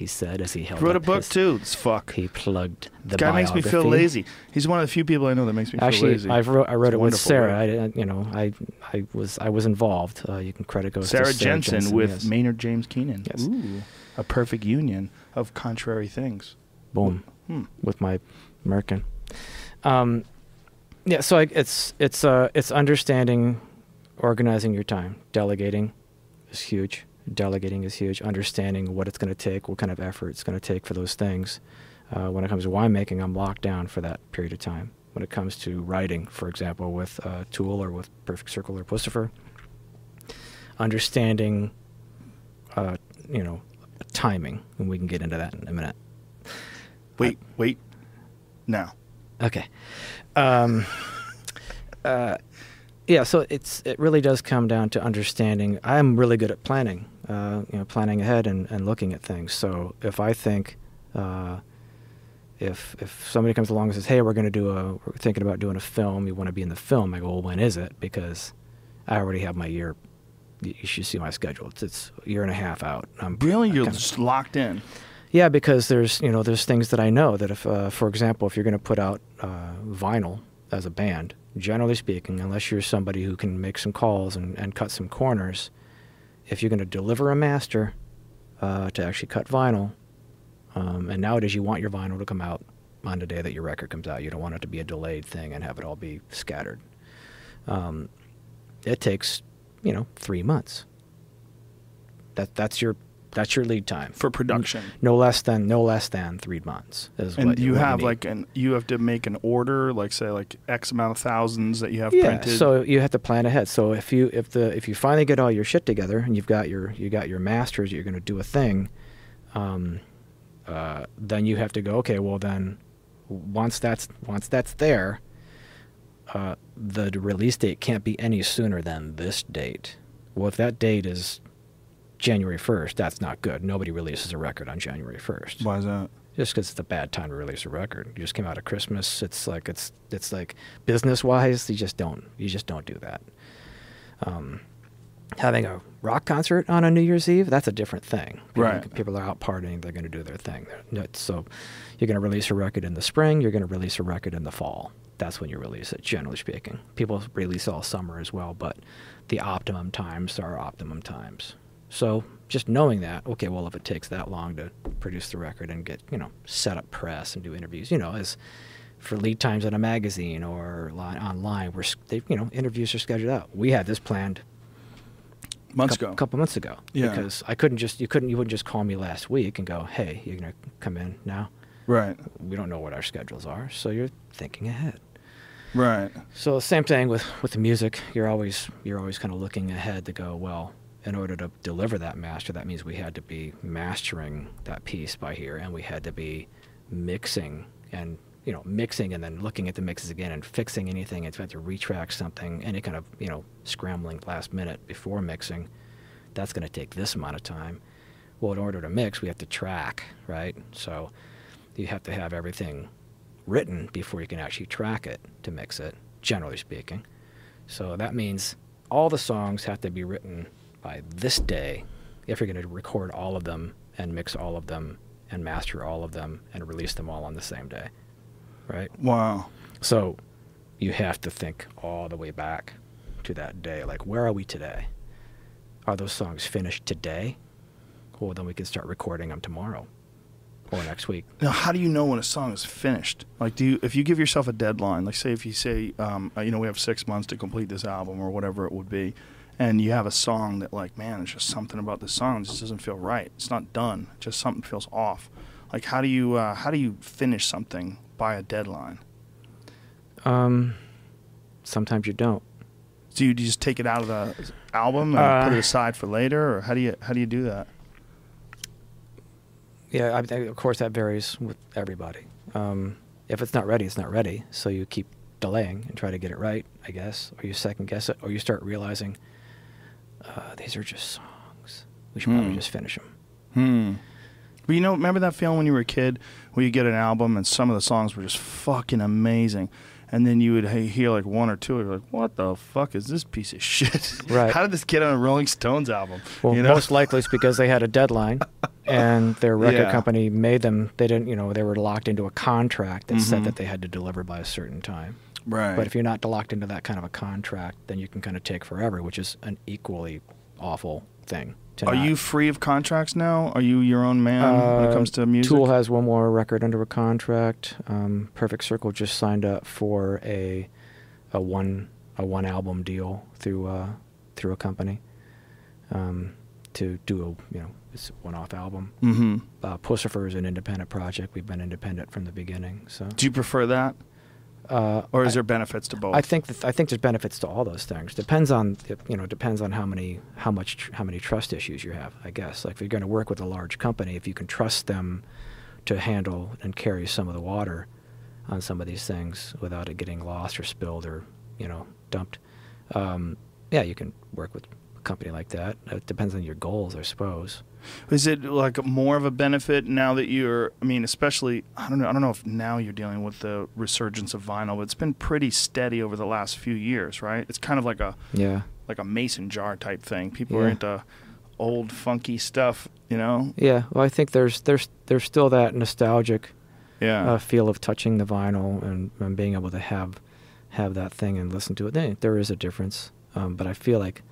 He said as he held Wrote a book his- too. This fuck. He plugged the guy makes me feel lazy. He's one of the few people I know that makes me feel Actually, lazy. I wrote I wrote It's it with Sarah. I you know, I I was I was involved. Uh, you can credit goes Sarah to Sarah Jensen, with yes. Maynard James Keenan. Yes. Ooh, a perfect union of contrary things. boom Hmm. with my Merkin. Um, yeah, so I, it's it's uh it's understanding, organizing your time, delegating is huge. Delegating is huge. Understanding what it's going to take, what kind of effort it's going to take for those things. Uh, when it comes to winemaking, I'm locked down for that period of time. When it comes to writing, for example, with uh, Tool or with Perfect Circle or Puscifer, understanding, uh, you know, timing, and we can get into that in a minute. Wait, wait. Now, Okay. Um, uh, yeah, so it's it really does come down to understanding. I'm really good at planning, uh, you know, planning ahead and, and looking at things. So if I think, uh, if if somebody comes along and says, "Hey, we're going to do a, we're thinking about doing a film. You want to be in the film?" I go, "Well, when is it?" Because I already have my year. You should see my schedule. It's, it's a year and a half out. I'm really, you're kinda- just locked in. yeah, because there's you know there's things that I know that if, uh, for example, if you're going to put out uh, vinyl as a band, generally speaking, unless you're somebody who can make some calls and, and cut some corners, if you're going to deliver a master uh, to actually cut vinyl, um, and nowadays you want your vinyl to come out on the day that your record comes out. You don't want it to be a delayed thing and have it all be scattered. Um, it takes you know three months. That that's your that's your lead time For production. no less than no less than three months is And you have like an you have to make an order, like say like X amount of thousands that you have yeah printed. so you have to plan ahead so if you if the if you finally get all your shit together and you've got your you got your masters you're going to do a thing um uh then you have to go okay well then once that's once that's there uh the release date can't be any sooner than this date well if that date is January 1st that's not good nobody releases a record on January 1st Why is that? just because it's a bad time to release a record. You just came out of Christmas. It's like it's it's like business wise, you just don't you just don't do that. Um, having a rock concert on a New Year's Eve, that's a different thing. People, Right. People are out partying. They're going to do their thing. So you're going to release a record in the spring. You're going to release a record in the fall. That's when you release it, generally speaking. People release all summer as well, but the optimum times are optimum times. So just knowing that, okay, well, if it takes that long to produce the record and get, you know, set up press and do interviews, you know, as for lead times in a magazine or online, where they, you know, interviews are scheduled out. We had this planned Months couple, ago. A couple months ago. Yeah. Because I couldn't just you couldn't you wouldn't just call me last week and go, hey, you're gonna come in now. Right. We don't know what our schedules are, so you're thinking ahead. Right. So the same thing with with the music. You're always you're always kind of looking ahead to go well. In order to deliver that master, that means we had to be mastering that piece by here, and we had to be mixing and you know mixing and then looking at the mixes again and fixing anything. If we had to retrack something, any kind of you know scrambling last minute before mixing, that's going to take this amount of time. Well, in order to mix, we have to track, right? So you have to have everything written before you can actually track it to mix it, generally speaking. So that means all the songs have to be written by this day if you're going to record all of them and mix all of them and master all of them and release them all on the same day. Right? Wow. So you have to think all the way back to that day. Like, where are we today? Are those songs finished today? Well, then we can start recording them tomorrow or next week. Now, how do you know when a song is finished? Like, do you if you give yourself a deadline, like say if you say, um, uh, you know, we have six months to complete this album or whatever it would be, and you have a song that, like, man, it's just something about this song that just doesn't feel right. It's not done. Just something feels off. Like, how do you uh, how do you finish something by a deadline? Um, sometimes you don't. Do you, do you just take it out of the album and put it Uh, aside for later, or how do you how do you do that? Yeah, I, I- of course that varies with everybody. Um, if it's not ready, it's not ready. So you keep delaying and try to get it right, I guess, or you second guess it, or you start realizing uh, these are just songs. We should probably Hmm. just finish them. Hmm. But you know, remember that feeling when you were a kid, where you get an album and some of the songs were just fucking amazing, and then you would hear like one or two, and you're like, "What the fuck is this piece of shit? Right. How did this get on a Rolling Stones album?" Well, you know? most likely it's because they had a deadline, and their record Yeah. company made them. They didn't, you know, they were locked into a contract that Mhm. said that they had to deliver by a certain time. Right. But if you're not locked into that kind of a contract, then you can kind of take forever, which is an equally awful thing. To are not- you free of contracts now? Are you your own man when it Uh, comes to music? Tool has one more record under a contract. Um, Perfect Circle just signed up for a a one a one album deal through uh, through a company um, to do a you know it's one off album. mm-hmm. Uh, Puscifer is an independent project. We've been independent from the beginning. So Do you prefer that, uh, or is I- there benefits to both? I think that, I think there's benefits to all those things. Depends on you know depends on how many how much tr- how many trust issues you have. I guess like if you're going to work with a large company, if you can trust them to handle and carry some of the water on some of these things without it getting lost or spilled or you know dumped, um, yeah, you can work with a company like that. It depends on your goals, I suppose. Is it like more of a benefit now that you're? I mean, especially I don't know. I don't know if now you're dealing with the resurgence of vinyl, but it's been pretty steady over the last few years, right? It's kind of like a Yeah. like a mason jar type thing. People are into old funky stuff, you know. Yeah. Well, I think there's there's there's still that nostalgic Yeah. uh, feel of touching the vinyl and, and being able to have have that thing and listen to it. There, there is a difference, um, but I feel like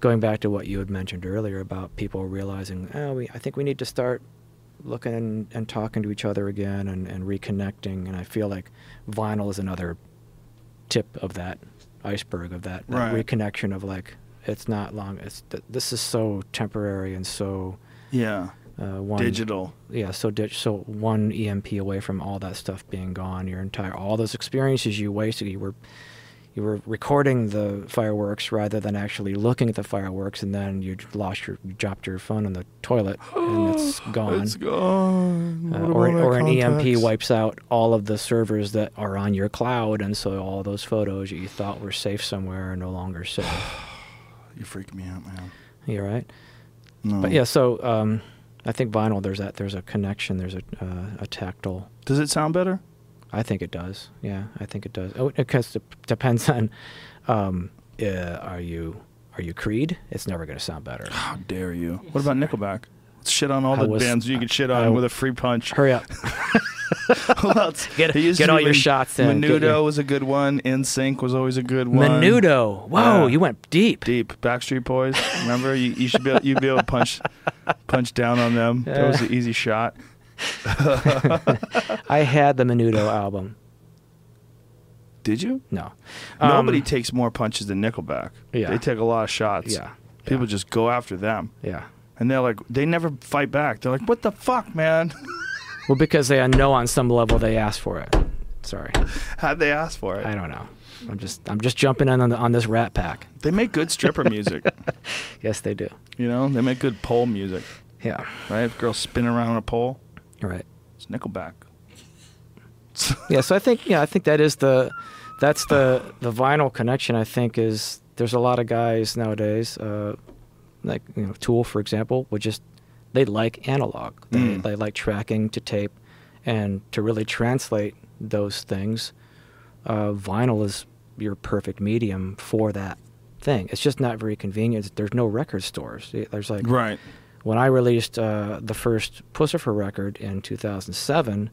going back to what you had mentioned earlier about people realizing, oh, we, I think we need to start looking and, and talking to each other again and, and reconnecting. And I feel like vinyl is another tip of that iceberg of that, that Right. reconnection of like it's not long. It's th- this is so temporary and so yeah. uh, one Digital. yeah so ditch so one emp away from all that stuff being gone your entire all those experiences you wasted you were you were recording the fireworks rather than actually looking at the fireworks and then you lost your you dropped your phone in the toilet and it's gone It's gone. uh, or, or an EMP wipes out all of the servers that are on your cloud, and so all those photos that you thought were safe somewhere are no longer safe. You freak me out, man. You're right. No. But yeah, so um, I think vinyl. There's that. There's a connection. There's a uh, a tactile. Does it sound better? I think it does. Yeah, I think it does. Oh, because it depends on. Um, uh, are you are you Creed? It's never going to sound better. How dare you? What about Nickelback? Let's shit on all I the was- bands you can shit on I- with a free punch. Hurry up. Else? Get- get all your shots in. Menudo your- was a good one. NSYNC was always a good one. Menudo. Whoa, Yeah. you went deep. Deep Backstreet Boys. Remember, you, you should be able, you'd be able to punch punch down on them. That was an easy shot. I had the Menudo album. Did you? No. Nobody Um, takes more punches than Nickelback. Yeah. They take a lot of shots. Yeah. People yeah, just go after them. Yeah. And they're like, they never fight back. They're like, what the fuck, man? Well, because they know on some level they asked for it. Sorry, How'd they ask for it? I don't know. I'm just I'm just jumping in on the, on this Rat Pack. They make good stripper music. Yes, they do. You know, they make good pole music, Yeah. right? If girls spin around on a pole, right. it's Nickelback. Yeah. So I think yeah I think that is the that's the the vinyl connection. I think is there's a lot of guys nowadays uh, like you know Tool for example would just they like analog. They, Mm. they like tracking to tape, and to really translate those things, uh, vinyl is your perfect medium for that thing. It's just not very convenient. There's no record stores. There's like Right. When I released uh, the first Puscifer record in 2007,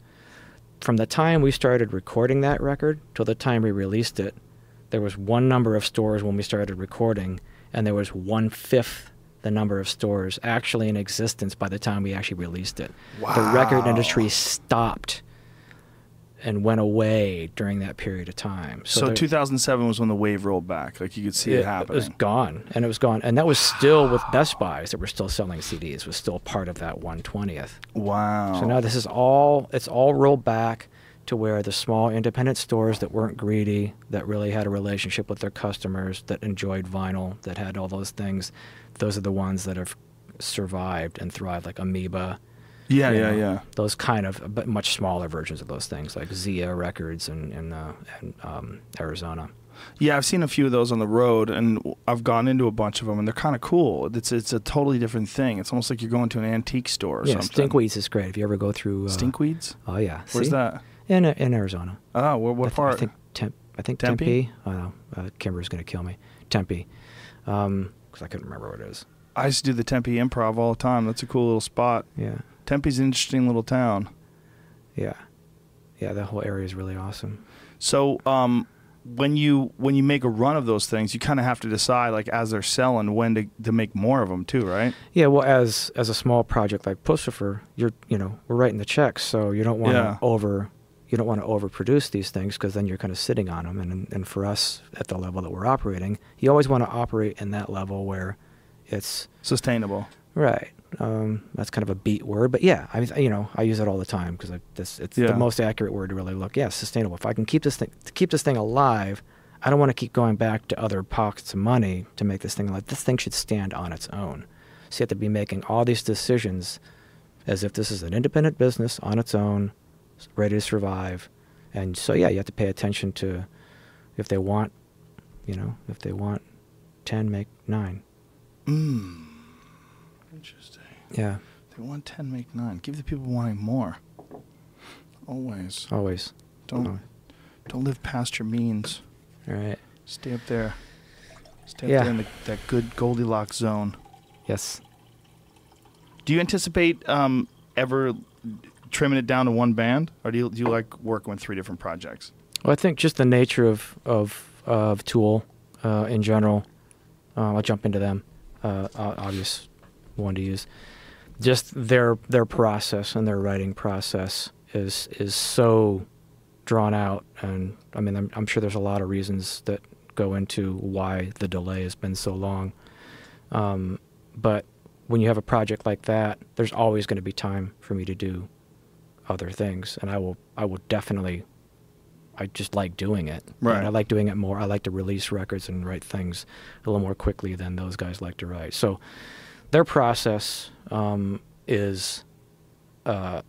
from the time we started recording that record till the time we released it, there was one number of stores when we started recording, and there was one fifth the number of stores actually in existence by the time we actually released it. The record industry stopped and went away during that period of time. So, there- 2007 was when the wave rolled back. Like you could see it, happen. it, was gone, and it was gone, and that was still with Best Buys that were still selling CDs. Was still part of that 120th. wow. So now this is all it's all rolled back to where the small independent stores that weren't greedy, that really had a relationship with their customers, that enjoyed vinyl, that had all those things, those are the ones that have survived and thrived, like Amoeba. Yeah, yeah, know, yeah. Those kind of, but much smaller versions of those things, like Zia Records and and, uh, and um, Arizona. Yeah, I've seen a few of those on the road, and I've gone into a bunch of them, and they're kind of cool. It's it's a totally different thing. It's almost like you're going to an antique store or yeah, something. Stinkweeds is great. If you ever go through uh, Stinkweeds? Oh yeah, Where's See? that? In in Arizona. Oh, I, what th- part? I think Temp. I think Tempe? Tempe. I don't know. Uh, Kimber's gonna kill me. Tempe, because I couldn't remember what it is. I used to do the Tempe Improv all the time. That's a cool little spot. Yeah, Tempe's an interesting little town. yeah, yeah. That whole area is really awesome. So, um, when you when you make a run of those things, you kind of have to decide, like as they're selling, when to to make more of them too, right? Yeah, well, as as a small project like Puscifer, you're you know we're writing the checks, so you don't want to Yeah. over you don't want to overproduce these things because then you're kind of sitting on them. And and for us at the level that we're operating, you always want to operate in that level where it's Sustainable. Right. Um, that's kind of a beat word, but yeah, I mean, you know, I use it all the time because this it's Yeah. the most accurate word to really look. Yeah, sustainable. If I can keep this thing to keep this thing alive, I don't want to keep going back to other pockets of money to make this thing alive. This thing should stand on its own. So you have to be making all these decisions as if this is an independent business on its own, ready to survive. And so yeah, you have to pay attention to if they want, you know, if they want ten, make nine. Interesting. Yeah, They want ten, make nine. Give the people wanting more. Always. always. Don't Always. don't live past your means. All right. Stay up there. Stay up Yeah. there in the, that good Goldilocks zone. Yes. Do you anticipate um, ever trimming it down to one band, or do you do you like working with three different projects? Well, I think just the nature of of of Tool uh, in general. Uh, I'll jump into them. Uh, obvious one to use. Just their their process and their writing process is is so drawn out, and I mean, I'm, I'm sure there's a lot of reasons that go into why the delay has been so long. Um, but when you have a project like that, there's always going to be time for me to do other things, and I will I will definitely I just like doing it. Right. And I like doing it more. I like to release records and write things a little more quickly than those guys like to write. So their process um, is uh,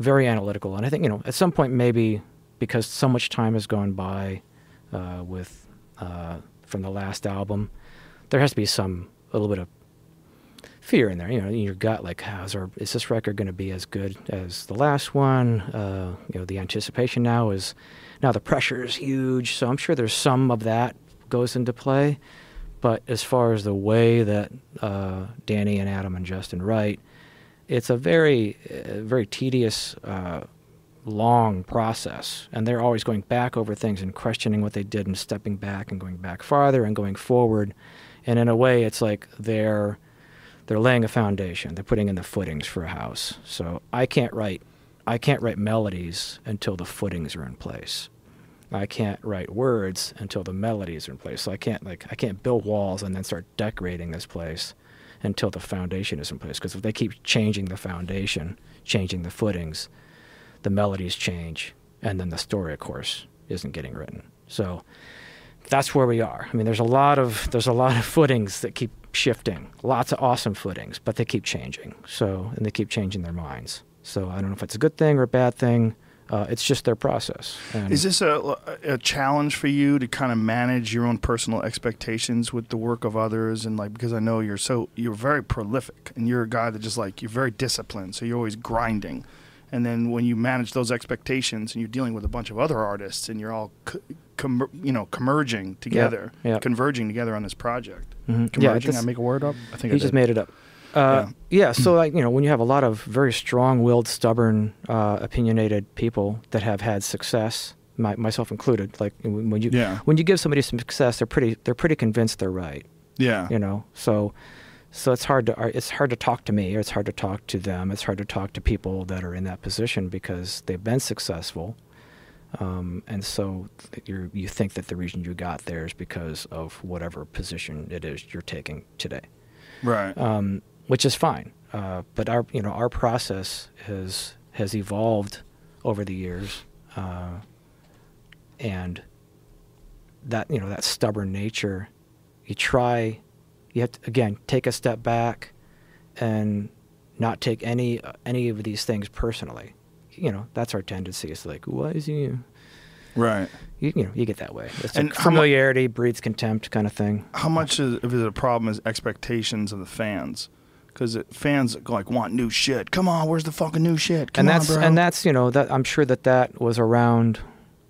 very analytical, and I think you know at some point maybe because so much time has gone by uh, with uh, from the last album, there has to be some a little bit of fear in there. You know, in your gut, like, is, our, is this record going to be as good as the last one? Uh, you know, the anticipation now is now the pressure is huge, so I'm sure there's some of that goes into play. But as far as the way that uh, Danny and Adam and Justin write, it's a very, uh, very tedious, uh, long process, and they're always going back over things and questioning what they did and stepping back and going back farther and going forward. And in a way, it's like they're they're laying a foundation. They're putting in the footings for a house. So I can't write I can't write melodies until the footings are in place. I can't write words until the melodies are in place. So I can't like I can't build walls and then start decorating this place until the foundation is in place. Because if they keep changing the foundation, changing the footings, the melodies change, and then the story, of course, isn't getting written. So that's where we are. I mean, there's a lot of there's a lot of footings that keep shifting, lots of awesome footings, but they keep changing. So and they keep changing their minds. So I don't know if it's a good thing or a bad thing. Uh, it's just their process. And Is this a, a challenge for you to kind of manage your own personal expectations with the work of others and like because I know you're so you're very prolific and you're a guy that just like you're very disciplined so you're always grinding and then when you manage those expectations and you're dealing with a bunch of other artists and you're all co- com- you know converging together yeah. converging together on this project Mhm. Yeah, converging this- I make a word up I think just made it up. Uh, yeah. so like you know, when you have a lot of very strong-willed, stubborn, uh, opinionated people that have had success, my, myself included, like when when you Yeah. when you give somebody some success, they're pretty they're pretty convinced they're right. yeah You know, so so it's hard to it's hard to talk to me, or it's hard to talk to them. It's hard to talk to people that are in that position because they've been successful. Um, and so you you think that the reason you got there is because of whatever position it is you're taking today right um, which is fine. Uh, but our you know our process has has evolved over the years, uh, and that you know that stubborn nature, you try, you have to again take a step back, and not take any any of these things personally. You know that's our tendency. It's like why is he? right You, you know you get that way. It's And how mu- familiarity breeds contempt kind of thing. how much is, of it a problem is expectations of the fans? Because fans like want new shit. Come on, where's the fucking new shit? Come and on, that's bro. and that's you know that I'm sure that that was around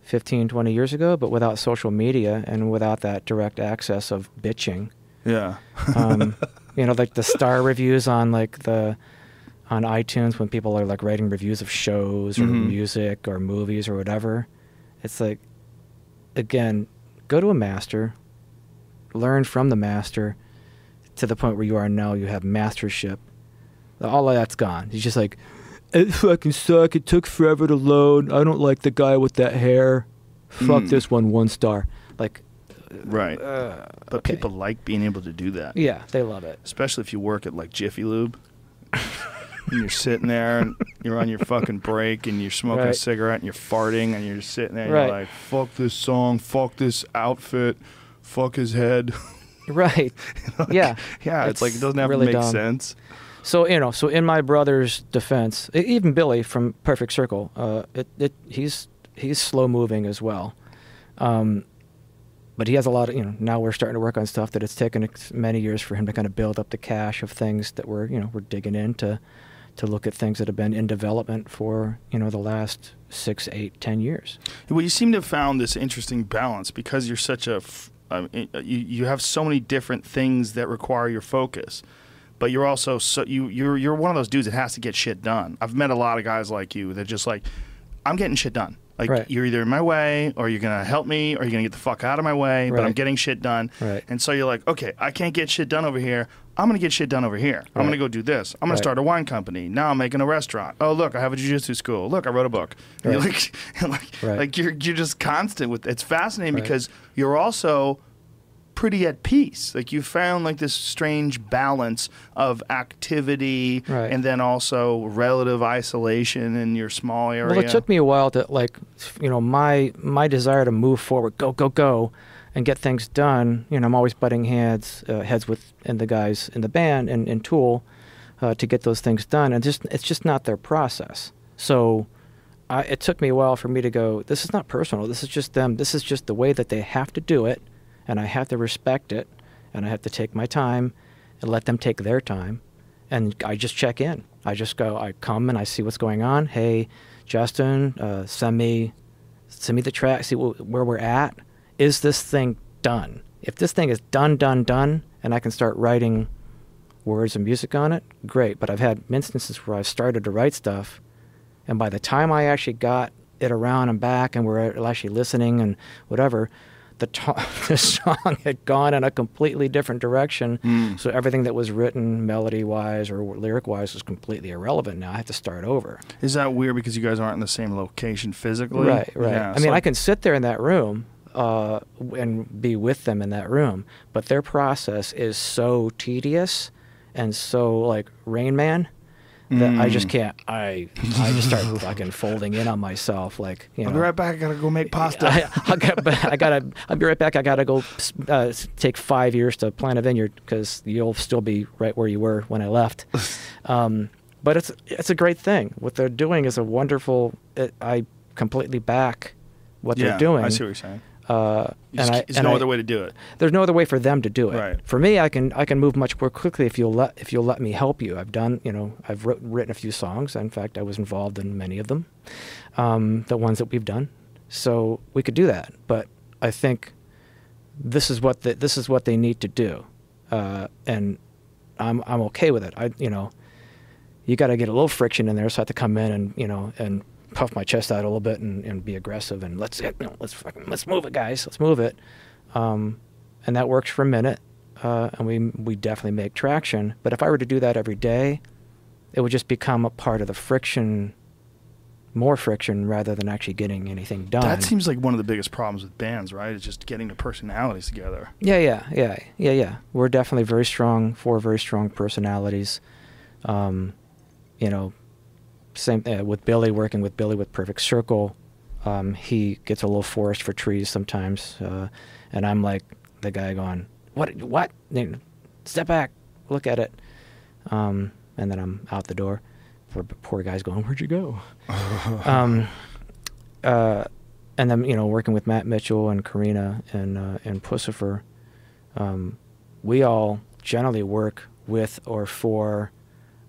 15 20 years ago but without social media and without that direct access of bitching yeah, um, you know like the star reviews on like the on iTunes when people are like writing reviews of shows or Mhm. music or movies or whatever it's like again go to a master learn from the master to the point where you are now you have mastership all of that's gone he's just like it fucking suck it took forever to load i don't like the guy with that hair fuck Mm. this one one star like right. uh, but okay. people like being able to do that, yeah they love it especially if you work at like Jiffy Lube. and you're sitting there and you're on your fucking break and you're smoking a cigarette and you're farting and you're just sitting there and Right. you're like, fuck this song, fuck this outfit, fuck his head. right Like, Yeah. Yeah, it's, like it doesn't have really to make dumb. sense. So you know, so in my brother's defense, even Billy from Perfect Circle, uh, it, it he's he's slow moving as well, um, but he has a lot of you know. Now we're starting to work on stuff that it's taken many years for him to kind of build up the cache of things that we're you know we're digging into, to look at things that have been in development for you know the last six, eight, ten years. Well, you seem to have found this interesting balance because you're such a, um, i- you you have so many different things that require your focus, but you're also so you you're you're one of those dudes that has to get shit done. I've met a lot of guys like you that just like, I'm getting shit done. Like Right. you're either in my way or you're gonna help me or you're gonna get the fuck out of my way. But I'm getting shit done. Right. And so you're like, okay, I can't get shit done over here. I'm gonna get shit done over here. I'm gonna go do this. I'm gonna Right. start a wine company. Now I'm making a restaurant. Oh look, I have a jujitsu school. Look, I wrote a book. And you're like, like, Right. like you're you're just constant with. It's fascinating Right. because you're also pretty at peace. Like you found like this strange balance of activity Right. and then also relative isolation in your small area. Well, it took me a while to like, you know, my my desire to move forward, go go go, and get things done. You know, I'm always butting heads uh, heads with and the guys in the band and, and Tool uh, to get those things done, and just it's just not their process. So. I, it took me a while for me to go. This is not personal. This is just them. This is just the way that they have to do it, and I have to respect it, and I have to take my time, and let them take their time, and I just check in. I just go. I come and I see what's going on. Hey, Justin, uh, send me send me the track. See wh- where we're at. Is this thing done? If this thing is done, done, done, and I can start writing words and music on it, great. But I've had instances where I've started to write stuff, and by the time I actually got it around and back, and we're actually listening and whatever, the, to- the song had gone in a completely different direction. Mm. So everything that was written melody wise or lyric wise was completely irrelevant. Now I have to start over. Is that weird because you guys aren't in the same location physically? Right, right. Yeah, I mean, so- I can sit there in that room uh, and be with them in that room, but their process is so tedious and so like Rain Man that I Mm. just can't. I I just start fucking folding in on myself, like you I'll be right back. I gotta go make pasta. I, I, got, I gotta. I'll be right back. I gotta go uh, take five years to plant a vineyard because you'll still be right where you were when I left. Um, but it's it's a great thing. What they're doing is a wonderful. It, I completely back what yeah, they're doing. I see what you're saying. Uh, and I, there's and no I- other way to do it. There's no other way for them to do it. Right. For me, I can I can move much more quickly if you'll let if you'll let me help you. I've done you know I've wrote, written a few songs. In fact, I was involved in many of them, um, the ones that we've done. So we could do that. But I think this is what the, this is what they need to do, uh, and I'm I'm okay with it. I you know you got to get a little friction in there, so I have to come in and you know and puff my chest out a little bit and, and be aggressive and let's you know, let's fucking let's move it, guys, let's move it, um, and that works for a minute, uh, and we we definitely make traction. But if I were to do that every day, it would just become a part of the friction, more friction rather than actually getting anything done. That seems like one of the biggest problems with bands, right? Is just getting the personalities together. Yeah, yeah, yeah, yeah, yeah. We're definitely very strong, four very strong personalities. Um, you know, same uh, with Billy, working with Billy with Perfect Circle. Um, he gets a little forest for trees sometimes, uh, and I'm like the guy going, "What? What? Step back, look at it." Um, and then I'm out the door. Poor, poor guy's going, "Where'd you go?" um, uh, and then you know, working with Mat Mitchell and Carina and uh, and Puscifer, um, we all generally work with or for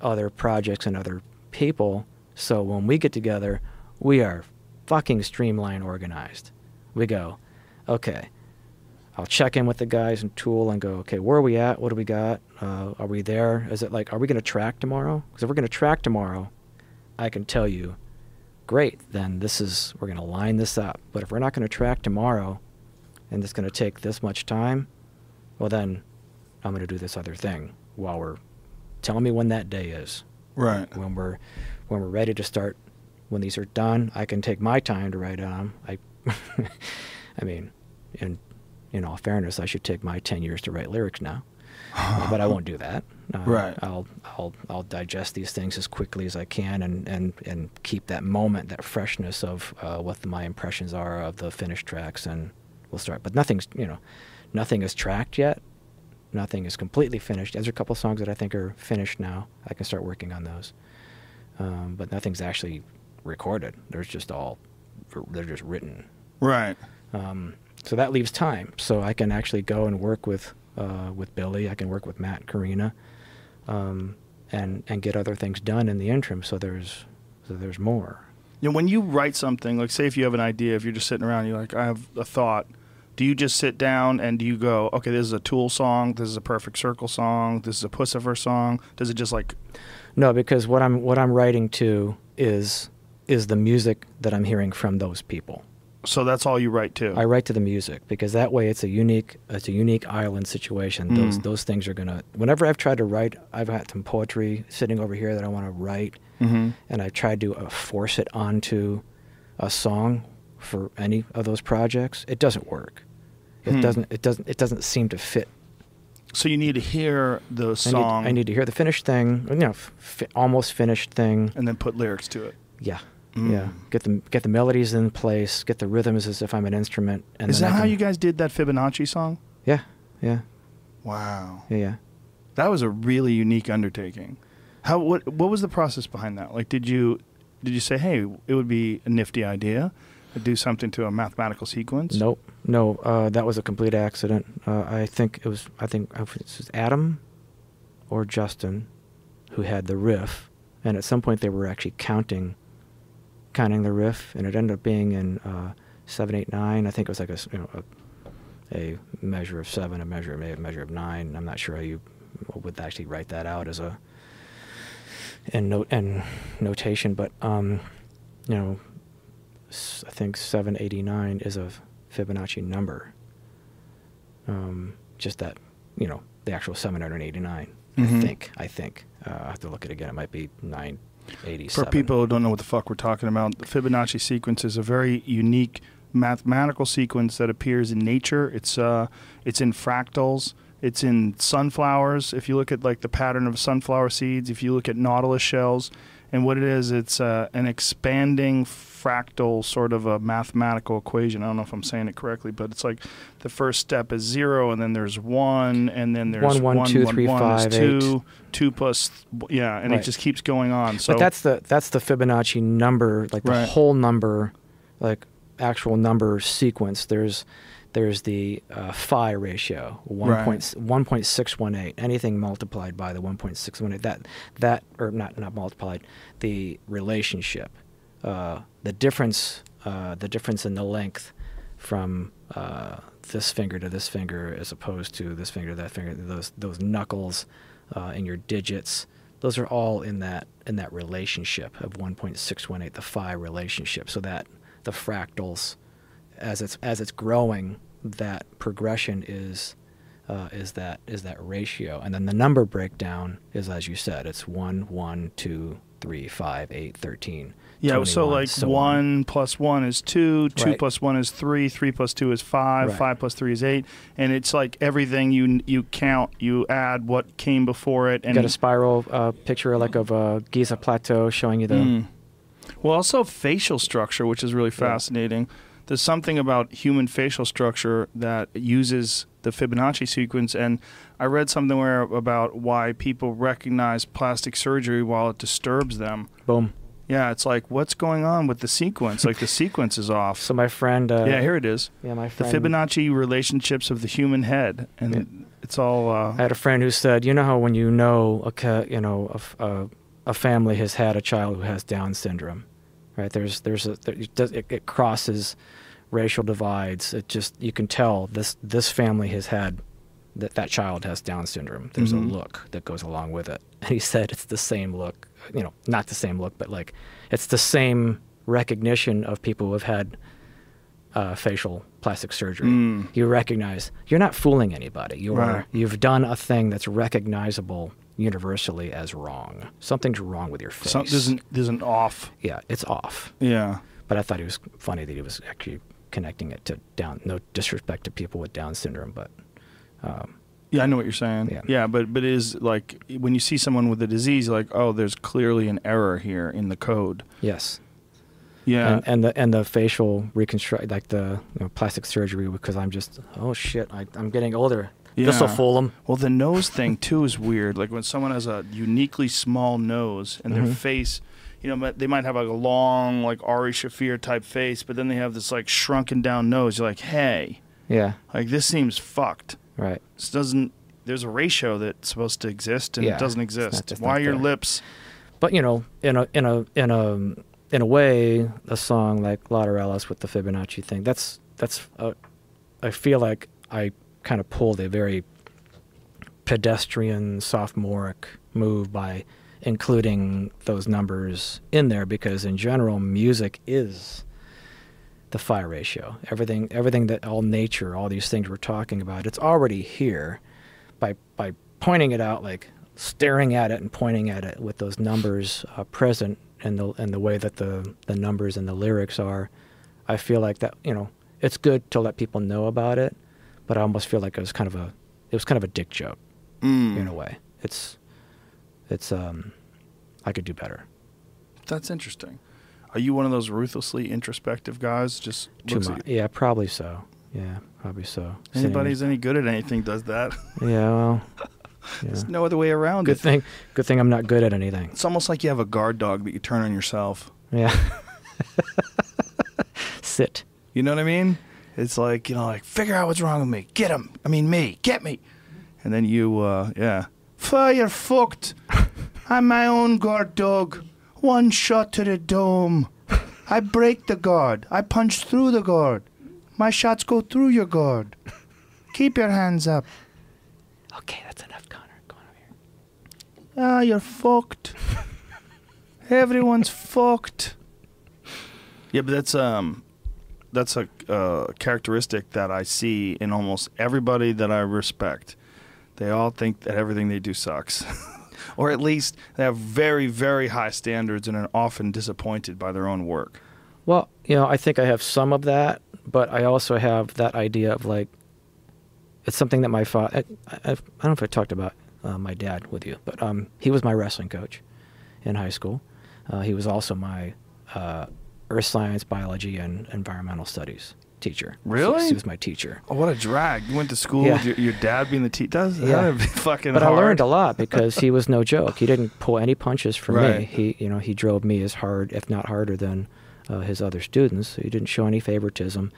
other projects and other people. So when we get together, we are fucking streamline organized. We go, okay, I'll check in with the guys and Tool and go, okay, where are we at? What do we got? Uh, are we there? Is it like, are we going to track tomorrow? Because if we're going to track tomorrow, I can tell you, great, then this is, we're going to line this up. But if we're not going to track tomorrow and it's going to take this much time, well, then I'm going to do this other thing while we're, tell me when that day is Right. when we're when we're ready to start when these are done i can take my time to write on them i i mean in in all fairness i should take my 10 years to write lyrics now Uh, but i won't do that uh, Right. i'll i'll i'll digest these things as quickly as i can and and and keep that moment that freshness of uh, what the, my impressions are of the finished tracks and we'll start but nothing's you know nothing is tracked yet nothing is completely finished. There's a couple songs that I think are finished now. I can start working on those, um, but nothing's actually recorded. There's just all they're just written. Right. Um, so that leaves time. So I can actually go and work with uh, with Billy. I can work with Mat and Carina, um, and and get other things done in the interim. So there's so there's more. You know, when you write something, like say if you have an idea, if you're just sitting around, you're like, I have a thought. Do you just sit down and do you go, okay, this is a Tool song, this is a Perfect Circle song, this is a Puscifer song? Does it just like, No, because what I'm what I'm writing to is is the music that I'm hearing from those people. so that's all you write to? I write to the music because that way it's a unique it's a unique island situation. Those Mm. those things are gonna. Whenever I've tried to write, I've got some poetry sitting over here that I want to write, mm-hmm. and I tried to uh, force it onto a song for any of those projects. It doesn't work. It Hmm. doesn't. It doesn't. It doesn't seem to fit. So you need to hear the I need, song I need to hear the finished thing. You know, fi- almost finished thing. and then put lyrics to it. Yeah. Mm. Yeah. Get the get the melodies in place. Get the rhythms as if I'm an instrument. And Is that how you guys did that Fibonacci song? Yeah. Yeah. Wow. Yeah. Yeah. That was a really unique undertaking. How what what was the process behind that? Like did you did you say, "Hey, it would be a nifty idea do something to a mathematical sequence?" Nope. No, uh, that was a complete accident. Uh, I think it was. I think it was Adam or Justin who had the riff, and at some point they were actually counting, counting the riff, and it ended up being in uh, seven, eight, nine. I think it was like a you know a, a measure of seven, a measure maybe a measure of nine. I'm not sure how you would actually write that out as a in note and notation, but um, you know, I think 789 is a Fibonacci number. Um, just that, you know, the actual 789. I Mhm. think. I think. Uh, I have to look at it again. It might be 987. For people who don't know what the fuck we're talking about, the Fibonacci sequence is a very unique mathematical sequence that appears in nature. It's uh, it's in fractals. It's in sunflowers. If you look at like the pattern of sunflower seeds, if you look at nautilus shells, and what it is, it's uh, an expanding fractal sort of a mathematical equation. I don't know if I'm saying it correctly, but it's like the first step is zero, and then there's one, and then there's One, one, one, two, one, three, one is five, two, two plus, yeah, and Right. it just keeps going on. So but that's the that's the Fibonacci number, like the Right. whole number, like actual number sequence. There's there's the uh, phi ratio, one Right. point one point six one eight. Anything multiplied by the one point six one eight, that that or not not multiplied, the relationship, uh, the difference, uh, the difference in the length from uh, this finger to this finger as opposed to this finger to that finger. Those those knuckles uh, in your digits. Those are all in that in that relationship of 1.618, the phi relationship. So that the fractals, as it's as it's growing, that progression is uh, is that is that ratio, and then the number breakdown is as you said, it's one, one, two, three, five, eight, thirteen. Yeah, so like so on. one plus one is two, two Right. plus one is three, three plus two is five, Right. five plus three is eight, and it's like everything you you count, you add what came before it, You and got a spiral uh, picture like of a Giza plateau showing you the Mm. well, also facial structure, which is really fascinating. There's something about human facial structure that uses the Fibonacci sequence, and I read something where about why people recognize plastic surgery while it disturbs them. boom. Yeah, it's like what's going on with the sequence? like the sequence is off. So my friend, uh, yeah, here it is. yeah, my the Fibonacci relationships of the human head, and Yeah. it's all. Uh, I had a friend who said, you know how when you know a ca- you know a, a- a family has had a child who has Down syndrome, right? There's there's a there, it, does, it, it crosses racial divides. It just you can tell this this family has had that that child has Down syndrome. There's Mhm. a look that goes along with it. And he said it's the same look, you know, not the same look, but like it's the same recognition of people who have had uh, facial plastic surgery. Mm. You recognize you're not fooling anybody. You Right. are you've done a thing that's recognizable universally as wrong. Something's wrong with your face. some, there's an there's an off. yeah, it's off. Yeah. But I thought it was funny that he was actually connecting it to Down. No disrespect to people with Down syndrome, but um, Yeah, I know what you're saying. Yeah. yeah, but but it is like when you see someone with a disease, like, oh, there's clearly an error here in the code. yes. Yeah. And, and the and the facial reconstruct like the you know, plastic surgery because I'm just oh shit I, I'm getting older. This will Yeah. fool them. well, the nose thing too is weird. Like when someone has a uniquely small nose and their Mhm. face, you know, they might have like a long, like Ari Shaffir type face, but then they have this like shrunken down nose. You're like, hey, Yeah. like this seems fucked. Right. This doesn't. There's a ratio that's supposed to exist and Yeah, it doesn't it's not- exist. it's Why your there. lips? But you know, in a in a in a in a way, a song like Lateralus with the Fibonacci thing, that's that's uh, I feel like I kind of pulled a very pedestrian sophomoric move by including those numbers in there because in general music is the phi ratio everything everything that all nature all these things we're talking about it's already here by by pointing it out like staring at it and pointing at it with those numbers uh, present and the and the way that the the numbers and the lyrics are i feel like that you know it's good to let people know about it but i almost feel like it was kind of a it was kind of a dick joke Mm. in a way it's it's um i could do better That's interesting. Are you one of those ruthlessly introspective guys? Just too much yeah probably so yeah probably so Anybody who's any good at anything does that. yeah well yeah. There's no other way around good it. thing good thing i'm not good at anything It's almost like you have a guard dog that you turn on yourself. yeah sit You know what I mean? It's like, you know, like, figure out what's wrong with me. Get him. I mean, me. Get me. And then you, uh, yeah. Fire fucked. I'm my own guard dog. One shot to the dome. I break the guard. I punch through the guard. My shots go through your guard. Keep your hands up. Okay, that's enough, Conor. Come on over here. Ah, you're fucked. Everyone's fucked. Yeah, but that's um, that's a uh, characteristic that I see in almost everybody that I respect. They all think that everything they do sucks, or at least they have very, very high standards and are often disappointed by their own work. Well, you know, I think I have some of that, but I also have that idea of like, it's something that my father. I, I, I don't know if I talked about uh, my dad with you, but um, he was my wrestling coach in high school. Uh, he was also my uh, earth science, biology, and environmental studies teacher. Really? So he was my teacher. Oh, what a drag! You went to school Yeah. with your, your dad being the teacher. Yeah. fucking. But I learned a lot because he was no joke. He didn't pull any punches for me. He, you know, he drove me as hard, if not harder, than uh, his other students. He didn't show any favoritism.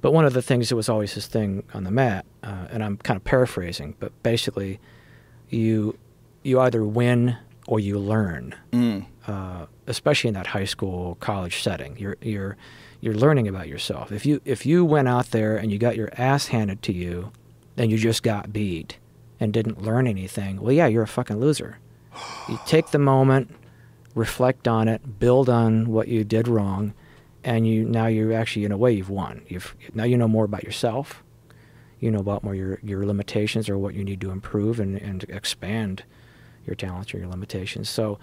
But one of the things that was always his thing on the mat, uh, and I'm kind of paraphrasing, but basically, you you either win or you learn. Mm. Uh, especially in that high school college setting, you're you're you're learning about yourself. If you if you went out there and you got your ass handed to you, and you just got beat and didn't learn anything, well, yeah, you're a fucking loser. You take the moment, reflect on it, build on what you did wrong, and you now you're actually in a way you've won. You've now you know more about yourself. You know about more your your limitations or what you need to improve and and expand your talents or your limitations. So,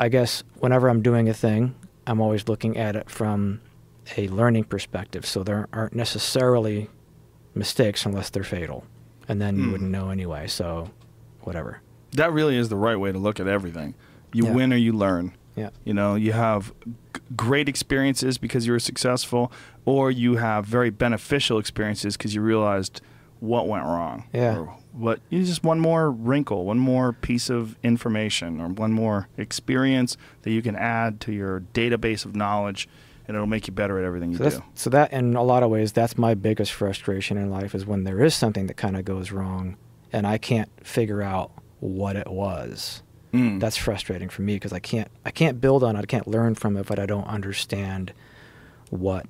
I guess whenever I'm doing a thing, I'm always looking at it from a learning perspective. So there aren't necessarily mistakes unless they're fatal, and then you Mm. wouldn't know anyway. So, whatever. That really is the right way to look at everything. You Yeah. win or you learn. Yeah. You know, you have g- great experiences because you were successful, or you have very beneficial experiences because you realized what went wrong. Yeah. Or what you just one more wrinkle, one more piece of information, or one more experience that you can add to your database of knowledge, and it'll make you better at everything you So do. so that in a lot of ways that's my biggest frustration in life is when there is something that kind of goes wrong and I can't figure out what it was. Mm. That's frustrating for me because I can't I can't build on it. I can't learn from it, but I don't understand what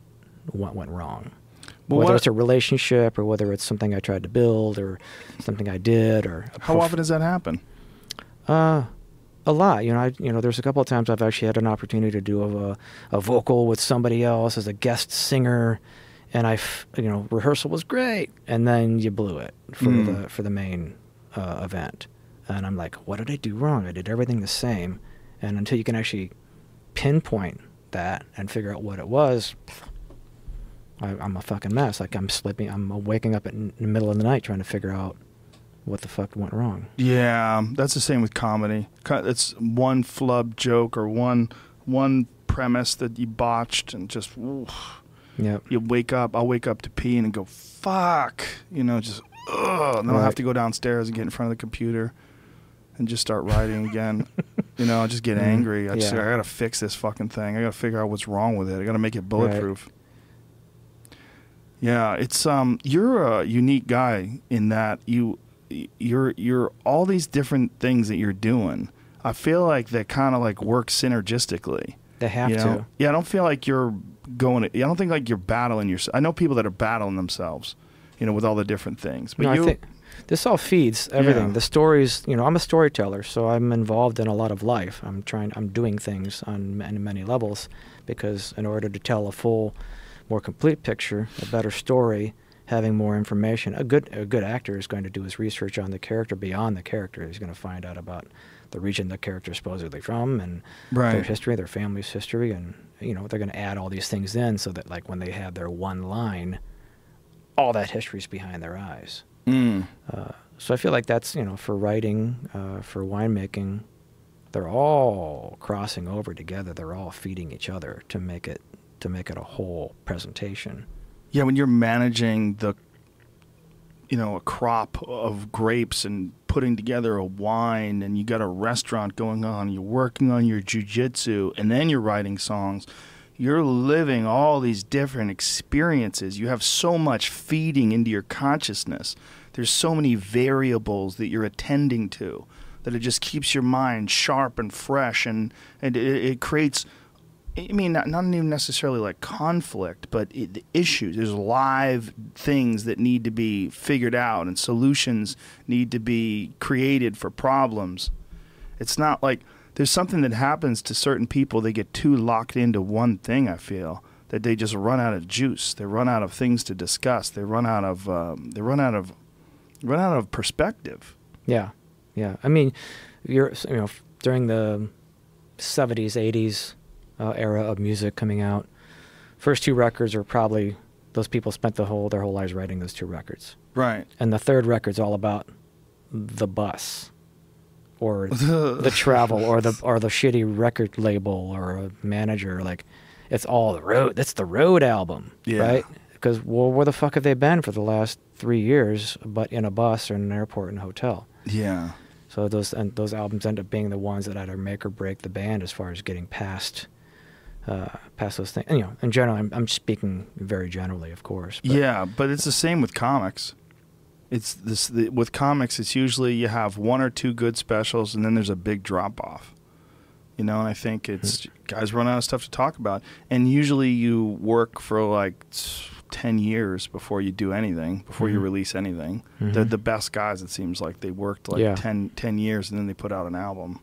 what went wrong. Well, whether what- it's a relationship or whether it's something I tried to build or something I did or How prof- often does that happen? uh, a lot. You know, I you know, there's a couple of times I've actually had an opportunity to do a a vocal with somebody else as a guest singer, and I, you know, rehearsal was great, and then you blew it for Mm. the for the main uh, event, and I'm like, what did I do wrong? I did everything the same, and until you can actually pinpoint that and figure out what it was. I, I'm a fucking mess. Like I'm sleeping, I'm waking up in the middle of the night trying to figure out what the fuck went wrong. Yeah, that's the same with comedy. It's one flub joke or one one premise that you botched and just oof. Yep. you wake up. I'll wake up to pee and go fuck, you know, just ugh. And then I'll have to go downstairs and get in front of the computer and just start writing again. you know, I just get Mhm. angry. I just Yeah. I gotta fix this fucking thing. I gotta figure out what's wrong with it. I gotta make it bulletproof. Yeah, it's um you're a unique guy in that you you're you're all these different things that you're doing. I feel like they kind of like work synergistically. They have you to. Yeah, I don't feel like you're going. I don't think like you're battling yourself. I know people that are battling themselves, you know, with all the different things. But no, you, I think this all feeds everything. Yeah. The stories, you know, I'm a storyteller, so I'm involved in a lot of life. I'm trying, I'm doing things on many, many levels because in order to tell a full, more complete picture, a better story, having more information, a good, a good actor is going to do his research on the character beyond the character. He's going to find out about the region the character is supposedly from and their history, their family's history, and you know they're going to add all these things in so that like when they have their one line, all that history is behind their eyes. Mm. Uh, so I feel like that's you know for writing, uh, for winemaking, they're all crossing over together. They're all feeding each other to make it to make it a whole presentation. Yeah, when you're managing the, you know, a crop of grapes and putting together a wine, and you got a restaurant going on, you're working on your jujitsu, and then you're writing songs. You're living all these different experiences. You have so much feeding into your consciousness. There's so many variables that you're attending to that it just keeps your mind sharp and fresh, and and it, it creates. I mean, not, not even necessarily like conflict, but it, issues. There's live things that need to be figured out, and solutions need to be created for problems. It's not like there's something that happens to certain people. They get too locked into one thing. I feel that they just run out of juice. They run out of things to discuss. They run out of um, they run out of run out of perspective. Yeah, yeah. I mean, you're you know during the '70s, '80s uh, era of music coming out, first two records are probably those people spent the whole their whole lives writing those two records, Right. and the third record's all about the bus, or the travel, or the or the shitty record label or a manager. Like, it's all the road. That's the road album, Yeah. right? Because well, where the fuck have they been for the last three years? But in a bus or in an airport and a hotel. Yeah. So those and those albums end up being the ones that either make or break the band as far as getting past uh, past those things. And, you know, in general, I'm, I'm speaking very generally, of course. but- Yeah, but it's the same with comics. It's this the, with comics. It's usually you have one or two good specials, and then there's a big drop off. You know, and I think it's guys run out of stuff to talk about, and usually you work for like ten years before you do anything, before you Mhm. release anything. The Mhm. the best guys, it seems like they worked like Yeah. ten 10 years, and then they put out an album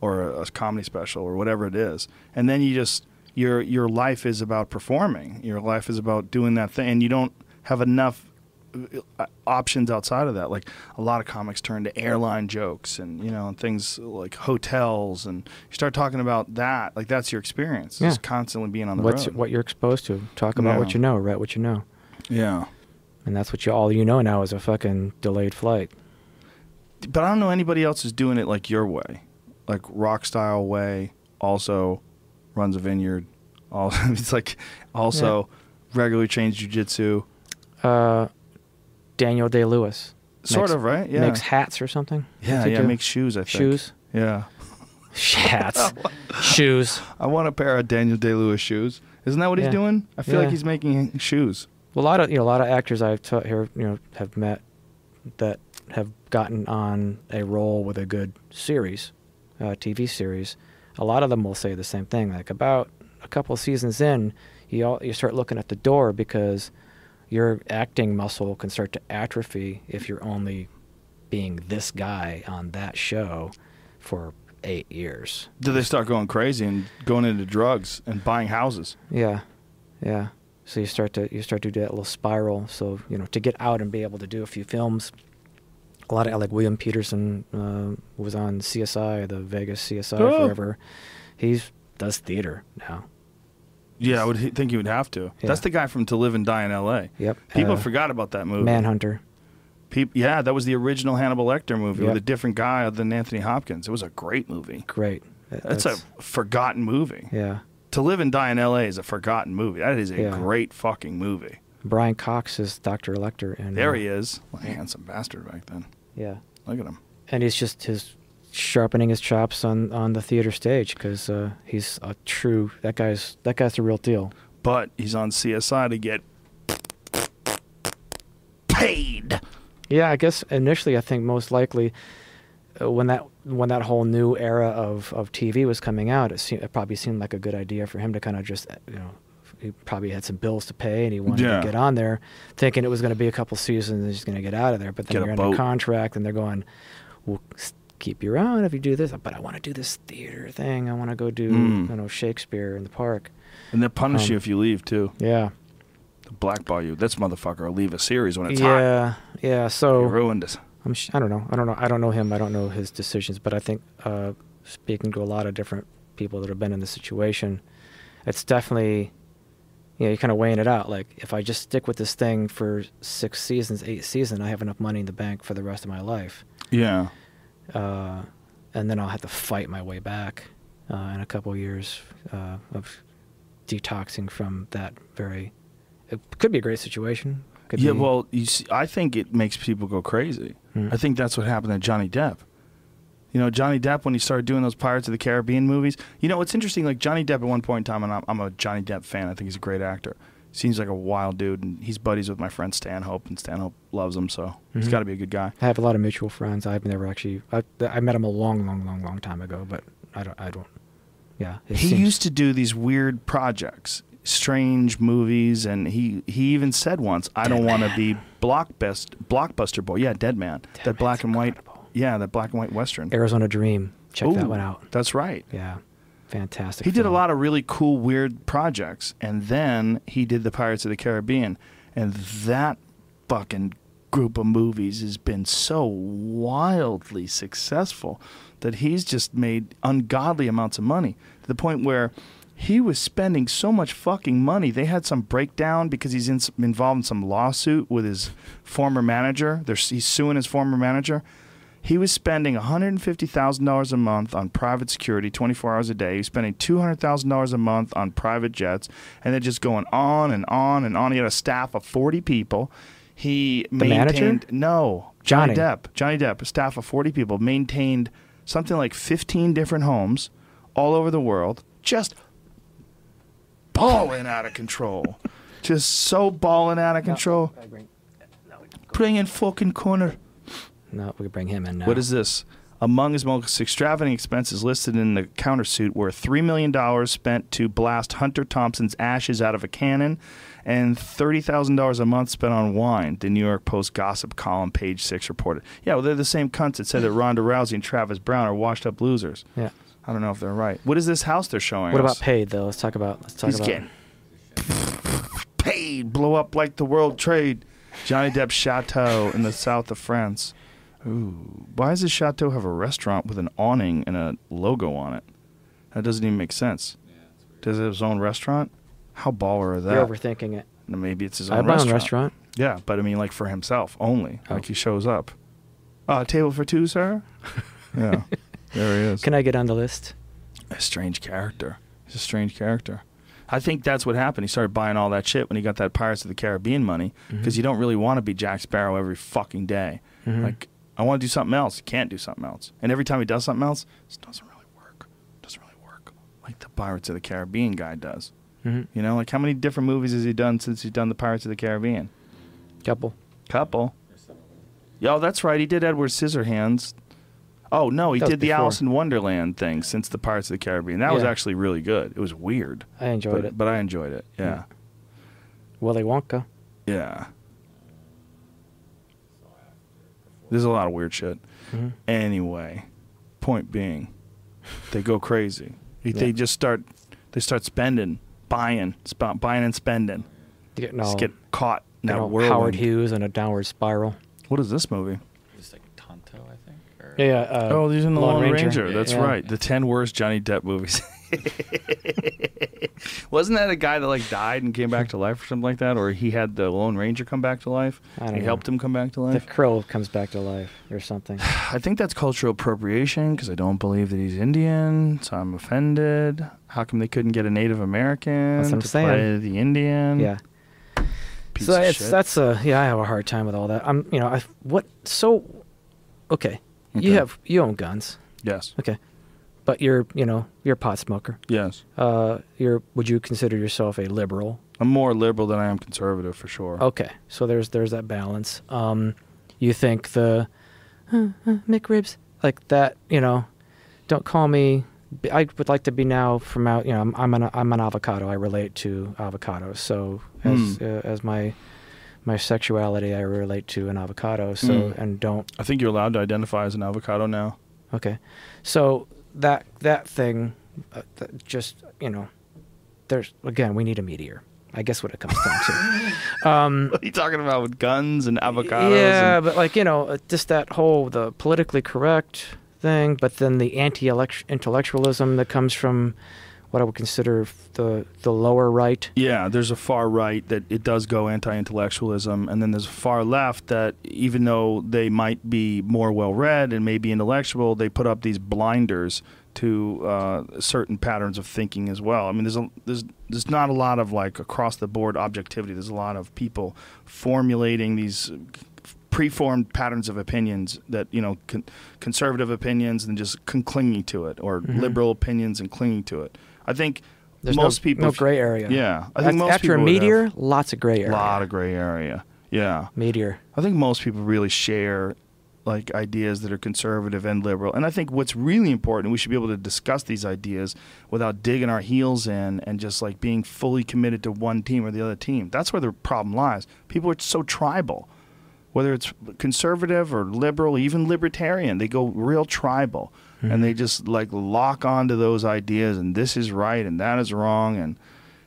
or a, a comedy special or whatever it is, and then you just your your life is about performing. Your life is about doing that thing, and you don't have enough uh, options outside of that. Like a lot of comics turn to airline jokes and you know and things like hotels, and you start talking about that. Like that's your experience, Yeah. just constantly being on the What's road. what you're exposed to? Talk about what you know, write what you know, yeah, and that's what you all you know now is a fucking delayed flight. but I don't know anybody else is doing it like your way, like rock style way. Also, runs a vineyard. All it's like also regularly trains jujitsu. Uh, Daniel Day Lewis. Sort of right. Yeah. Makes hats or something. yeah. Yeah. do? Makes shoes. I think. shoes. Yeah. Hats. shoes. I want a pair of Daniel Day Lewis shoes. Isn't that what he's doing? I feel Yeah. like he's making shoes. Well, a lot of you know, a lot of actors I've ta- here you know have met that have gotten on a role with a good series, uh, TV series. A lot of them will say the same thing. Like about a couple seasons in, you all, you start looking at the door because your acting muscle can start to atrophy if you're only being this guy on that show for eight years. Do they start going crazy and going into drugs and buying houses? Yeah, yeah. So you start to you start to do that little spiral. So you know to get out and be able to do a few films. A lot of like William Petersen uh, was on CSI, the Vegas CSI Oh. forever. He's does theater now. Yeah, I would h- think you would have to. Yeah. That's the guy from To Live and Die in L.A. Yep. People uh, forgot about that movie. Manhunter. Peop yeah, that was the original Hannibal Lecter movie Yep. with a different guy other than Anthony Hopkins. It was a great movie. Great. That- That's, a forgotten movie. yeah. To Live and Die in L.A. is a forgotten movie. That is a Yeah. great fucking movie. Brian Cox is Doctor Lecter, and There uh, he is. A handsome bastard back then. Yeah, Look at him. and he's just his sharpening his chops on on the theater stage because uh, he's a true that guy's that guy's the real deal. But he's on CSI to get paid. Yeah, I guess initially I think most likely uh, when that when that whole new era of, of TV was coming out, it, seemed, it probably seemed like a good idea for him to kind of just uh, you know he probably had some bills to pay and he wanted Yeah. to get on there, thinking it was going to be a couple seasons and he's going to get out of there. But then Get you're under contract and they're going, "We'll keep you around if you do this." But I want to do this theater thing. I want to go do Mm. you know Shakespeare in the park. And they'll punish Um, you if you leave too. Yeah, They'll blackball you. This motherfucker will leave a series when it's hot. yeah, yeah. So ruined it. I'm sh- I don't know. I don't know. I don't know him. I don't know his decisions. But I think uh, speaking to a lot of different people that have been in the situation, it's definitely, you know, you're kind of weighing it out. Like if I just stick with this thing for six seasons, eight seasons, I have enough money in the bank for the rest of my life, Yeah. uh, and then I'll have to fight my way back uh, in a couple of years uh, of detoxing from that very. It could be a great situation. Could yeah, be- well, you see, I think it makes people go crazy. Hmm. I think that's what happened to Johnny Depp. You know, Johnny Depp when he started doing those Pirates of the Caribbean movies. You know, it's interesting. Like Johnny Depp at one point in time, and I'm, I'm a Johnny Depp fan. I think he's a great actor. Seems like a wild dude, and he's buddies with my friend Stanhope, and Stanhope loves him, so he's Mhm. got to be a good guy. I have a lot of mutual friends. I've never actually. I, I met him a long, long, long, long time ago, but I don't. I don't. Yeah. He seems- used to do these weird projects, strange movies, and he he even said once, "I don't want to be blockbuster blockbuster boy." Yeah, Dead Man, that black and white. Yeah, that black and white western. Arizona Dream. Check that one out. That's right. Yeah. Fantastic. He did a lot of really cool, weird projects, and then he did the Pirates of the Caribbean, and that fucking group of movies has been so wildly successful that he's just made ungodly amounts of money to the point where he was spending so much fucking money. They had some breakdown because he's in, involved in some lawsuit with his former manager. They're, he's suing his former manager. He was spending $150,000 a month on private security 24 hours a day. He was spending $200,000 a month on private jets. And then just going on and on and on. He had a staff of 40 people. He The manager? maintained. No. Johnny Johnny. Depp. Johnny Depp, a staff of 40 people, maintained something like 15 different homes all over the world. Just balling out of control. Just so balling out of control. Bring in fucking corner. No, we could bring him in now. What is this? Among his most extravagant expenses listed in the countersuit were $3 million spent to blast Hunter Thompson's ashes out of a cannon and $30,000 a month spent on wine, the New York Post gossip column, page six, reported. Yeah, well, they're the same cunts that said that Ronda Rousey and Travis Browne are washed up losers. Yeah. I don't know if they're right. What is this house they're showing What us? about paid though? Let's talk about. Let's talk He's about. getting paid, blow up like the World Trade. Johnny Depp's chateau in the south of France. Ooh, why does this chateau have a restaurant with an awning and a logo on it? That doesn't even make sense. Does it have his own restaurant? How baller is that? You're overthinking it. No, Maybe it's his own have my restaurant. own restaurant. Yeah, but I mean, like for himself only. Oh. Like he shows up. Uh, table for two, sir. yeah, there he is. Can I get on the list? a strange character. He's a strange character. I think that's what happened. He started buying all that shit when he got that Pirates of the Caribbean money because Mhm. you don't really want to be Jack Sparrow every fucking day. Mhm. Like, I want to do something else. He can't do something else. And every time he does something else, it doesn't really work. It doesn't really work like the Pirates of the Caribbean guy does. Mhm. You know, like how many different movies has he done since he's done the Pirates of the Caribbean? Couple. Couple. Yo, that's right. He did Edward Scissorhands. Oh no, he did the before. Alice in Wonderland thing since the Pirates of the Caribbean. That was actually really good. It was weird. I enjoyed but, it. but I enjoyed it. Yeah, Willy Wonka. yeah. There's a lot of weird shit. Mhm. Anyway, point being, they go crazy. They- They just start. They start spending, buying, sp- buying and spending. Getting Just get caught in that all whirlwind. Howard Hughes and a downward spiral. What is this movie? It's like Tonto, I think. Or Yeah. yeah uh, oh, he's in the Lone, Ranger. Yeah, That's yeah. right. The ten worst Johnny Depp movies. Wasn't that a guy that like died and came back to life or something like that, or he had the Lone Ranger come back to life? I don't he know. helped him come back to The life. crow comes back to life or something. I think that's cultural appropriation because I don't believe that he's Indian, so I'm offended. How come they couldn't get a Native American That's what I'm to saying. play the Indian? yeah. Piece so it's shit. that's a yeah. I have a hard time with all that. I'm you know I what so okay. Okay. You have you own guns. yes, Okay. But you're you know you're a pot smoker. yes. Uh, you're would you consider yourself a liberal? I'm more liberal than I am conservative for sure. Okay, so there's there's that balance. Um, you think the uh, uh, McRibs like that? You know, don't call me. I would like to be now from out. You know, I'm, I'm an I'm an avocado. I relate to avocados. So as Hmm. uh, as my my sexuality, I relate to an avocado. So Hmm. and don't I think you're allowed to identify as an avocado now. Okay, so that that thing, uh, that just you know, there's again we need a meteor. I guess what it comes down to. Um, What are you talking about with guns and avocados? yeah, and- but like you know, uh, just that whole the politically correct thing, but then the anti-intellectualism that comes from what I would consider the the lower right. Yeah, there's a far right that it does go anti-intellectualism, and then there's a far left that even though they might be more well-read and maybe intellectual, they put up these blinders to uh, certain patterns of thinking as well. I mean, there's a, there's there's not a lot of like across the board objectivity. There's a lot of people formulating these preformed patterns of opinions that you know con- conservative opinions and just con- clinging to it, or Mhm. liberal opinions and clinging to it. I think There's most no, people no gray area. Yeah, I think Af- most after a people have meteor, lots of gray area. a lot of gray area. Yeah, meteor. I think most people really share like ideas that are conservative and liberal. And I think what's really important, we should be able to discuss these ideas without digging our heels in and just like being fully committed to one team or the other team. That's where the problem lies. People are so tribal. Whether it's conservative or liberal, even libertarian, they go real tribal Mm-hmm. and they just like lock onto those ideas and this is right and that is wrong and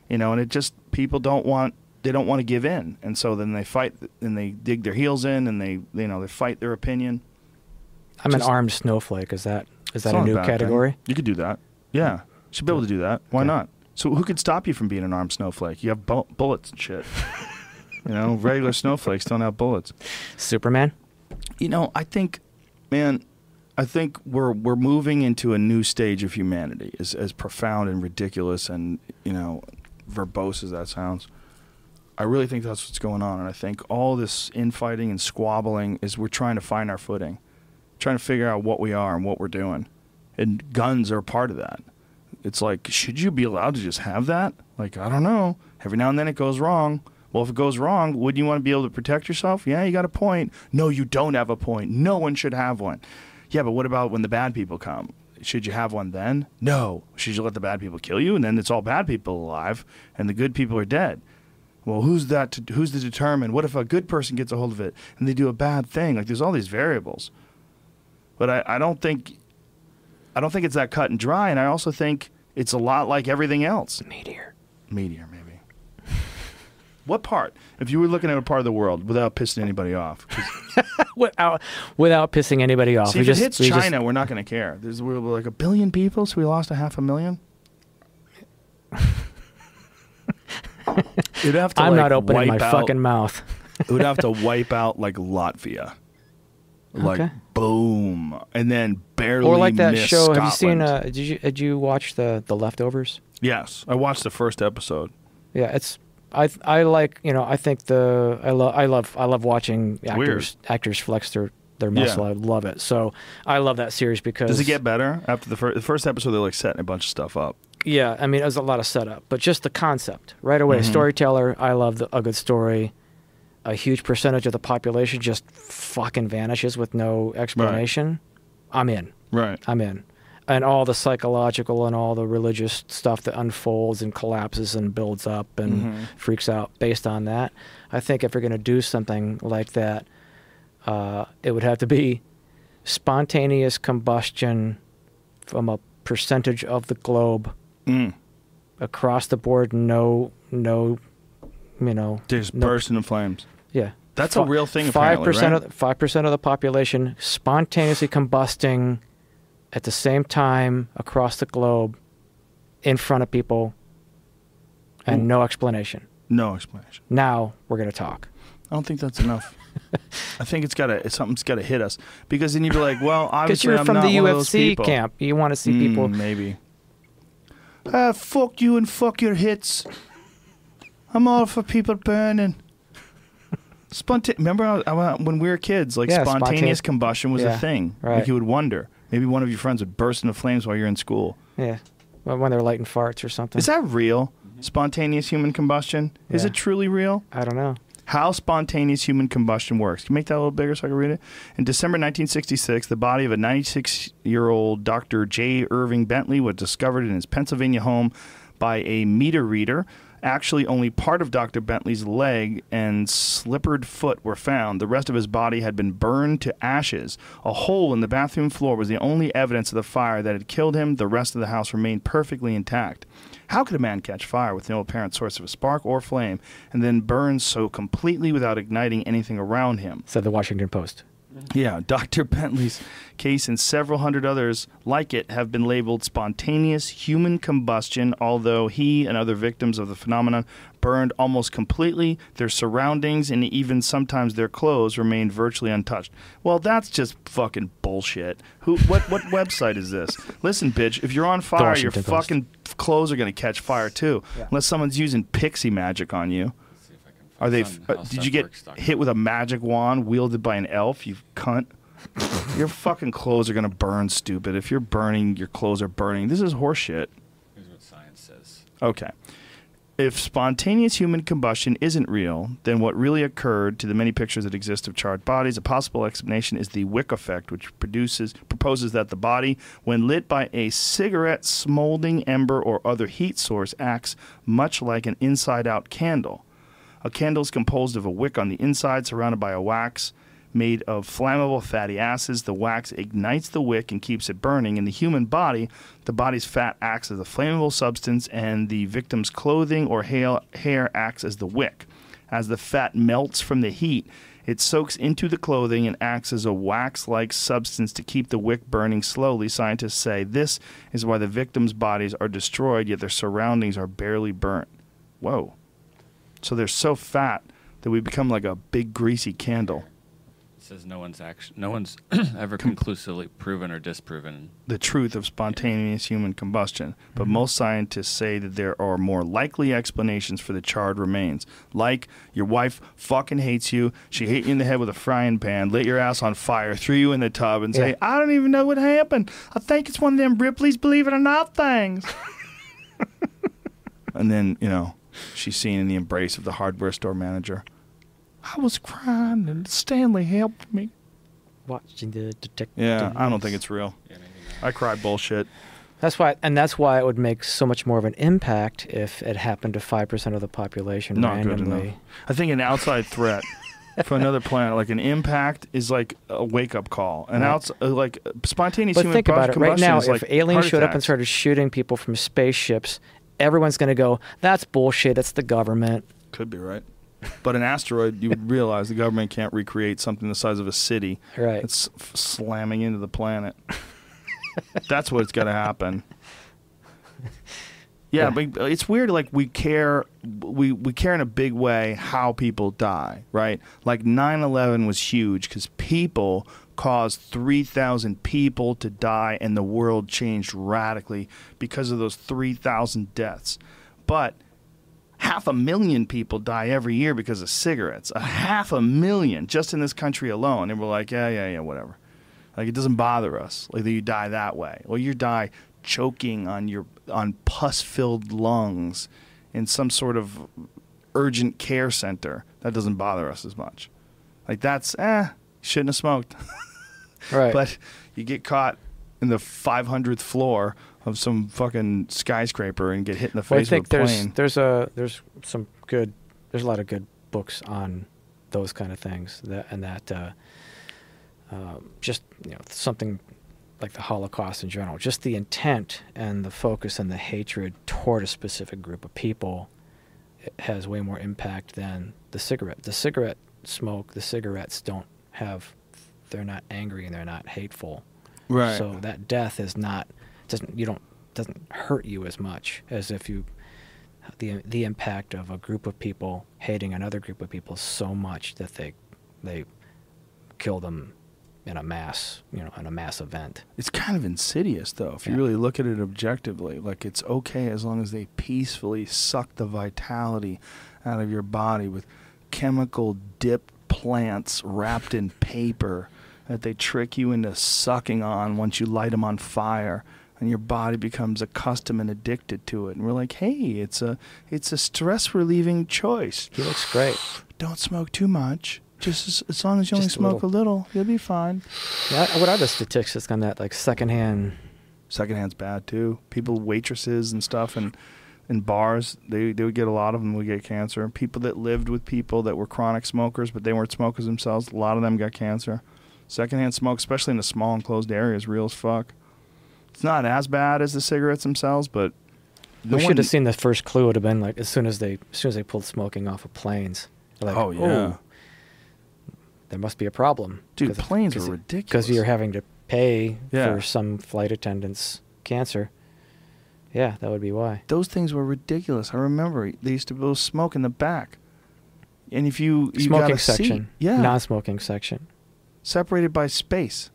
you know, and it just people don't want they don't want to give in, and so then they fight and they dig their heels in and they you know they fight their opinion. I'm an armed snowflake. Is that is that a new bad thing. category? You could do that. Yeah, should be able to do that. Why not? So who could stop you from being an armed snowflake? You have bu- bullets and shit. you know, regular snowflakes don't have bullets. Superman. You know, I think, man, I think we're we're moving into a new stage of humanity, as as profound and ridiculous and you know, verbose as that sounds. I really think that's what's going on, and I think all this infighting and squabbling is we're trying to find our footing, trying to figure out what we are and what we're doing, and guns are part of that. It's like, should you be allowed to just have that? Like, I don't know. Every now and then it goes wrong. Well, if it goes wrong, wouldn't you want to be able to protect yourself? Yeah, you got a point. No, you don't have a point. No one should have one. Yeah, but what about when the bad people come? Should you have one then? No. Should you let the bad people kill you and then it's all bad people alive and the good people are dead? Well, who's that? To, who's to determine? What if a good person gets a hold of it and they do a bad thing? Like, there's all these variables. But I, I don't think, I don't think it's that cut and dry. And I also think it's a lot like everything else. Meteor. Meteor. What part? If you were looking at a part of the world without pissing anybody off, without without pissing anybody off. see, we if just, it hits we just- China, we're not going to care. There's we're like a billion people, so we lost a half a million. It'd have to. I'm like, not opening my out- fucking mouth. It would have to wipe out like Latvia. Like Okay. boom, and then barely. Or like that show. Have you seen? Uh, did you did you watch the the leftovers? yes, I watched the first episode. Yeah, it's I I like you know I think the I love I love I love watching actors actors flex their their Yeah. muscle. I love it. So I love that series because Does it get better after the first? The first episode, they're like setting a bunch of stuff up. Yeah, I mean, it was a lot of setup, but just the concept right away. Mhm. Storyteller, I love the, a good story. A huge percentage of the population just fucking vanishes with no explanation. I'm in. Right. I'm in. And all the psychological and all the religious stuff that unfolds and collapses and builds up and Mhm. freaks out based on that. I think if you're going to do something like that, uh, it would have to be spontaneous combustion from a percentage of the globe Mm. across the board. No, no, you know, Just no- bursting in flames. yeah. That's a real thing. Five percent five percent of the population spontaneously combusting at the same time across the globe, in front of people, and Ooh. no explanation. no explanation. Now we're gonna talk. I don't think that's enough. I think it's got to something's got to hit us because then you'd be like, well, Because obviously you're I'm from not the one of those UFC camp, you want to see Mm, people. maybe. Ah, fuck you and fuck your hits. I'm all for people burning. Sponta- Remember I, I, when we were kids, like Yeah, spontaneous spontaneous- combustion was yeah, a thing. right. Like you would wonder. Maybe one of your friends would burst into flames while you're in school. Yeah, when when they're lighting farts or something. Is that real? Spontaneous human combustion? Is it truly real? I don't know. How spontaneous human combustion works. Can you make that a little bigger so I can read it? In December 1966, the body of a 96 year old Dr. J. Irving Bentley was discovered in his Pennsylvania home by a meter reader. Actually, only part of Dr. Bentley's leg and slippered foot were found. The rest of his body had been burned to ashes. A hole in the bathroom floor was the only evidence of the fire that had killed him. The rest of the house remained perfectly intact. How could a man catch fire with no apparent source of a spark or flame and then burn so completely without igniting anything around him? Said the Washington Post. Yeah, Dr. Bentley's case and several hundred others like it have been labeled spontaneous human combustion, although he and other victims of the phenomenon burned almost completely. Their surroundings and even sometimes their clothes remained virtually untouched. Well, that's just fucking bullshit. Who? What? What website is this? Listen, bitch. If you're on fire, your fucking clothes are gonna catch fire too, unless someone's using pixie magic on you. Are they? Uh, did you get hit with a magic wand wielded by an elf? You cunt. your fucking clothes are gonna burn, stupid. If you're burning, your clothes are burning. This is horseshit. Here's what science says. Okay. If spontaneous human combustion isn't real, then what really occurred to the many pictures that exist of charred bodies? A possible explanation is the wick effect, which produces proposes that the body, when lit by a cigarette, smoldering ember, or other heat source, acts much like an inside-out candle. A candle is composed of a wick on the inside, surrounded by a wax made of flammable fatty acids. The wax ignites the wick and keeps it burning. In the human body, the body's fat acts as a flammable substance, and the victim's clothing or hair, acts as the wick. As the fat melts from the heat, it soaks into the clothing and acts as a wax like substance to keep the wick burning slowly. Scientists say this is why the victims' bodies are destroyed, yet their surroundings are barely burnt. Whoa. So they're so fat that we become like a big greasy candle. It says no one's action, no one's ever conclusively proven or disproven. the truth of spontaneous human combustion, but Mm-hmm. most scientists say that there are more likely explanations for the charred remains. Like your wife fucking hates you, she hit you in the head with a frying pan, lit your ass on fire, threw you in the tub, and say, Yeah. I don't even know what happened. I think it's one of them Ripley's Believe It or Not things. and then, you know, she's seen in the embrace of the hardware store manager. I was crying and Stanley helped me. Watching the detective. Yeah, I don't think it's real. I cry bullshit. That's why, and that's why it would make so much more of an impact if it happened to five percent of the population Not good randomly. enough. I think an outside threat for another planet, like an impact, is like a wake up call. An Right. outs uh, like uh, spontaneous But human think about it. Right now, if like aliens heart showed up and started shooting people from spaceships, everyone's going to go, "That's bullshit. It's the government." could be right. But an asteroid, you would realize the government can't recreate something the size of a city. Right. It's f- slamming into the planet. That's what's going to happen. Yeah, Yeah. but it's weird. Like we care, we we care in a big way how people die, right? Like 9/11 was huge because people caused 3,000 people to die, and the world changed radically because of those 3,000 deaths. But half a million people die every year because of cigarettes. A half a million just in this country alone. And we're like, yeah, yeah, yeah, whatever. Like it doesn't bother us. Like that you die that way. Or you die choking on your on pus-filled lungs in some sort of urgent care center. That doesn't bother us as much. Like that's eh, shouldn't have smoked. Right. But you get caught in the 500th floor of some fucking skyscraper and get hit in the face Well, I think with a there's plane. there's a there's some good there's a lot of good books on those kind of things that and that uh, um, just you know something like the Holocaust in general, just the intent and the focus and the hatred toward a specific group of people has way more impact than the cigarette. The cigarette smoke, the cigarettes don't have they're not angry and they're not hateful. Right. So that death is not doesn't you don't doesn't hurt you as much as if you the the impact of a group of people hating another group of people so much that they they kill them in a mass you know in a mass event. It's kind of insidious, though, if you really look at it objectively. Like, it's okay as long as they peacefully suck the vitality out of your body with chemical dipped plants wrapped in paper that they trick you into sucking on once you light them on fire. And your body becomes accustomed and addicted to it. And we're like, hey, it's a it's a stress relieving choice. He looks great. Don't smoke too much. Just as, as long as you only Just a smoke little. a little, you'll be fine. Yeah, what are the statistics on that? Like secondhand. secondhand's bad too. People, waitresses and stuff, and in bars, they they would get a lot of them would get cancer. People that lived with people that were chronic smokers, but they weren't smokers themselves, a lot of them got cancer. Secondhand smoke, especially in a small enclosed area, is real as fuck. It's not as bad as the cigarettes themselves, but we should have seen the first clue would have been like as soon as they as soon as they pulled smoking off of planes. Like, Oh, yeah. there must be a problem. Dude, planes are ridiculous. Because you're having to pay Yeah. for some flight attendant's cancer. Yeah, that would be why. Those things were ridiculous. I remember they used to blow smoke in the back, and if you you got smoking a seat- section. yeah, Non-smoking section. Separated by space.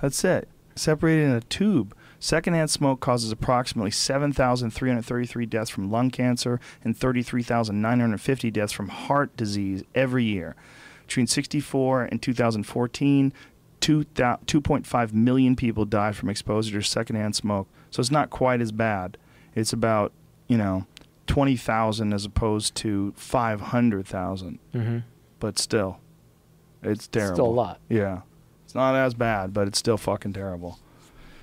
That's it. Separated in a tube. Secondhand smoke causes approximately 7,333 deaths from lung cancer and 33,950 deaths from heart disease every year. Between 64 and 2014, 2, 2.5 million people died from exposure to secondhand smoke. So it's not quite as bad. It's about you know, twenty thousand as opposed to five hundred thousand. Mm-hmm. But still, it's terrible. Still a lot. Yeah, it's not as bad, but it's still fucking terrible.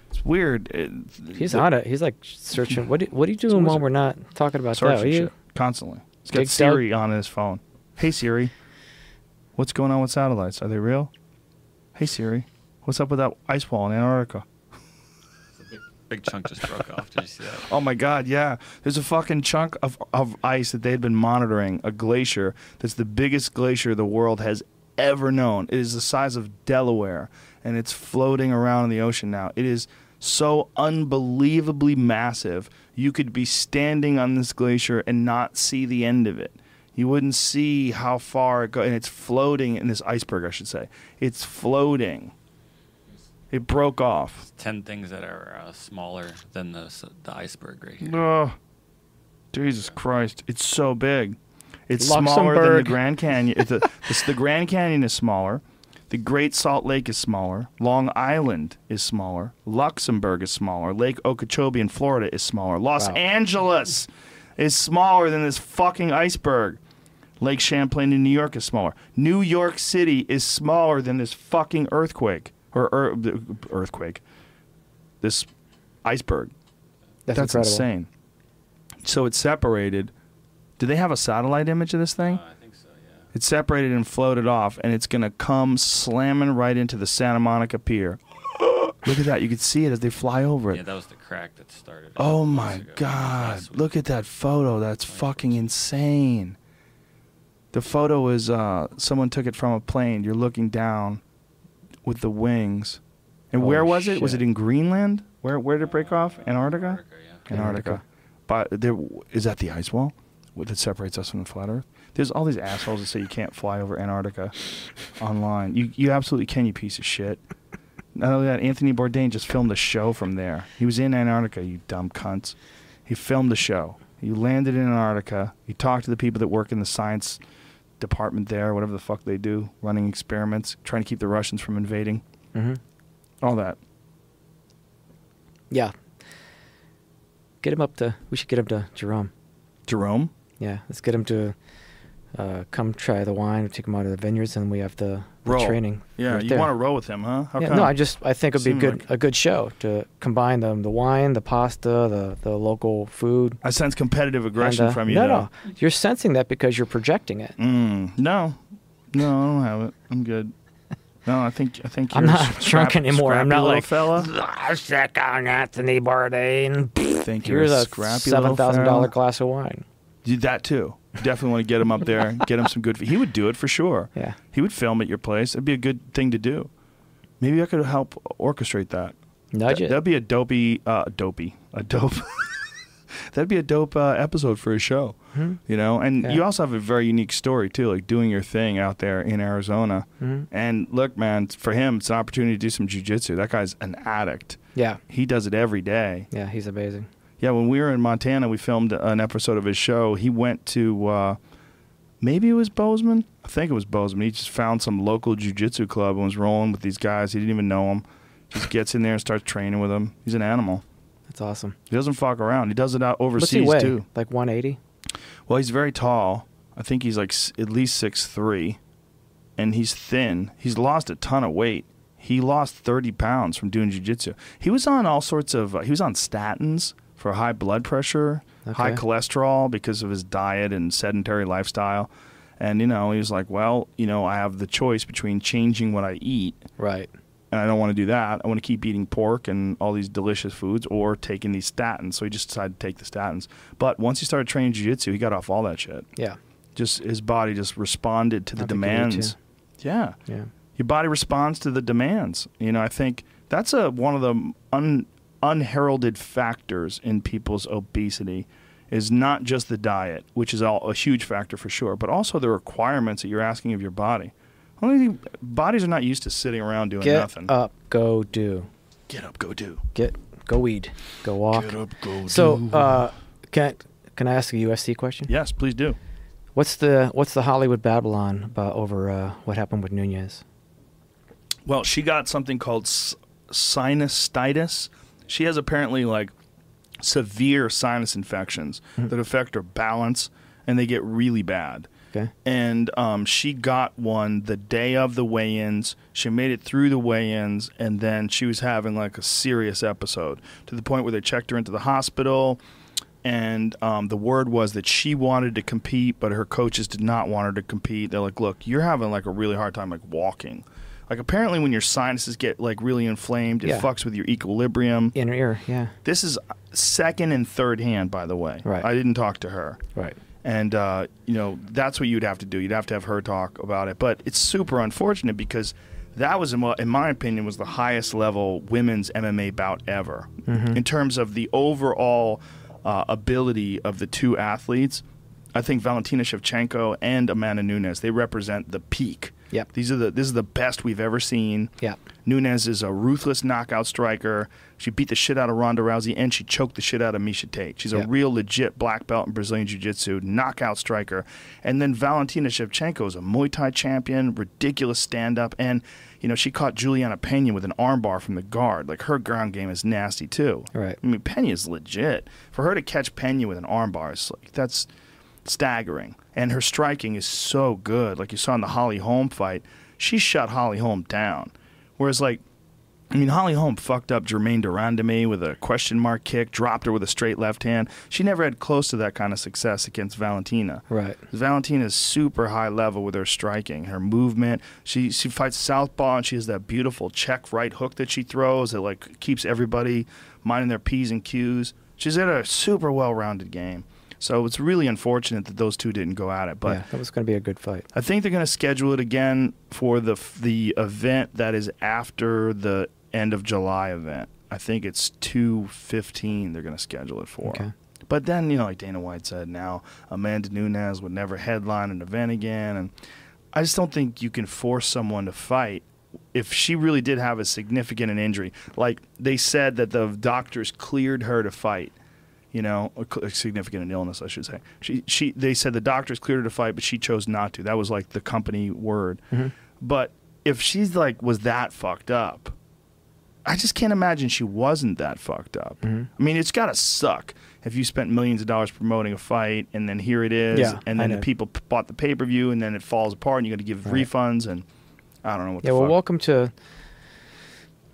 It's weird. It, He's the- on it. He's like searching. What do, what are you doing while we're not talking about that? searching Are you? shit constantly. He's got Gigged Siri on his phone. Hey Siri, what's going on with satellites? Are they real? Hey Siri, what's up with that ice wall in Antarctica? Big chunk just broke off. Did you see that? Oh my God, yeah. There's a fucking chunk of, of ice that they'd been monitoring, a glacier that's the biggest glacier the world has ever known. It is the size of Delaware, and it's floating around in the ocean now. It is so unbelievably massive. You could be standing on this glacier and not see the end of it. You wouldn't see how far it goes, and it's floating in this iceberg, I should say. It's floating. It broke off. Ten things that are uh, smaller than the the iceberg right here. Oh, Jesus Christ! It's so big. It's smaller than the Grand Canyon. This, the Grand Canyon is smaller. The Great Salt Lake is smaller. Long Island is smaller. Luxembourg is smaller. Lake Okeechobee in Florida is smaller. Los Wow. Angeles is smaller than this fucking iceberg. Lake Champlain in New York is smaller. New York City is smaller than this fucking earthquake or, er, or earthquake. This iceberg. That's, That's insane. So it's separated. Do they have a satellite image of this thing? I think so. Yeah. It's separated and floated off, and it's gonna come slamming right into the Santa Monica Pier. Look at that! You can see it as they fly over it. Yeah, that was the crack that started. oh my ago, God! Look at that photo. That's fucking insane. The photo is uh, someone took it from a plane. You're looking down with the wings. And where was it? Was it in Greenland? Where where did it break off? Antarctica. Antarctica, yeah. Antarctica. Antarctica. But there is that the ice wall that separates us from the flat Earth. There's all these assholes that say you can't fly over Antarctica online. You you absolutely can, you piece of shit. Not only that, Anthony Bourdain just filmed a show from there. He was in Antarctica, you dumb cunts. He filmed the show. He landed in Antarctica. He talked to the people that work in the science department there, whatever the fuck they do, running experiments, trying to keep the Russians from invading. Mm-hmm. All that. Yeah. Get him up to. We should get him to Jerome. Jerome? Yeah, let's get him to uh, come try the wine. Take him out of the vineyards, and we have the, the training. Yeah, right you there. want to row with him, huh? How yeah, come? no, I just I think it'd be Seemed good like- a good show to combine the the wine, the pasta, the the local food. I sense competitive aggression and, uh, from you. No, though. no, you're sensing that because you're projecting it. Mm, no, no, I don't have it. I'm good. No, I think I think I'm not scrap- drunk anymore. I'm not like fella. "Ah, check on Anthony Bourdain. think you're Here's a seven thousand dollar glass of wine. That too. Definitely want to get him up there, get him some good. He would do it for sure. Yeah. He would film at your place. It'd be a good thing to do. Maybe I could help orchestrate that. Nudge That- it. That'd be a dopey, uh, dopey, a dope. That'd be a dope uh, episode for a show, you know. And Yeah. you also have a very unique story too, like doing your thing out there in Arizona. Mhm. And look, man, for him, it's an opportunity to do some jujitsu. That guy's an addict. Yeah, He does it every day. yeah, he's amazing. Yeah, when we were in Montana, we filmed an episode of his show. He went to uh, maybe it was Bozeman. I think it was Bozeman. He just found some local jujitsu club and was rolling with these guys. He didn't even know them. Just gets in there and starts training with them. He's an animal. That's awesome. He doesn't fuck around. He does it out overseas too. Like 180. Well, he's very tall. I think he's like s- at least six three, and he's thin. He's lost a ton of weight. He lost thirty pounds from doing jujitsu. He was on all sorts of. Uh, he was on statins for high blood pressure, high cholesterol because of his diet and sedentary lifestyle. And you know, he was like, "Well, you know, I have the choice between changing what I eat Right. and I don't want to do that. I want to keep eating pork and all these delicious foods or taking these statins. So he just decided to take the statins. But once he started training jiu-jitsu, he got off all that shit. Yeah. Just his body just responded to the I think you do, demands. Yeah. Yeah. Your body responds to the demands. You know, I think that's a one of the un, unheralded factors in people's obesity is not just the diet, which is all a huge factor for sure, but also the requirements that you're asking of your body. Only bodies are not used to sitting around doing Get nothing. up, go do. Get up, go do. Get go weed, go walk. Get up, go So, do. uh, can can I ask a UFC question? yes, please do. What's the what's the Hollywood Babylon about over uh, what happened with Nunes? Well, she got something called s- sinusitis. She has apparently like severe sinus infections that affect her balance, and they get really bad. Okay. And um, she got one the day of the weigh-ins. She made it through the weigh-ins, and then she was having like a serious episode to the point where they checked her into the hospital. And um, the word was that she wanted to compete, but her coaches did not want her to compete. They're like, "Look, you're having like a really hard time like walking. Like apparently, when your sinuses get like really inflamed, it Yeah. fucks with your equilibrium. Inner ear, yeah. This is second and third hand, by the way. Right. I didn't talk to her Right. and uh, you know that's what you'd have to do. You'd have to have her talk about it. But it's super unfortunate because that was, in my- in my opinion, was the highest level women's MMA bout ever in terms of the overall uh, ability of the two athletes. I think Valentina Shevchenko and Amanda Nunes they represent the peak. Yep. These are the this is the best we've ever seen. Yep. Nunes is a ruthless knockout striker. She beat the shit out of Ronda Rousey and she choked the shit out of Miesha Tate. She's a real legit black belt in Brazilian Jiu Jitsu, knockout striker. And then Valentina Shevchenko is a Muay Thai champion, ridiculous stand up. And, you know, she caught Julianna Pena with an armbar from the guard. Like her ground game is nasty too. Right. I mean, Pena's legit. For her to catch Pena with an armbar is like, that's staggering. And her striking is so good. Like you saw in the Holly Holm fight, she shut Holly Holm down. Whereas, like, I mean, Holly Holm fucked up Germaine de Randamie with a question mark kick, dropped her with a straight left hand. She never had close to that kind of success against Valentina. Right. Valentina is super high level with her striking, her movement. She she fights southpaw and she has that beautiful check right hook that she throws that like keeps everybody minding their p's and q's. She's got a super well rounded game. So it's really unfortunate that those two didn't go at it, but. yeah, that was going to be a good fight. I think they're going to schedule it again for the the event that is after the end of July event. I think it's two fifteen. They're going to schedule it for. Okay. But then you know, like Dana White said, now Amanda Nunes would never headline an event again, and I just don't think you can force someone to fight if she really did have a significant an injury. Like they said that the doctors cleared her to fight you know, a, significant illness, I should say. She, she, they said the doctors cleared her to fight, but she chose not to. That was like the company word. Mm-hmm. But if she's like was that fucked up, I just can't imagine she wasn't that fucked up. Mm-hmm. I mean, it's got to suck if you spent millions of dollars promoting a fight and then here it is, Yeah, and then the people p- bought the pay per view and then it falls apart and you got to give Right. refunds and I don't know what Yeah, well, fuck. welcome to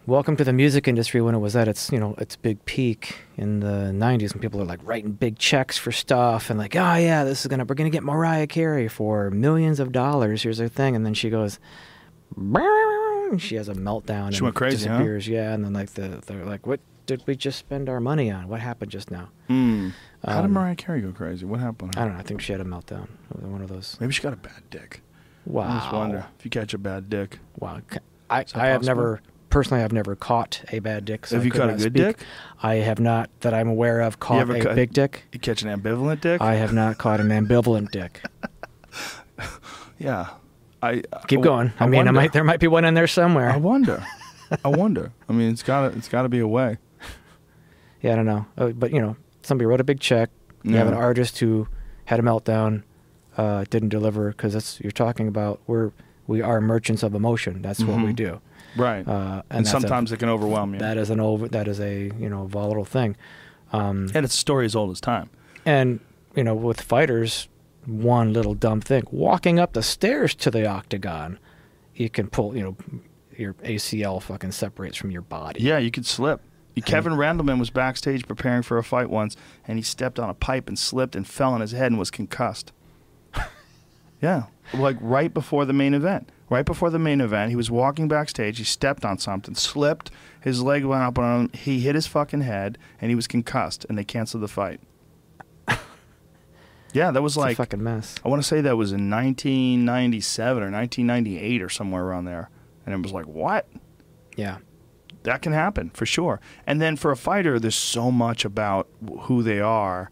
welcome to the music industry when it was at its you know its big peak in the '90s, when people are like writing big checks for stuff and like, oh yeah, this is gonna we're gonna get Mariah Carey for millions of dollars. Here's her thing, and then she goes, she has a meltdown. She and went crazy, huh? disappears. Yeah, and then like the they're like, what did we just spend our money on? What happened just now? Hmm. How did Um, Mariah Carey go crazy? What happened? I don't know. I think she had a meltdown. One of those. Maybe she got a bad dick. Wow. I just wonder if you catch a bad dick. Wow. I, I have never personally I've never caught a bad dick. So Have I you caught a good speak. dick? I have not that I'm aware of caught a cut- big dick. You catch an ambivalent dick? I have not caught an ambivalent dick. yeah. I Keep I- going. I, mean, I wonder. might there might be one in there somewhere. I wonder. I wonder. I mean, it's got to it's got to be a way. Yeah, I don't know. Uh, but you know, somebody wrote a big check. You have an artist who had a meltdown, uh, didn't deliver because that's you're talking about. We're we are merchants of emotion. That's what we Mhm. do. Right. Uh, and that's a- sometimes it can overwhelm you. that is an over that is a you know volatile thing. Um, and it's a story as old as time. And you know, with fighters, one little dumb thing: walking up the stairs to the octagon, you can pull. You know, your ACL fucking separates from your body. Yeah, you could slip. Kevin Randleman was backstage preparing for a fight once, and he stepped on a pipe and slipped and fell on his head and was concussed. yeah, like right before the main event. Right before the main event, he was walking backstage. He stepped on something, slipped. His leg went up on him. He hit his fucking head, and he was concussed. And they canceled the fight. yeah, that was like a fucking mess. I want to say that was in 1997 or 1998 or somewhere around there. And it was like, what? Yeah. that can happen for sure. And then for a fighter, there's so much about who they are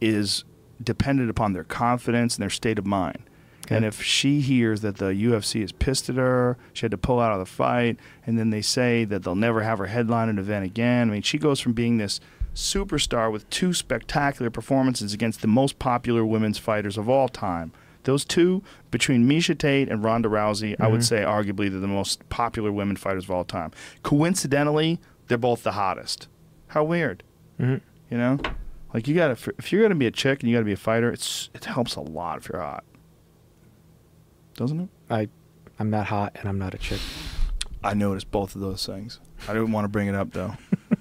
is dependent upon their confidence and their state of mind. Okay. And if she hears that the UFC is pissed at her, she had to pull out of the fight, and then they say that they'll never have her headline an event again. I mean, she goes from being this superstar with two spectacular performances against the most popular women's fighters of all time. Those two, between Miesha Tate and Ronda Rousey, I would say arguably they're the most popular women fighters of all time. Coincidentally, they're both the hottest. How weird. Mhm. You You know, like you gotta if you're gonna be a chick and you gotta be a fighter, it's it helps a lot if you're hot, doesn't it? I, I'm not hot and I'm not a chick. I noticed both of those things. I didn't want to bring it up though.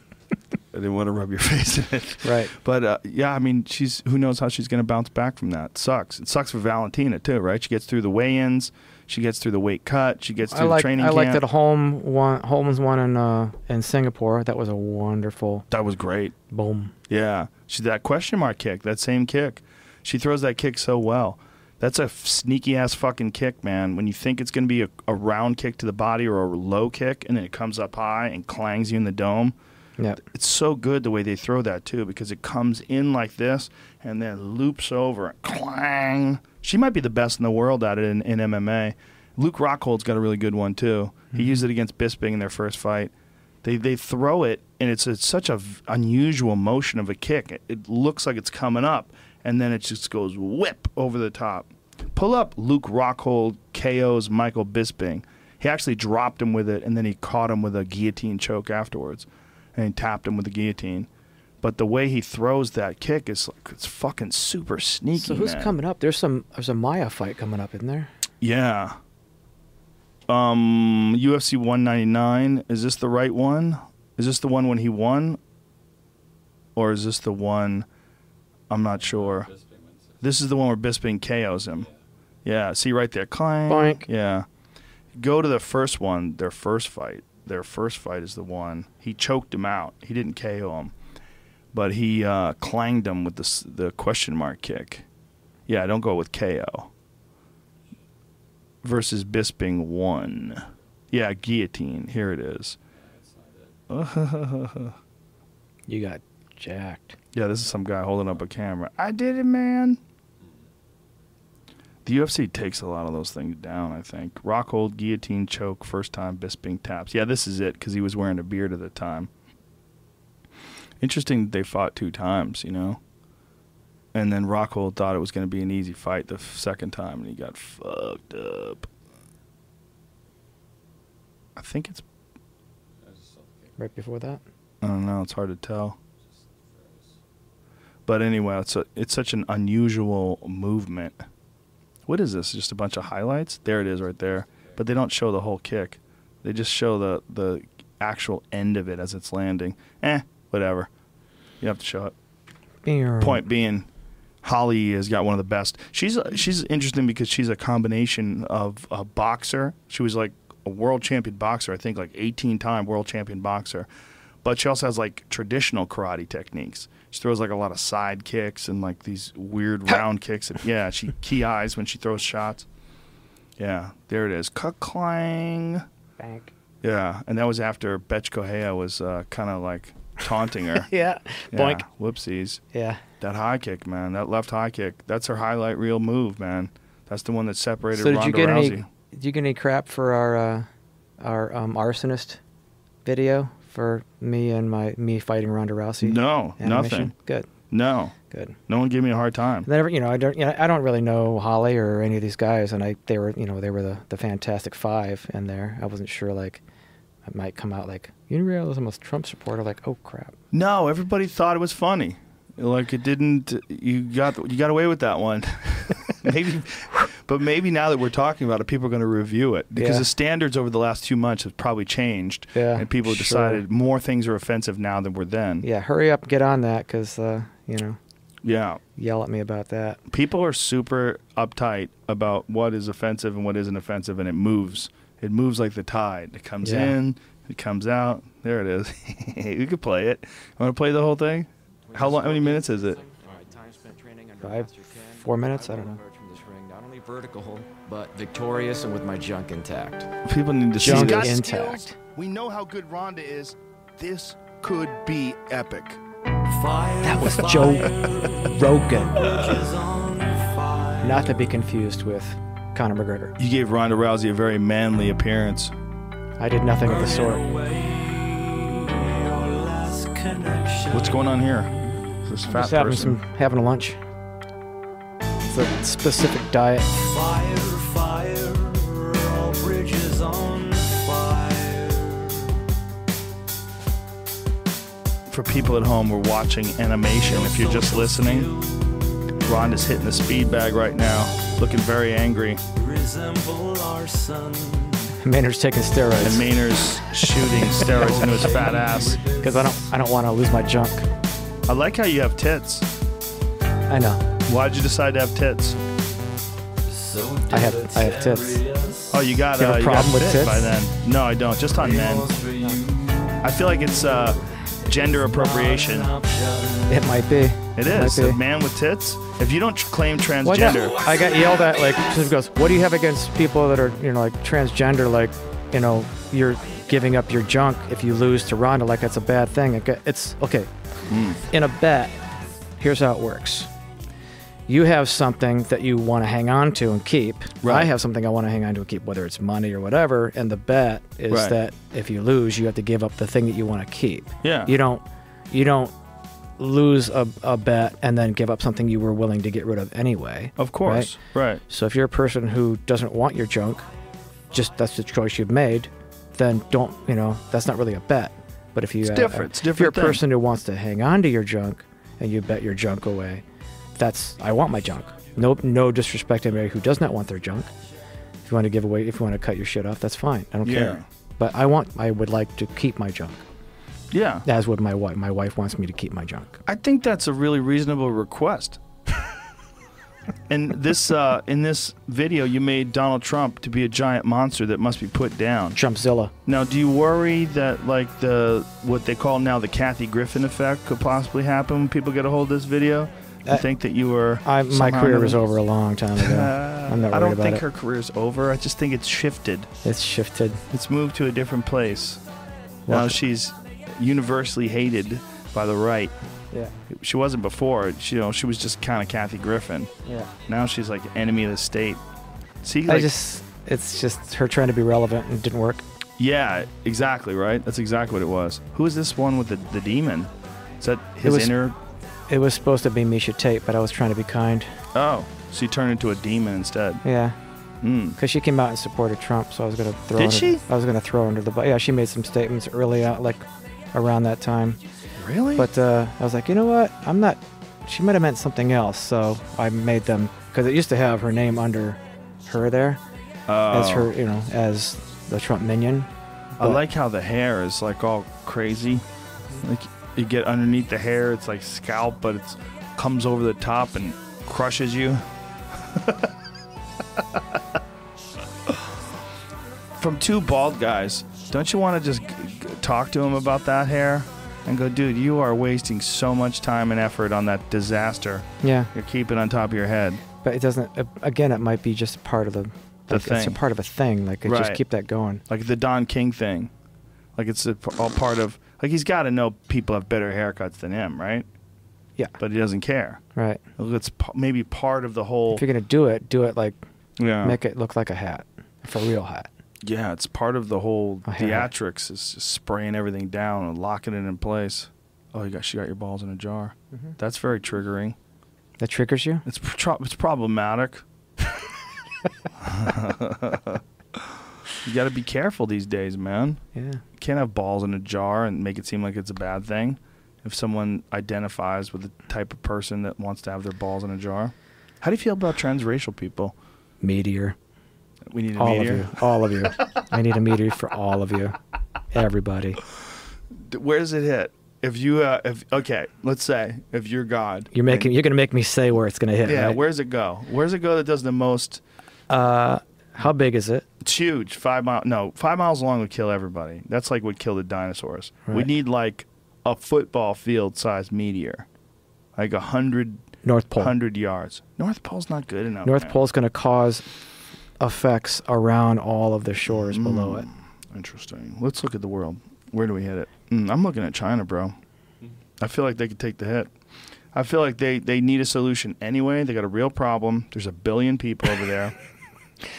I didn't want to rub your face in it. Right. But uh, yeah, I mean, she's who knows how she's going to bounce back from that. sucks. It sucks for Valentina too, right? She gets through the weigh-ins, she gets through the weight cut, she gets I through like the training I camp. liked that Holm one Holman's one in uh in Singapore. That was a wonderful that was great. boom. Yeah, she that question mark kick, that same kick. She throws that kick so well. That's a sneaky ass fucking kick, man. When you think it's going to be a, a round kick to the body or a low kick, and then it comes up high and clangs you in the dome. Yeah. It's so good the way they throw that too, because it comes in like this and then loops over, clang. She might be the best in the world at it in, in MMA. Luke Rockhold's got a really good one too. He mm-hmm. used it against Bisping in their first fight. They they throw it and it's, it's such a v- unusual motion of a kick. It, it looks like it's coming up and then it just goes whip over the top. Pull up Luke Rockhold KO's Michael Bisping. He actually dropped him with it and then he caught him with a guillotine choke afterwards and he tapped him with the guillotine. But the way he throws that kick is like it's fucking super sneaky. So who's man. coming up? There's some there's a Maia fight coming up, isn't there? Yeah. Um, UFC 199. Is this the right one? Is this the one when he won? Or is this the one? I'm not sure. This is the one where Bisping KOs him. Yeah. See right there. Clang. Boink. Yeah. Go to the first one. Their first fight. Their first fight is the one he choked him out. He didn't KO him, but he uh, clanged him with the the question mark kick. Yeah. Don't go with KO versus Bisping one. Yeah, guillotine. Here it is. You got jacked. Yeah, this is some guy holding up a camera. I did it, man. The UFC takes a lot of those things down, I think. Rockhold, guillotine, choke, first time Bisping taps. Yeah, this is it because he was wearing a beard at the time. Interesting that they fought two times, you know? And then Rockhold thought it was going to be an easy fight the f- second time, and he got fucked up. I think it's Right before that. I don't know. It's hard to tell. But anyway, it's a, it's such an unusual movement. What is this? Just a bunch of highlights? There it is, right there. But they don't show the whole kick. They just show the the actual end of it as it's landing. Eh, whatever. You have to show it. Point being, Holly has got one of the best. She's she's interesting because she's a combination of a boxer. She was like a world champion boxer, I think, like 18 time world champion boxer. But she also has like traditional karate techniques. She throws like a lot of side kicks and like these weird round kicks. And, yeah, she key eyes when she throws shots. Yeah, there it is. Cut Clang. Bank. Yeah, and that was after Bethe Correia was uh, kind of like taunting her. Yeah. Yeah, Boink. Whoopsies. Yeah. That high kick, man. That left high kick. That's her highlight reel move, man. That's the one that separated So did Ronda you get Rousey. any? Did you get any crap for our uh, our um, arsonist video for me and my me fighting Ronda Rousey? No, animation? nothing. Good. No. Good. No one gave me a hard time. Never, you know, I don't, you know, I don't really know Holly or any of these guys, and I, they were, you know, they were the, the Fantastic Five in there. I wasn't sure, like, I might come out like, you realize I'm a Trump supporter, like, oh crap. No, everybody thought it was funny. Like it didn't. You got you got away with that one. maybe, but maybe now that we're talking about it, people are going to review it because Yeah. the standards over the last two months have probably changed. Yeah, and people have sure. decided more things are offensive now than were then. Yeah, hurry up, get on that, because, uh, you know, Yeah. yell at me about that. people are super uptight about what is offensive and what isn't offensive, and it moves. It moves like the tide. It comes Yeah. in, it comes out. There it is. we could play it. Want to play the whole thing? How long? How many minutes is it? Five, four minutes, I don't know. From this ring, not only vertical, but victorious and with my junk intact. People need to see Junk this. intact. We know how good Ronda is. This could be epic. That was Joe Rogan. Not to be confused with Conor McGregor. You gave Ronda Rousey a very manly appearance. I did nothing of the sort. What's going on here? This fat Just having person. some having a lunch. It's a specific diet. Fire, fire, all bridges on fire. for people at home who are watching animation, if you're just listening, Ronda's hitting the speed bag right now, looking very angry. Resemble our son. Maynard's taking steroids. And Maynard's shooting steroids into his fat ass. because I don't I don't want to lose my junk. I like how you have tits. I know. Why'd you decide to have tits? So I have- I have tits. Oh, you got, You have uh, a you got problem with tits? by then. No, I don't. Just on men. I feel like it's uh, gender appropriation. It might be. It is. Might A man with tits. If you don't tr- claim Well, I got- transgender, I got yelled at like she goes, "What do you have against people that are you know like transgender? Like, you know, you're giving up your junk if you lose to Ronda. Like that's a bad thing. It's okay. Hmm. In a bet, here's how it works. You have something that you want to hang on to and keep. Right. I have something I want to hang on to and keep, whether it's money or whatever. And the bet is Right. that if you lose, you have to give up the thing that you want to keep. Yeah. You don't. You don't lose a, a bet and then give up something you were willing to get rid of anyway. of course, right. So if you're a person who doesn't want your junk, just that's the choice you've made, then don't, you know, that's not really a bet. But if you It's uh, different. It's a if you're a different thing. person who wants to hang on to your junk and you bet your junk away, that's I want my junk. No no disrespect to anybody who does not want their junk. If you want to give away if you want to cut your shit off, that's fine. I don't Yeah. care. But I want I would like to keep my junk. Yeah. As would my wife. My wife wants me to keep my junk. I think that's a really reasonable request. and this uh, in this video, you made Donald Trump to be a giant monster that must be put down. Trumpzilla. Now, do you worry that like the what they call now the Kathy Griffin effect could possibly happen when people get a hold of this video? You Uh, think that you were? I, my career was over a long time ago. Uh, I'm not I don't about think it. her career's over. I just think it's shifted. It's shifted. It's moved to a different place. Now she's universally hated by the right. Yeah. She wasn't before. She, you know, she was just kind of Kathy Griffin. Yeah. Now she's like enemy of the state. See, like, I just, it's just her trying to be relevant and it didn't work. yeah, exactly right. That's exactly what it was. Who is this one with the, the demon? Is that his was- inner? It was supposed to be Miesha Tate, but I was trying to be kind. Oh, so he turned into a demon instead. Yeah. Mm. Because she came out and supported Trump, so I was gonna throw. Did she? I was gonna throw her under the bus. Yeah, she made some statements early out, like around that time. Really? But uh, I was like, you know what? I'm not. She might have meant something else, so I made them because it used to have her name under her there as Oh. her, you know, as the Trump minion. I like how the hair is like all crazy. Like you get underneath the hair, it's like scalp, but it comes over the top and crushes you. From two bald guys, don't you want to just g- g- talk to him about that hair and go, dude, you are wasting so much time and effort on that disaster Yeah, you're keeping on top of your head. but it doesn't. Again, it might be just part of the. The like, It's a part of a thing. Like, it just keep that going. Like the Don King thing. Like it's a, all part of, like he's got to know people have better haircuts than him, right? Yeah. But he doesn't care. Right. It's p- maybe part of the whole. If you're gonna do it, do it like Yeah. make it look like a hat, for a real hat. Yeah, it's part of the whole A theatrics is just spraying everything down and locking it in place. Oh, you got she got your balls in a jar. Mm-hmm. That's very triggering. That triggers you. It's pro- it's problematic. you got to be careful these days, man. Yeah. You can't have balls in a jar and make it seem like it's a bad thing. If someone identifies with the type of person that wants to have their balls in a jar, how do you feel about transracial people? Meteor. We need a all meteor. of you. All of you. I need a meteor for all of you. Everybody. Where does it hit? If you, uh, if okay, let's say if you're God, You're making. and- You're gonna make me say where it's gonna hit. yeah. right? Where's it go? Where's it go that does the most? Uh, how big is it? It's huge. Five mile. No, five miles long would kill everybody. That's like what killed the dinosaurs. We need like a football field sized meteor, like a hundred North Pole. hundred yards. North Pole's not good enough. North man. Pole's gonna cause effects around all of the shores below it. Interesting. Let's look at the world. Where do we hit it? Mm, I'm looking at China, bro. I feel like they could take the hit. I feel like they, they need a solution anyway. They got a real problem. There's a billion people over there.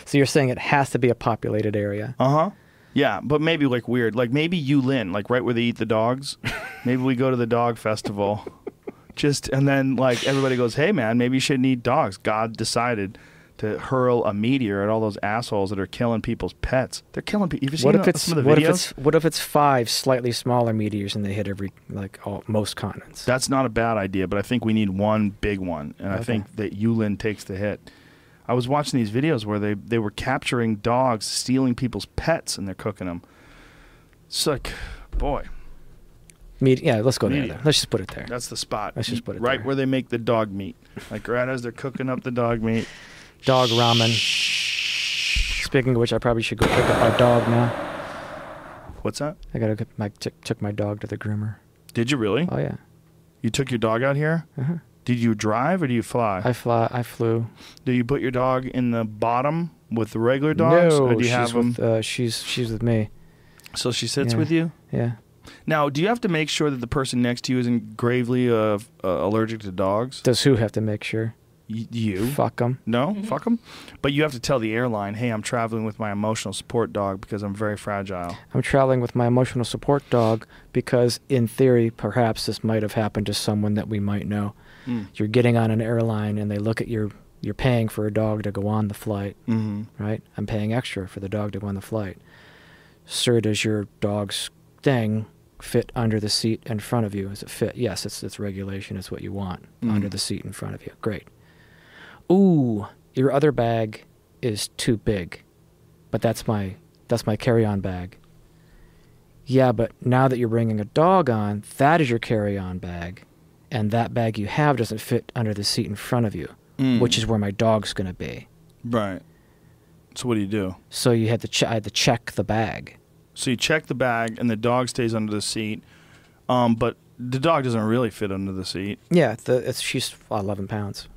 So you're saying it has to be a populated area. Uh huh. Yeah, but maybe like weird. Like maybe Yulin, like right where they eat the dogs. maybe we go to the dog festival. Just and then like everybody goes, "Hey man, maybe you shouldn't eat dogs." God decided to hurl a meteor at all those assholes that are killing people's pets. They're killing people. You've seen What if it's some of the what videos? if it's what if it's five slightly smaller meteors and they hit every like all, most continents? That's not a bad idea, but I think we need one big one, and I think that Yulin takes the hit. I was watching these videos where they, they were capturing dogs, stealing people's pets, and they're cooking them. It's like, boy, Meat, yeah, let's go there, there. Let's just put it there. that's the spot. Let's just put it right there. where they make the dog meat, like right as they're cooking up the dog meat. Dog ramen. Speaking of which, I probably should go pick up my dog now. What's that? I gotta get my t- took my dog to the groomer. Did you really? Oh yeah, You took your dog out here? uh-huh. Did you drive or do you fly? I fly. I flew. do you put your dog in the bottom with the regular dogs, no, or do you she's have them? with uh, she's she's with me. so she sits Yeah. with you. Yeah. Now, do you have to make sure that the person next to you isn't gravely uh, uh, allergic to dogs? Does who have to make sure? Y- you? Fuck them. No, fuck them. But you have to tell the airline, "Hey, I'm traveling with my emotional support dog because I'm very fragile." I'm traveling with my emotional support dog because, in theory, perhaps this might have happened to someone that we might know. Mm. You're getting on an airline and they look at your. You're paying for a dog to go on the flight, Mm-hmm. right? I'm paying extra for the dog to go on the flight. Sir, does your dog's thing fit under the seat in front of you? Is it fit? Yes, it's it's regulation. It's what you want under Mhm. the seat in front of you. Great. Ooh, your other bag is too big, but that's my that's my carry-on bag. Yeah, but now that you're bringing a dog on, that is your carry-on bag, and that bag you have doesn't fit under the seat in front of you, Mm. which is where my dog's going to be. right. So what do you do? So you had to ch- I had to check the bag. So you check the bag, and the dog stays under the seat, um, but the dog doesn't really fit under the seat. Yeah, the, it's she's 11 pounds.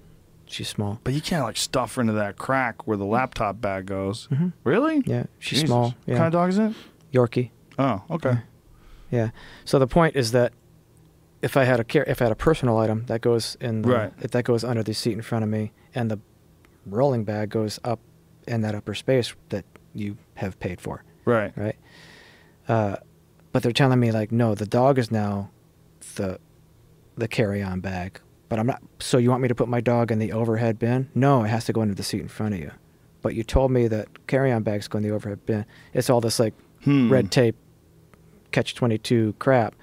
She's small. But you can't like stuff her into that crack where the laptop bag goes. Mhm. Really? Yeah, she's Jesus. small. What kind of dog is it? Yorkie. Oh, okay. Yeah. So the point is that if I had a car- if I had a personal item that goes in the, Right. if that goes under the seat in front of me and the rolling bag goes up in that upper space that you have paid for, Right. right? Uh, but they're telling me like, no, the dog is now the the carry-on bag. But I'm not. So you want me to put my dog in the overhead bin? No, it has to go into the seat in front of you. But you told me that carry-on bags go in the overhead bin. It's all this like Hmm. red tape, catch twenty two crap.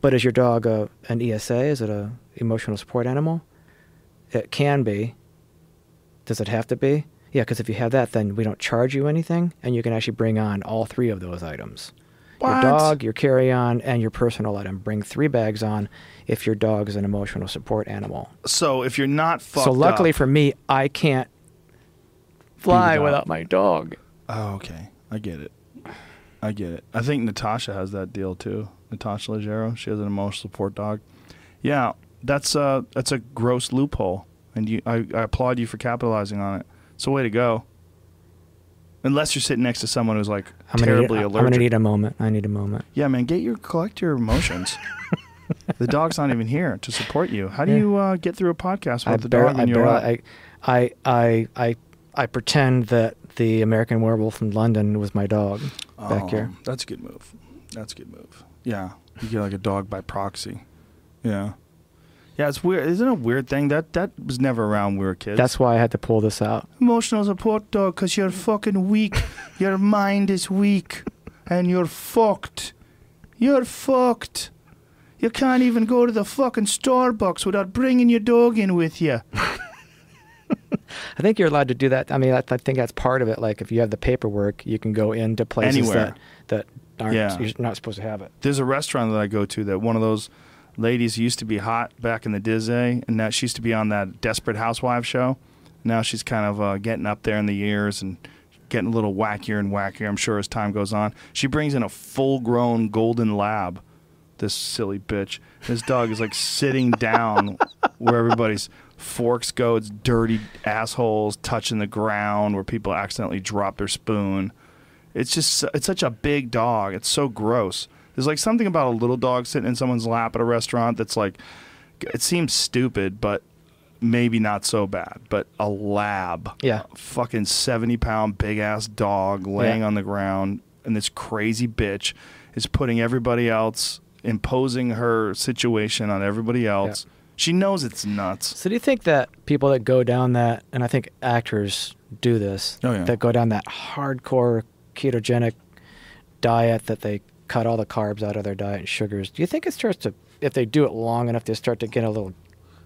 But is your dog a an ESA? Is it a emotional support animal? It can be. Does it have to be? Yeah, because if you have that, then we don't charge you anything, and you can actually bring on all three of those items. What? Your dog, your carry-on, and your personal item. Bring three bags on if your dog is an emotional support animal. So if you're not fucked so luckily up- for me, I can't fly dog. without my dog. Oh, okay. I get it. I get it. I think Natasha has that deal too. Natasha Leggero. She has an emotional support dog. Yeah, that's uh that's a gross loophole, and you I, I applaud you for capitalizing on it. It's a way to go. Unless you're sitting next to someone who's like I'm gonna, terribly need, I'm gonna need a moment. I need a moment. yeah, man, get your collect your emotions. the dog's not even here to support you. How do Yeah. you uh, get through a podcast I without the dog when I, you're bar- I, I, I, I, I pretend that the American Werewolf in London was my dog back Oh, here. That's a good move. That's a good move. Yeah, you get like a dog by proxy. Yeah, yeah. It's weird. Isn't it a weird thing that that was never around when we were kids? That's why I had to pull this out. emotional support dog because you're fucking weak. Your mind is weak, and you're fucked. You're fucked. You can't even go to the fucking Starbucks without bringing your dog in with you. I think you're allowed to do that. I mean, I, I think that's part of it. Like if you have the paperwork, you can go into places Anywhere. that that aren't Yeah. you're not supposed to have it. There's a restaurant that I go to that one of those ladies used to be hot back in the Disney, and now she used to be on that Desperate Housewives show. Now she's kind of uh, getting up there in the years and getting a little wackier and wackier. I'm sure as time goes on. She brings in a full-grown golden lab. This silly bitch. This dog is like sitting down where everybody's forks go. It's dirty assholes touching the ground where people accidentally drop their spoon. It's just it's such a big dog. It's so gross. There's like something about a little dog sitting in someone's lap at a restaurant that's like it seems stupid, but maybe not so bad. But a lab, Yeah. a fucking seventy pound big ass dog laying Yeah. on the ground, and this crazy bitch is putting everybody else, imposing her situation on everybody else. She knows it's nuts. So do you think that people that go down that, and I think actors do this, Oh, yeah. that go down that hardcore ketogenic diet that they cut all the carbs out of their diet and sugars, do you think it starts to, if they do it long enough, they start to get a little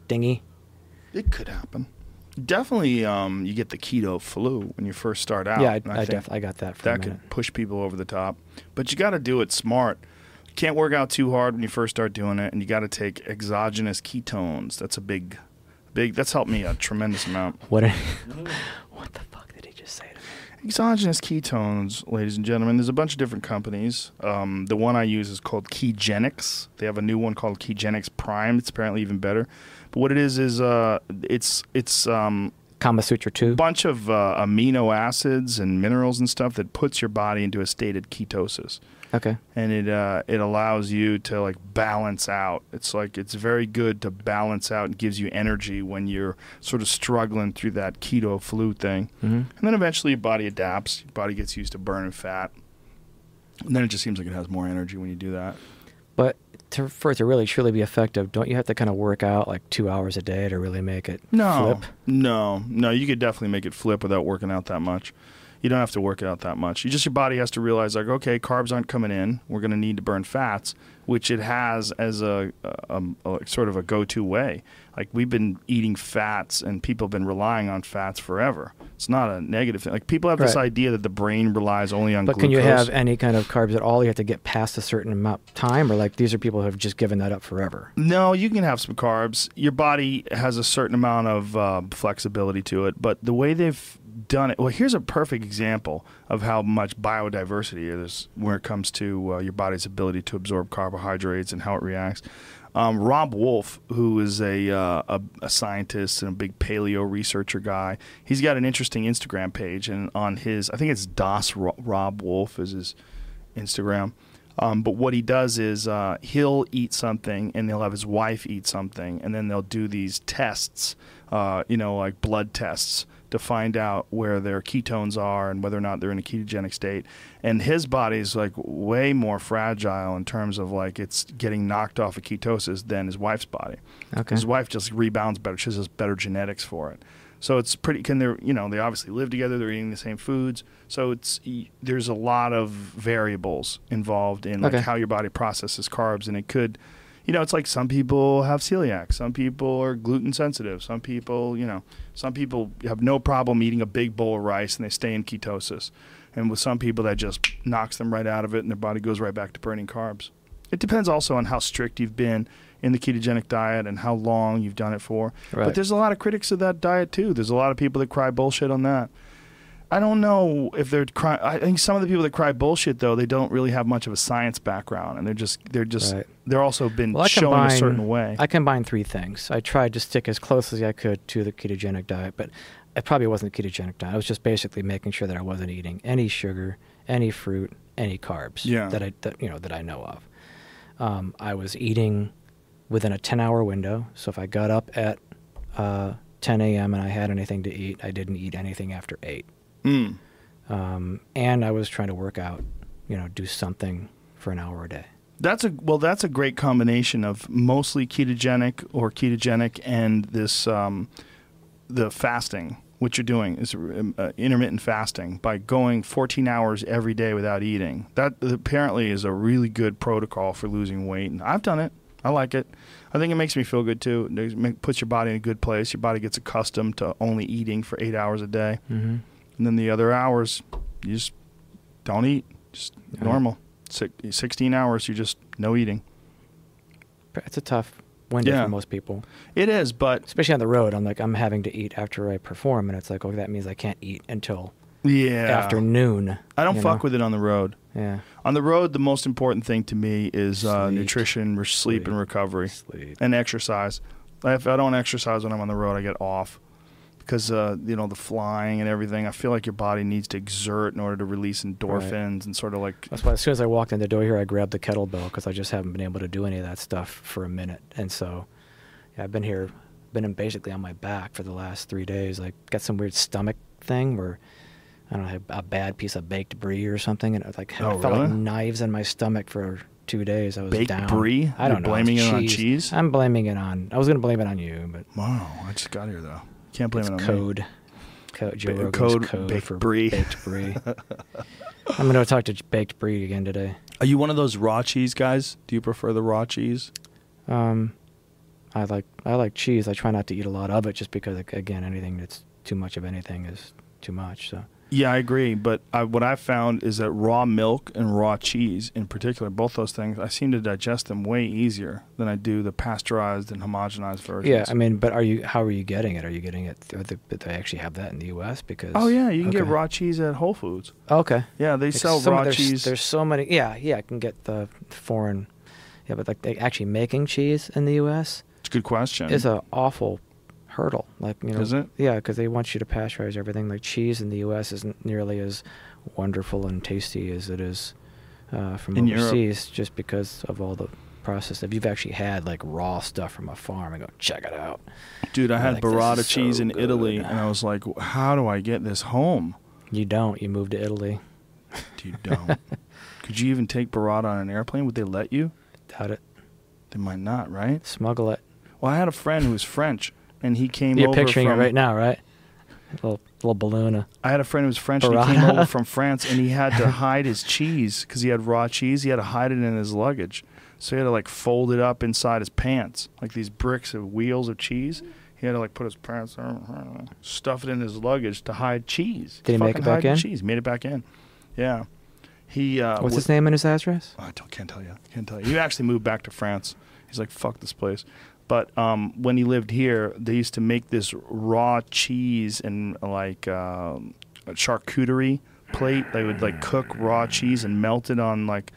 dingy? It could happen. Definitely, um, you get the keto flu when you first start out. yeah, I, and I, think def- I got that for that minute. could push people over the top. But you got to do it smart. You can't work out too hard when you first start doing it, and you got to take exogenous ketones. That's a big, big. That's helped me a tremendous amount. What? what the fuck did he just say to me? Exogenous ketones, ladies and gentlemen. There's a bunch of different companies. Um, the one I use is called Kegenix. They have a new one called Kegenix Prime. It's apparently even better. But what it is is uh, it's it's um, Kama Sutra two. bunch of uh, amino acids and minerals and stuff that puts your body into a state of ketosis Okay. and it uh, it allows you to like balance out it's like it's very good to balance out and gives you energy when you're sort of struggling through that keto flu thing hmm and then eventually your body adapts your body gets used to burning fat and then it just seems like it has more energy when you do that But to, for it to really truly be effective, don't you have to kind of work out like two hours a day to really make it No, flip? no, no. You could definitely make it flip without working out that much. You don't have to work it out that much. You just your body has to realize like, okay, carbs aren't coming in. We're going to need to burn fats, which it has as a, a, a sort of a go-to way. Like we've been eating fats, and people have been relying on fats forever. It's not a negative thing. Like people have this idea that the brain relies only on But glucose. can you have any kind of carbs at all? You have to get past a certain amount of time, or like these are people who have just given that up forever. No, you can have some carbs. Your body has a certain amount of uh, flexibility to it, but the way they've done it. Well, here's a perfect example of how much biodiversity is when it comes to uh, your body's ability to absorb carbohydrates and how it reacts. Um, Robb Wolf, who is a, uh, a a scientist and a big paleo researcher guy, he's got an interesting Instagram page, and on his, I think it's Das Robb Wolf is his Instagram. Um, but what he does is uh, he'll eat something and they'll have his wife eat something, and then they'll do these tests, uh, you know, like blood tests to find out where their ketones are and whether or not they're in a ketogenic state. And his body's like way more fragile in terms of like it's getting knocked off of ketosis than his wife's body. Okay. His wife just rebounds better. She has better genetics for it. So it's pretty. Can they? You know, they obviously live together. They're eating the same foods. So it's there's a lot of variables involved in like Okay. how your body processes carbs, and it could, you know, it's like some people have celiac, some people are gluten sensitive, some people, you know, some people have no problem eating a big bowl of rice and they stay in ketosis, and with some people that just knocks them right out of it, and their body goes right back to burning carbs. It depends also on how strict you've been in the ketogenic diet and how long you've done it for. Right. But there's a lot of critics of that diet too. There's a lot of people that cry bullshit on that. I don't know if they're crying. I think some of the people that cry bullshit though, they don't really have much of a science background, and they're just they're just Right. they're also been Well, shown combine, a certain way. I combined three things. I tried to stick as close as I could to the ketogenic diet, but it probably wasn't a ketogenic diet. I was just basically making sure that I wasn't eating any sugar, any fruit, any carbs Yeah. that I that you know that I know of. Um, I was eating within a 10-hour window. So if I got up at uh, 10 a.m. and I had anything to eat, I didn't eat anything after eight. Mm. Um, and I was trying to work out, you know, do something for an hour a day. That's a well. That's a great combination of mostly ketogenic or ketogenic and this um, the fasting. What you're doing is um, uh, intermittent fasting by going 14 hours every day without eating. That apparently is a really good protocol for losing weight, and I've done it. I like it. I think it makes me feel good too. It puts your body in a good place. Your body gets accustomed to only eating for eight hours a day, Mm-hmm. And then the other hours you just don't eat. Just Yeah. normal. Six, 16 hours, you just no eating. It's a tough window Yeah. for most people. It is, but especially on the road. I'm like, I'm having to eat after I perform, and it's like, okay, that means I can't eat until yeah, afternoon. I don't fuck know? with it on the road. Yeah, On the road, the most important thing to me is uh, nutrition, re- sleep, and recovery, sleep. and exercise. If I don't exercise when I'm on the road, I get off because uh, you know the flying and everything. I feel like your body needs to exert in order to release endorphins and sort of like That's why as soon as I walked in the door here, I grabbed the kettlebell because I just haven't been able to do any of that stuff for a minute. And so, yeah, I've been here, been in basically on my back for the last three days. Like, got some weird stomach thing where I don't know, a bad piece of baked brie or something, and it was like Oh, I felt like knives in my stomach for two days. I was Baked down. brie? I don't You're know. blaming it on cheese? I'm blaming it on. I was gonna blame it on you, but Wow, I just got here though. Can't blame it's it on me. code. Code. Joe Ba- code code, baked for brie. baked brie. I'm gonna talk to baked brie again today. Are you one of those raw cheese guys? Do you prefer the raw cheese? Um, I like I like cheese. I try not to eat a lot of it, just because again, anything that's too much of anything is too much. So Yeah, I agree. But I, what I've found is that raw milk and raw cheese, in particular, both those things, I seem to digest them way easier than I do the pasteurized and homogenized versions. yeah, I mean, but are you? How are you getting it? Are you getting it? The, but they actually have that in the U.S. because oh yeah, you can get raw cheese at Whole Foods. Okay. Yeah, they Like sell some- raw there's, cheese. There's so many. Yeah, yeah. I can get the foreign. Yeah, but like they actually making cheese in the U.S. It's a good question. It's an awful hurdle. Like you know, Is it? Yeah, because they want you to pasteurize everything. Like cheese in the U.S. isn't nearly as wonderful and tasty as it is uh, from In Europe. just because of all the process. If you've actually had like raw stuff from a farm, and go check it out. Dude, I had like, burrata cheese so in Italy, and I was like, how do I get this home? You don't. You move to Italy. You don't. Could you even take burrata on an airplane? Would they let you? Doubt it. They might not, right? Smuggle it. Well, I had a friend who was French, and he came You're picturing from, it right now, right? Little little balloon. of- I had a friend who was French, and he came over from France, and he had to hide his cheese because he had raw cheese. He had to hide it in his luggage, so he had to like fold it up inside his pants, like these bricks of wheels of cheese. He had to like put his pants, stuff it in his luggage to hide cheese. Did he make it back in? Cheese made it back in. Yeah, he. Uh, What's his name and his address? I don't, can't tell you. Can't tell you. He actually moved back to France. He's like, fuck this place. But um, when he lived here, they used to make this raw cheese and like a charcuterie plate. They would like cook raw cheese and melt it on like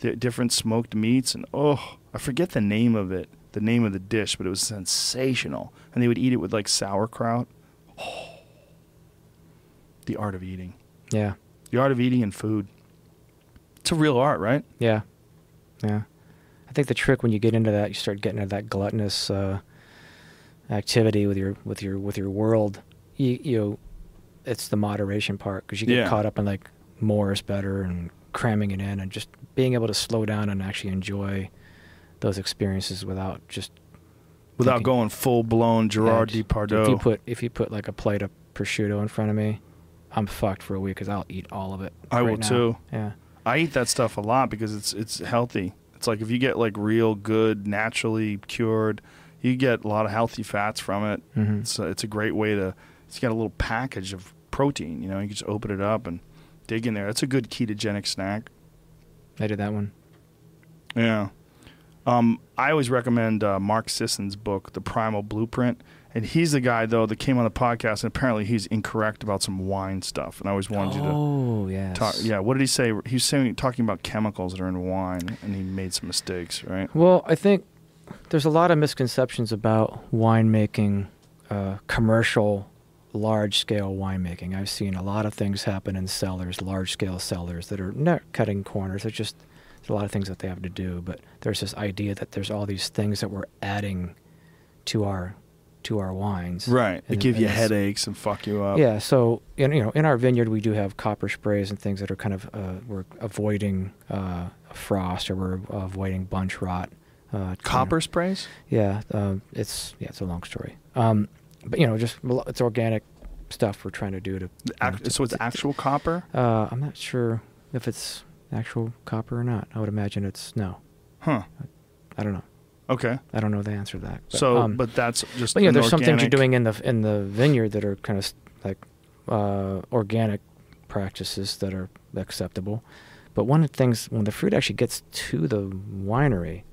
the different smoked meats. And oh, I forget the name of it, the name of the dish, but it was sensational. And they would eat it with like sauerkraut. Oh, the art of eating. Yeah. The art of eating and food. It's a real art, right? Yeah. Yeah. I think the trick when you get into that, you start getting into that gluttonous uh, activity with your with your with your world. You you, it's the moderation part because you get Yeah. caught up in like more is better and cramming it in and just being able to slow down and actually enjoy those experiences without just Without thinking- going full blown Gerard Yeah, Depardieu. If you put if you put like a plate of prosciutto in front of me, I'm fucked for a week because I'll eat all of it. I will now. too. Yeah. I eat that stuff a lot because it's it's healthy. It's like if you get like real good, naturally cured, you get a lot of healthy fats from it. Mhm. It's a, it's a great way to. It's got a little package of protein. You know, you can just open it up and dig in there. That's a good ketogenic snack. I did that one. Yeah. Um, I always recommend uh, Mark Sisson's book, The Primal Blueprint. And he's the guy, though, that came on the podcast, and apparently he's incorrect about some wine stuff. And I always wanted you to Oh yes. talk. Yeah, what did he say? He was saying, talking about chemicals that are in wine, and he made some mistakes, right? Well, I think there's a lot of misconceptions about winemaking, uh, commercial, large scale winemaking. I've seen a lot of things happen in cellars, large scale cellars that are not cutting corners. It's just there's a lot of things that they have to do. But there's this idea that there's all these things that we're adding to our to our wines. Right. They give you headaches and fuck you up. Yeah, so in you know in our vineyard we do have copper sprays and things that are kind of uh, we're avoiding uh, frost or we're avoiding bunch rot. Uh, to- Copper sprays? Yeah, um, it's yeah, it's a long story. Um, but you know, just it's organic stuff we're trying to do to. you know, to- so it's to- actual copper? Uh, I'm not sure if it's actual copper or not. I would imagine it's no. Huh. I don't know. Okay. I don't know the answer to that. But, So, um, but that's just. But yeah, there's some things you're doing in the in the vineyard that are kind of like uh, organic practices that are acceptable. But one of the things when the fruit actually gets to the winery,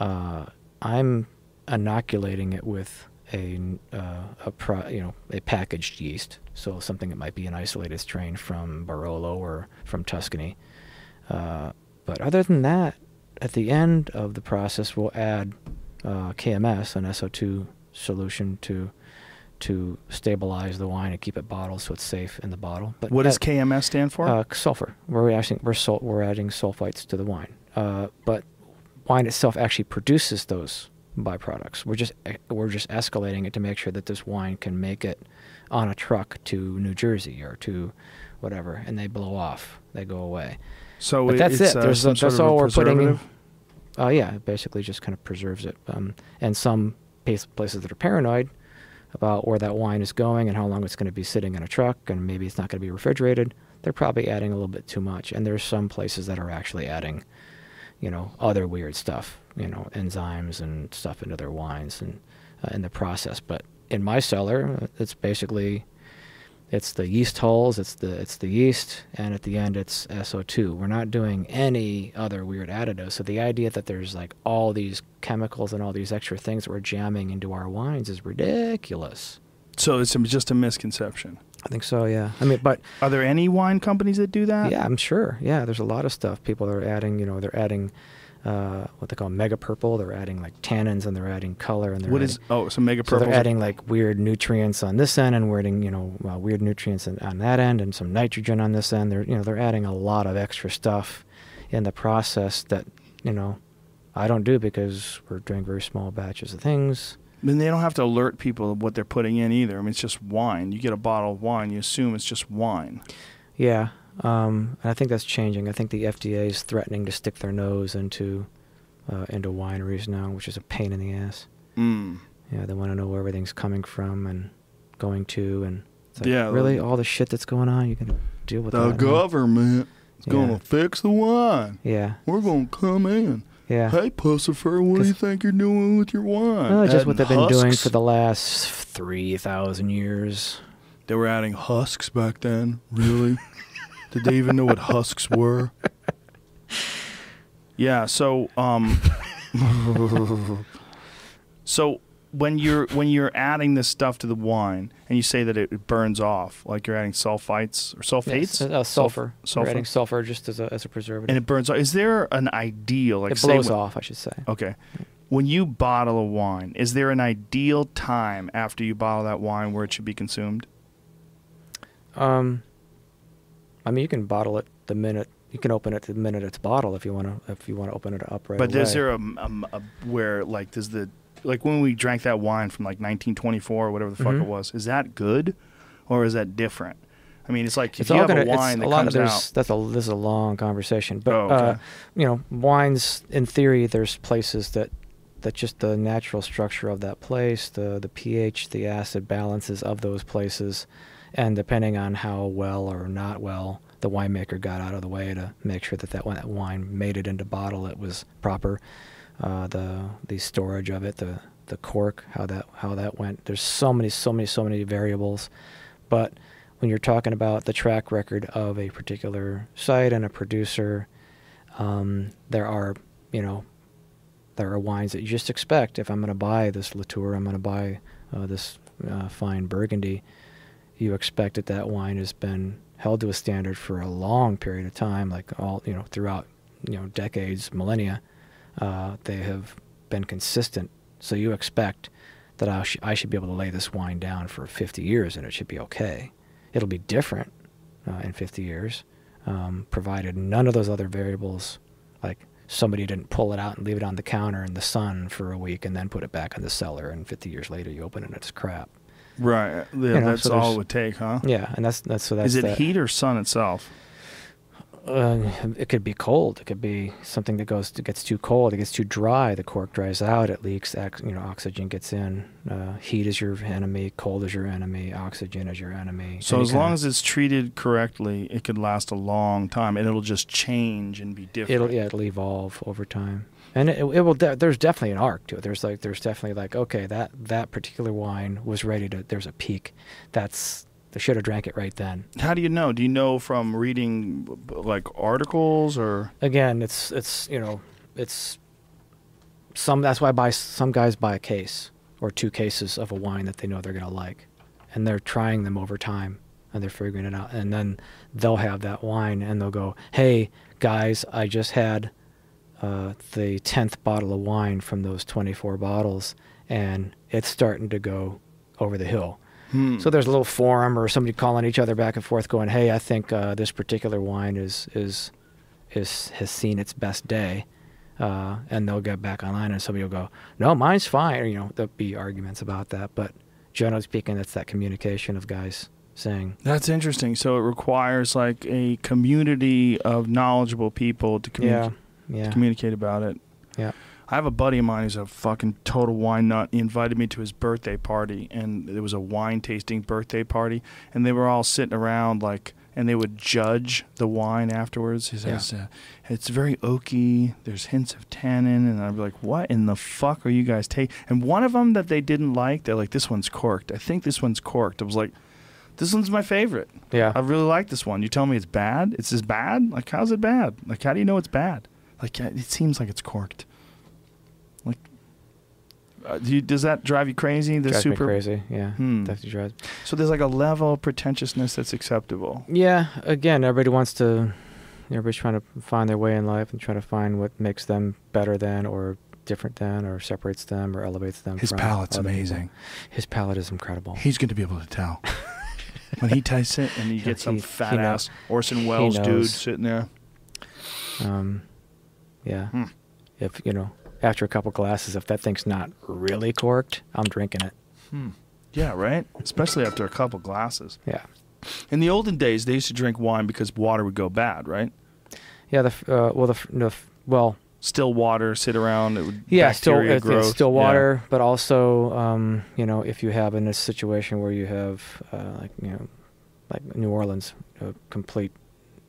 uh, I'm inoculating it with a uh, a pro, you know a packaged yeast, so something that might be an isolated strain from Barolo or from Tuscany. Uh, but other than that, at the end of the process, we'll add uh, KMS, an SO2 solution to to stabilize the wine and keep it bottled so it's safe in the bottle. But What does KMS stand for? uh, sulfur. We're adding we're sul- we're adding sulfites to the wine, uh, but wine itself actually produces those byproducts. We're just we're just escalating it to make sure that this wine can make it on a truck to New Jersey or to whatever, and they blow off, they go away. So but that's it's, it. uh, There's some that's all we're putting in. Oh yeah, it basically just kind of preserves it. Um, and some places that are paranoid about where that wine is going and how long it's going to be sitting in a truck and maybe it's not going to be refrigerated, they're probably adding a little bit too much. And there's some places that are actually adding, you know, other weird stuff, you know, enzymes and stuff into their wines and uh, in the process. But in my cellar, uh, it's basically it's the yeast hulls, it's the it's the yeast, and at the end it's SO2. We're not doing any other weird additives. So the idea that there's like all these chemicals and all these extra things that we're jamming into our wines is ridiculous. So it's just a misconception. I think so, yeah. I mean, but Are there any wine companies that do that? yeah, I'm sure. Yeah, there's a lot of stuff. People are adding, you know, they're adding uh, what they call mega purple. They're adding like tannins and they're adding color and they're What adding, is? Oh, so mega so purple. they're adding like weird nutrients on this end and we're adding, you know, uh, weird nutrients on, on that end and some nitrogen on this end. They're, you know, they're adding a lot of extra stuff in the process that, you know, I don't do because we're doing very small batches of things. Mean, they don't have to alert people of what they're putting in either. I mean, it's just wine. You get a bottle of wine, you assume it's just wine. Yeah, um, and I think that's changing. I think the FDA is threatening to stick their nose into uh, into wineries now, which is a pain in the ass. Mm. Yeah, they want to know where everything's coming from and going to, and like, Yeah, really all the shit that's going on. You can deal with The now? government is Yeah. gonna fix the wine. Yeah, We're gonna come in. yeah. Hey, Puscifer, what do you think you're doing with your wine? Well, just what they've Adding been doing for the last three thousand years. They were adding husks back then. Really? Did they even know what husks were? Yeah. So, um, so when you're when you're adding this stuff to the wine and you say that it burns off, like you're adding sulfites or sulfates, Yes, uh, sulfur. Sulf- We're adding sulfur just as a as a preservative. and it burns off. Is there an ideal? Like it say blows when- off, I should say. Okay. When you bottle a wine, is there an ideal time after you bottle that wine where it should be consumed? Um, I mean, you can bottle it the minute you can open it the minute it's bottled if you want to if you want to open it up right but away. is there a, a, a where like does the like when we drank that wine from like 1924 or whatever the fuck Mhm. it was, is that good or is that different? I mean, it's like it's if you all have gonna, a wine it's that a lot comes of out. that's a this is a long conversation, but Oh, okay. uh, you know, wines in theory there's places that that just the natural structure of that place, the the pH, the acid balances of those places, and depending on how well or not well the winemaker got out of the way to make sure that that, wine made it into bottle, it was proper. Uh, the the storage of it, the the cork, how that how that went. There's so many, so many, so many variables, but when you're talking about the track record of a particular site and a producer, um, there are, you know, there are wines that you just expect. If I'm going to buy this Latour, I'm going to buy uh, this uh, fine Burgundy. You expect that that wine has been held to a standard for a long period of time, like all you know, throughout you know decades, millennia. Uh, they have been consistent. So you expect that I, sh- I should be able to lay this wine down for 50 years and it should be okay. It'll be different uh, in 50 years, um, provided none of those other variables, like somebody didn't pull it out and leave it on the counter in the sun for a week and then put it back in the cellar, and 50 years later you open it and it's crap. Right. Yeah, You know, that's so all it would take, huh? Yeah, and that's that's so that's Is it heat or sun itself? Uh, it could be cold. It could be something that goes it gets too cold. It gets too dry. The cork dries out. It leaks. You know, oxygen gets in. Uh, heat is your enemy. Cold is your enemy. Oxygen is your enemy. So Any as long of- as it's treated correctly, it could last a long time, and it'll just change and be different. it'll yeah it'll evolve over time, and it, it will. De- there's definitely an arc to it. There's like there's definitely like okay that that particular wine was ready to. There's a peak. That's they should have drank it right then. How do you know? Do you know from reading like articles or? again, it's it's you know it's some. That's why I buy some guys buy a case or two cases of a wine that they know they're gonna like, and they're trying them over time and they're figuring it out, and then they'll have that wine and they'll go, "Hey guys, I just had uh, the tenth bottle of wine from those twenty-four bottles, and it's starting to go over the hill." Hmm. So there's a little forum or somebody calling each other back and forth, going, "Hey, I think uh, this particular wine is is is has seen its best day," uh, and they'll get back online, and somebody will go, "No, mine's fine." Or, you know, there'll be arguments about that, but generally speaking, that's that communication of guys saying. That's interesting. So it requires like a community of knowledgeable people to, communi- Yeah, yeah. to communicate about it. Yeah. I have a buddy of mine who's a fucking total wine nut. He invited me to his birthday party, and it was a wine tasting birthday party, and they were all sitting around like, and they would judge the wine afterwards. He says, uh, "It's very oaky. There's hints of tannin," and I'd be like, "What in the fuck are you guys taking?" And one of them that they didn't like, they're like, "This one's corked. I think this one's corked." I was like. This one's my favorite. Yeah. I really like this one. You tell me it's bad? It's as bad? Like, how's it bad? Like, how do you know it's bad? Like, it seems like it's corked. Like, uh, do you, does that drive you crazy? The drives super me crazy. Yeah, Hmm. definitely drives. So there's like a level of pretentiousness that's acceptable. Yeah, again, everybody wants to. Everybody's trying to find their way in life and try to find what makes them better than, or different than, or separates them, or elevates them. His from palate's other people. amazing. His palate is incredible. He's going to be able to tell. when he tastes it and you get some He- fat he know- ass Orson Welles dude sitting there. Um, yeah. Hmm. If you know, after a couple glasses, if that thing's not really corked, I'm drinking it. Yeah, right? Especially after a couple glasses. Yeah. In the olden days, they used to drink wine because water would go bad, right? Yeah. The uh, well, the, the well, Still water, sit around, it would yeah, still it's, still Yeah. water, but also, um, you know, if you have in a situation where you have, uh, like you know, like New Orleans, a complete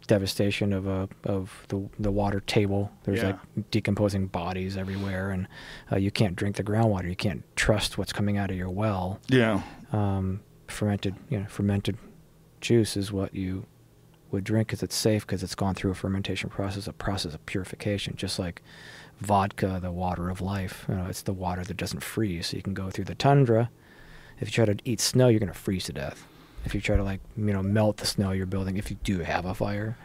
devastation of a of the the water table. There's Yeah. like decomposing bodies everywhere, and uh, you can't drink the groundwater. You can't trust what's coming out of your well. Yeah. um, fermented, you know, fermented juice is what you would drink because it's safe because it's gone through a fermentation process, a process of purification, just like vodka, the water of life. You know, it's the water that doesn't freeze. So you can go through the tundra. If you try to eat snow, you're going to freeze to death. If you try to like, you know, melt the snow you're building, if you do have a fire,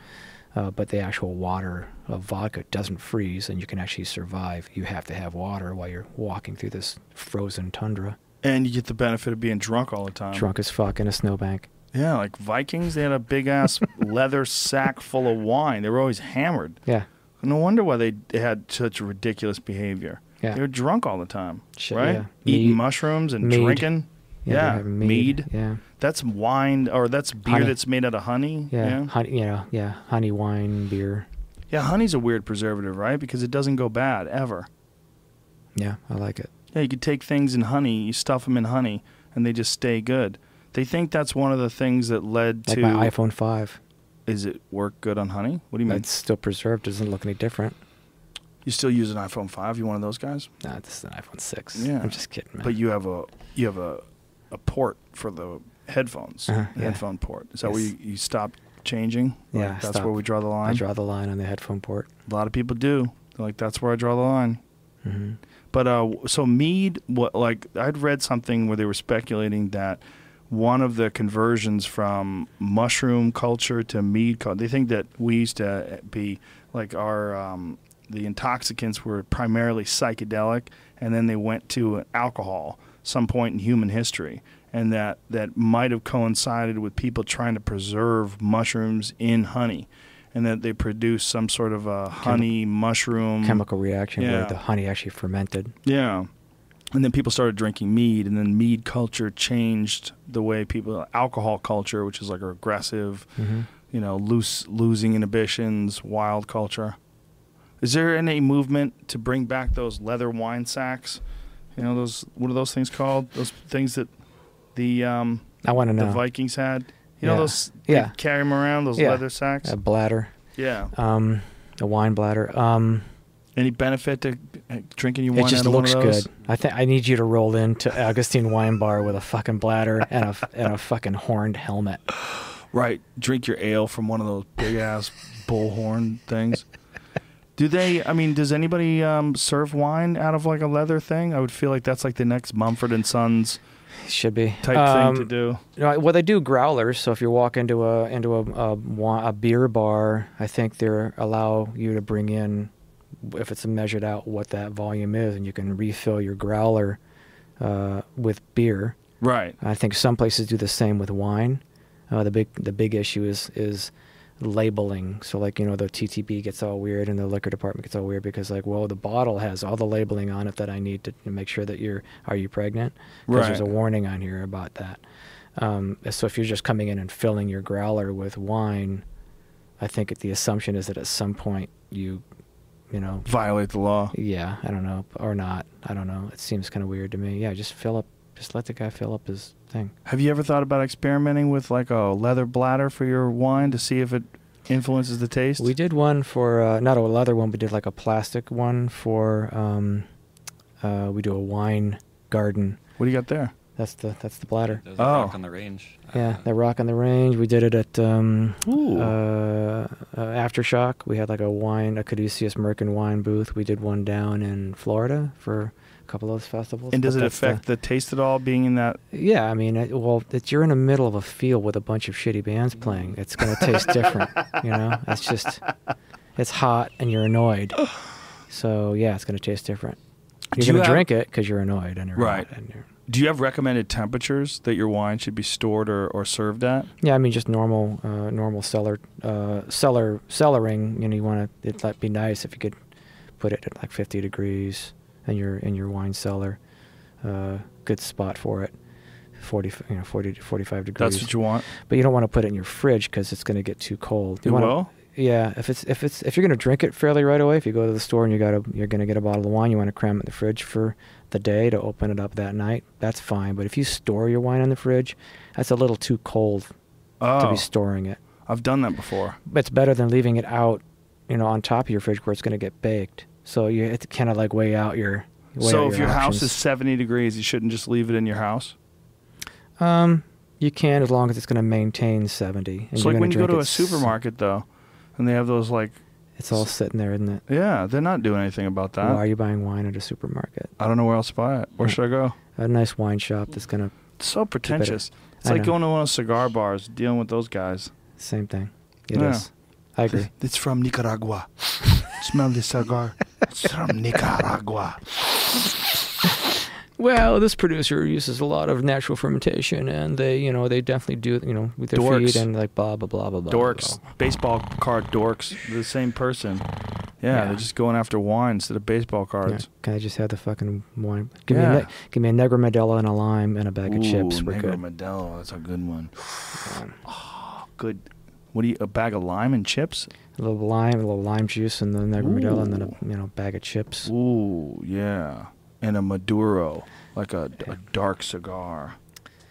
uh, but the actual water of vodka doesn't freeze and you can actually survive. You have to have water while you're walking through this frozen tundra. And you get the benefit of being drunk all the time. Drunk as fuck in a snowbank. Yeah, like Vikings, they had a big ass leather sack full of wine. They were always hammered. Yeah. No wonder why they had such ridiculous behavior. Yeah. They were drunk all the time, Shit, right? yeah. Eating mushrooms and Mead. drinking. Yeah, Yeah, mead. mead. Yeah. That's wine, or that's beer Honey. that's made out of honey. Yeah. yeah. Honey, you know, yeah. Honey wine, beer. Yeah, honey's a weird preservative, right? Because it doesn't go bad ever. Yeah, I like it. Yeah, you could take things in honey, you stuff them in honey, and they just stay good. They think that's one of the things that led Like to. my iPhone 5. Is it work good on honey? What do you mean? It's still preserved. Doesn't look any different. You still use an iPhone five? You one of those guys? Nah, this is an iPhone 6. Yeah. I'm just kidding, man. But you have a you have a a port for the headphones, Uh-huh, yeah. headphone port. Is that where you, you stop changing? Like, Yeah, that's stop. where we draw the line. I draw the line on the headphone port. A lot of people do. They're like that's where I draw the line. hmm But uh, so mead, what like I'd read something where they were speculating that one of the conversions from mushroom culture to mead culture, they think that we used to be like our um, the intoxicants were primarily psychedelic, and then they went to alcohol some point in human history, and that that might have coincided with people trying to preserve mushrooms in honey. And that they produced some sort of a honey mushroom Chemical reaction yeah. where the honey actually fermented. yeah. And then people started drinking mead, and then mead culture changed the way people alcohol culture, which is like a aggressive, hmm you know, loose losing inhibitions, wild culture. Is there any movement to bring back those leather wine sacks? You know, those what are those things called? Those things that the um, I want to know the. Vikings had. You know those Yeah. they carry them around those Yeah. leather sacks. A bladder. yeah. Um, a wine bladder. Um, Any benefit to uh, drinking your it just out of looks one of those? good. I think I need you to roll into Augustine Wine Bar with a fucking bladder and a and a fucking horned helmet. Right. Drink your ale from one of those big ass bullhorn things. Do they? I mean, does anybody um, serve wine out of like a leather thing? I would feel like that's like the next Mumford and Sons Should be type Um, thing to do. You know, well, they do growlers. So if you walk into a into a a, a beer bar, I think they allow you to bring in, if it's measured out, what that volume is, and you can refill your growler uh, with beer. Right. I think some places do the same with wine. Uh, the big the big issue is is labeling. So like you know the TTB gets all weird and the liquor department gets all weird because like well the bottle has all the labeling on it that I need to make sure that you're are you pregnant because there's a warning on here about that. Um, so if you're just coming in and filling your growler with wine, I think the assumption is that at some point you, you know, Violate the law. yeah, I don't know, or not. I don't know. It seems kind of weird to me. Yeah, just fill up. Just let the guy fill up his thing. Have you ever thought about experimenting with like a leather bladder for your wine to see if it influences the taste? We did one for uh, not a leather one. We did like a plastic one for. Um, uh, we do a wine garden. What do you got there? That's the that's the bladder. Those Oh. rock on the range. Yeah, Uh, the rock on the range. We did it at um, Ooh. uh, uh, Aftershock. We had like a wine, a Caduceus Merkin wine booth. We did one down in Florida for a couple of those festivals. and does it that's the- affect the taste at all being in that? yeah, I mean, it, well, you're in the middle of a field with a bunch of shitty bands playing. It's going to taste different, you know. It's just, it's hot and you're annoyed. So yeah, it's going to taste different. You're going to have- drink it because you're annoyed and you're Right. and you're, Do you have recommended temperatures that your wine should be stored or, or served at? Yeah, I mean just normal, uh, normal cellar, uh, cellar, cellaring. You know, you want to. It'd like be nice if you could put it at like 50 degrees in your in your wine cellar. Uh, good spot for it. 40, you know, 40 to 45 degrees. That's what you want. But you don't want to put it in your fridge because it's going to get too cold. It You wanna- will? Yeah, if it's if it's if you're going to drink it fairly right away, if you go to the store and you got a you're going to get a bottle of wine, you want to cram it in the fridge for the day to open it up that night. That's fine. But if you store your wine in the fridge, that's a little too cold to Oh, be storing it. I've done that before. But it's better than leaving it out, you know, on top of your fridge where it's going to get baked. So you have to kind of like weigh out your. Weigh so out if your house is 70 degrees, you shouldn't just leave it in your house. um, you can as long as it's going to maintain seventy. And It's you're like when you go to a supermarket though, and they have those like, It's all sitting there, isn't it? yeah, they're not doing anything about that. Why are you buying wine at a supermarket? I don't know where else to buy it. Where should I go? A nice wine shop that's going to so pretentious. It's I like know. going to one of those cigar bars, dealing with those guys. same thing. It is. Yeah. I agree. It's from Nicaragua. Smell the cigar. It's from Nicaragua. Well, this producer uses a lot of natural fermentation, and they, you know, they definitely do, you know, with their Dorks. feed and like blah blah blah blah blah. Dorks, blah. baseball card dorks, they're the same person. Yeah, Yeah. they're just going after wine instead of baseball Yeah. cards. Can I just have the fucking wine? Give me a Yeah. give me a Negra Modelo and a lime and a bag of chips. Ooh, We're Negro good. Modelo, that's a good one. Um, Good. What do you? A bag of lime and chips? a little lime, a little lime juice, and the Negra Modelo, and then a you know bag of chips. Ooh, yeah, and a Maduro, like a, a dark cigar.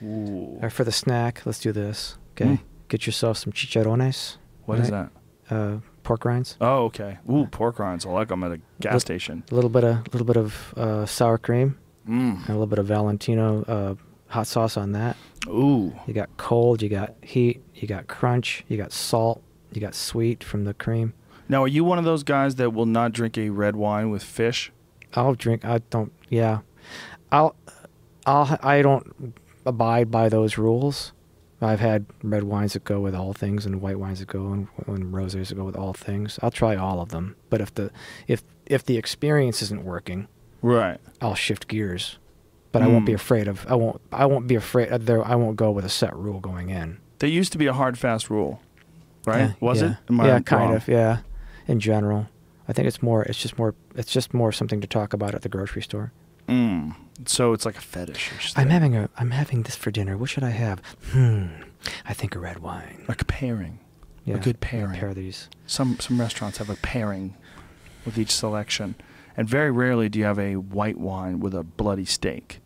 Ooh, All right, for the snack, let's do this. Okay, Mm. get yourself some chicharrones, what is right. that? uh, pork rinds, Oh, okay. Ooh, pork rinds. I like them at a gas Look- station. a little bit of a little bit of uh, sour cream, Mm. and a little bit of Valentino uh, hot sauce on that. Ooh, You got cold, you got heat, you got crunch, you got salt, you got sweet from the cream. now are you one of those guys that will not drink a red wine with fish? I'll drink. I don't. Yeah, I'll. I'll. I don't abide by those rules. I've had red wines that go with all things, and white wines that go, and, and rosés that go with all things. I'll try all of them. But if the if if the experience isn't working, Right. I'll shift gears. But I won't be Mm. afraid of. I won't. I won't be afraid. Of there. I won't go with a set rule going in. There used to be a hard fast rule, right? Yeah, Was yeah. it? Yeah, kind wrong? of. Yeah, in general, I think it's more. It's just more. It's just more something to talk about at the grocery store. Mm. So it's like a fetish. Or something. I'm having a. I'm having this for dinner. What should I have? Hmm. I think a red wine. like a pairing. Yeah, a good pairing. pair these. Some some restaurants have a pairing with each selection, and very rarely do you have a white wine with a bloody steak.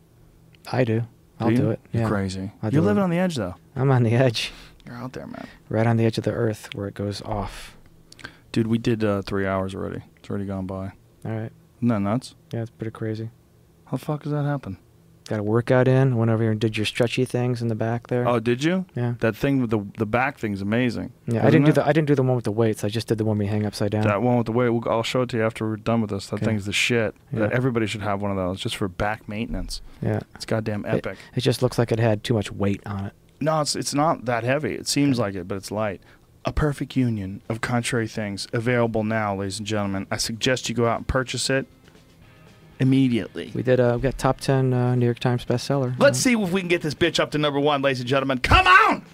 I do. I'll you? do it. You're yeah. crazy. I'll You're living it. on the edge though. I'm on the edge, You're out there, man. right on the edge of the earth where it goes off. Dude, we did uh, three hours already. It's already gone by. All right. Isn't that nuts? Yeah, it's pretty crazy. How the fuck does that happen? Got a workout in. Went over here and did your stretchy things in the back there. Oh, did you? yeah. That thing with the the back thing's amazing. Yeah, I didn't do it? the I didn't do the one with the weights. I just did the one you hang upside down. That one with the weight. we'll, I'll show it to you after we're done with this. That Okay. thing's the shit. Uh, yeah. Everybody should have one of those just for back maintenance. yeah. It's goddamn epic. It just looks like it had too much weight on it. No, it's it's not that heavy. It seems like it, but it's light. A perfect union of contrary things available now, ladies and gentlemen. I suggest you go out and purchase it immediately. We did. Uh, we got top ten uh, New York Times bestseller. Let's see if we can get this bitch up to number one, ladies and gentlemen. Come on!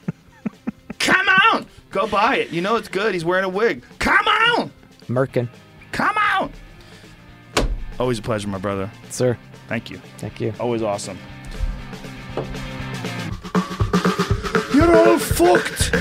Come on! Go buy it. You know it's good. He's wearing a wig. Come on! Merkin, Come on! Always a pleasure, my brother. sir. Thank you. Thank you. Always awesome. You're all fucked.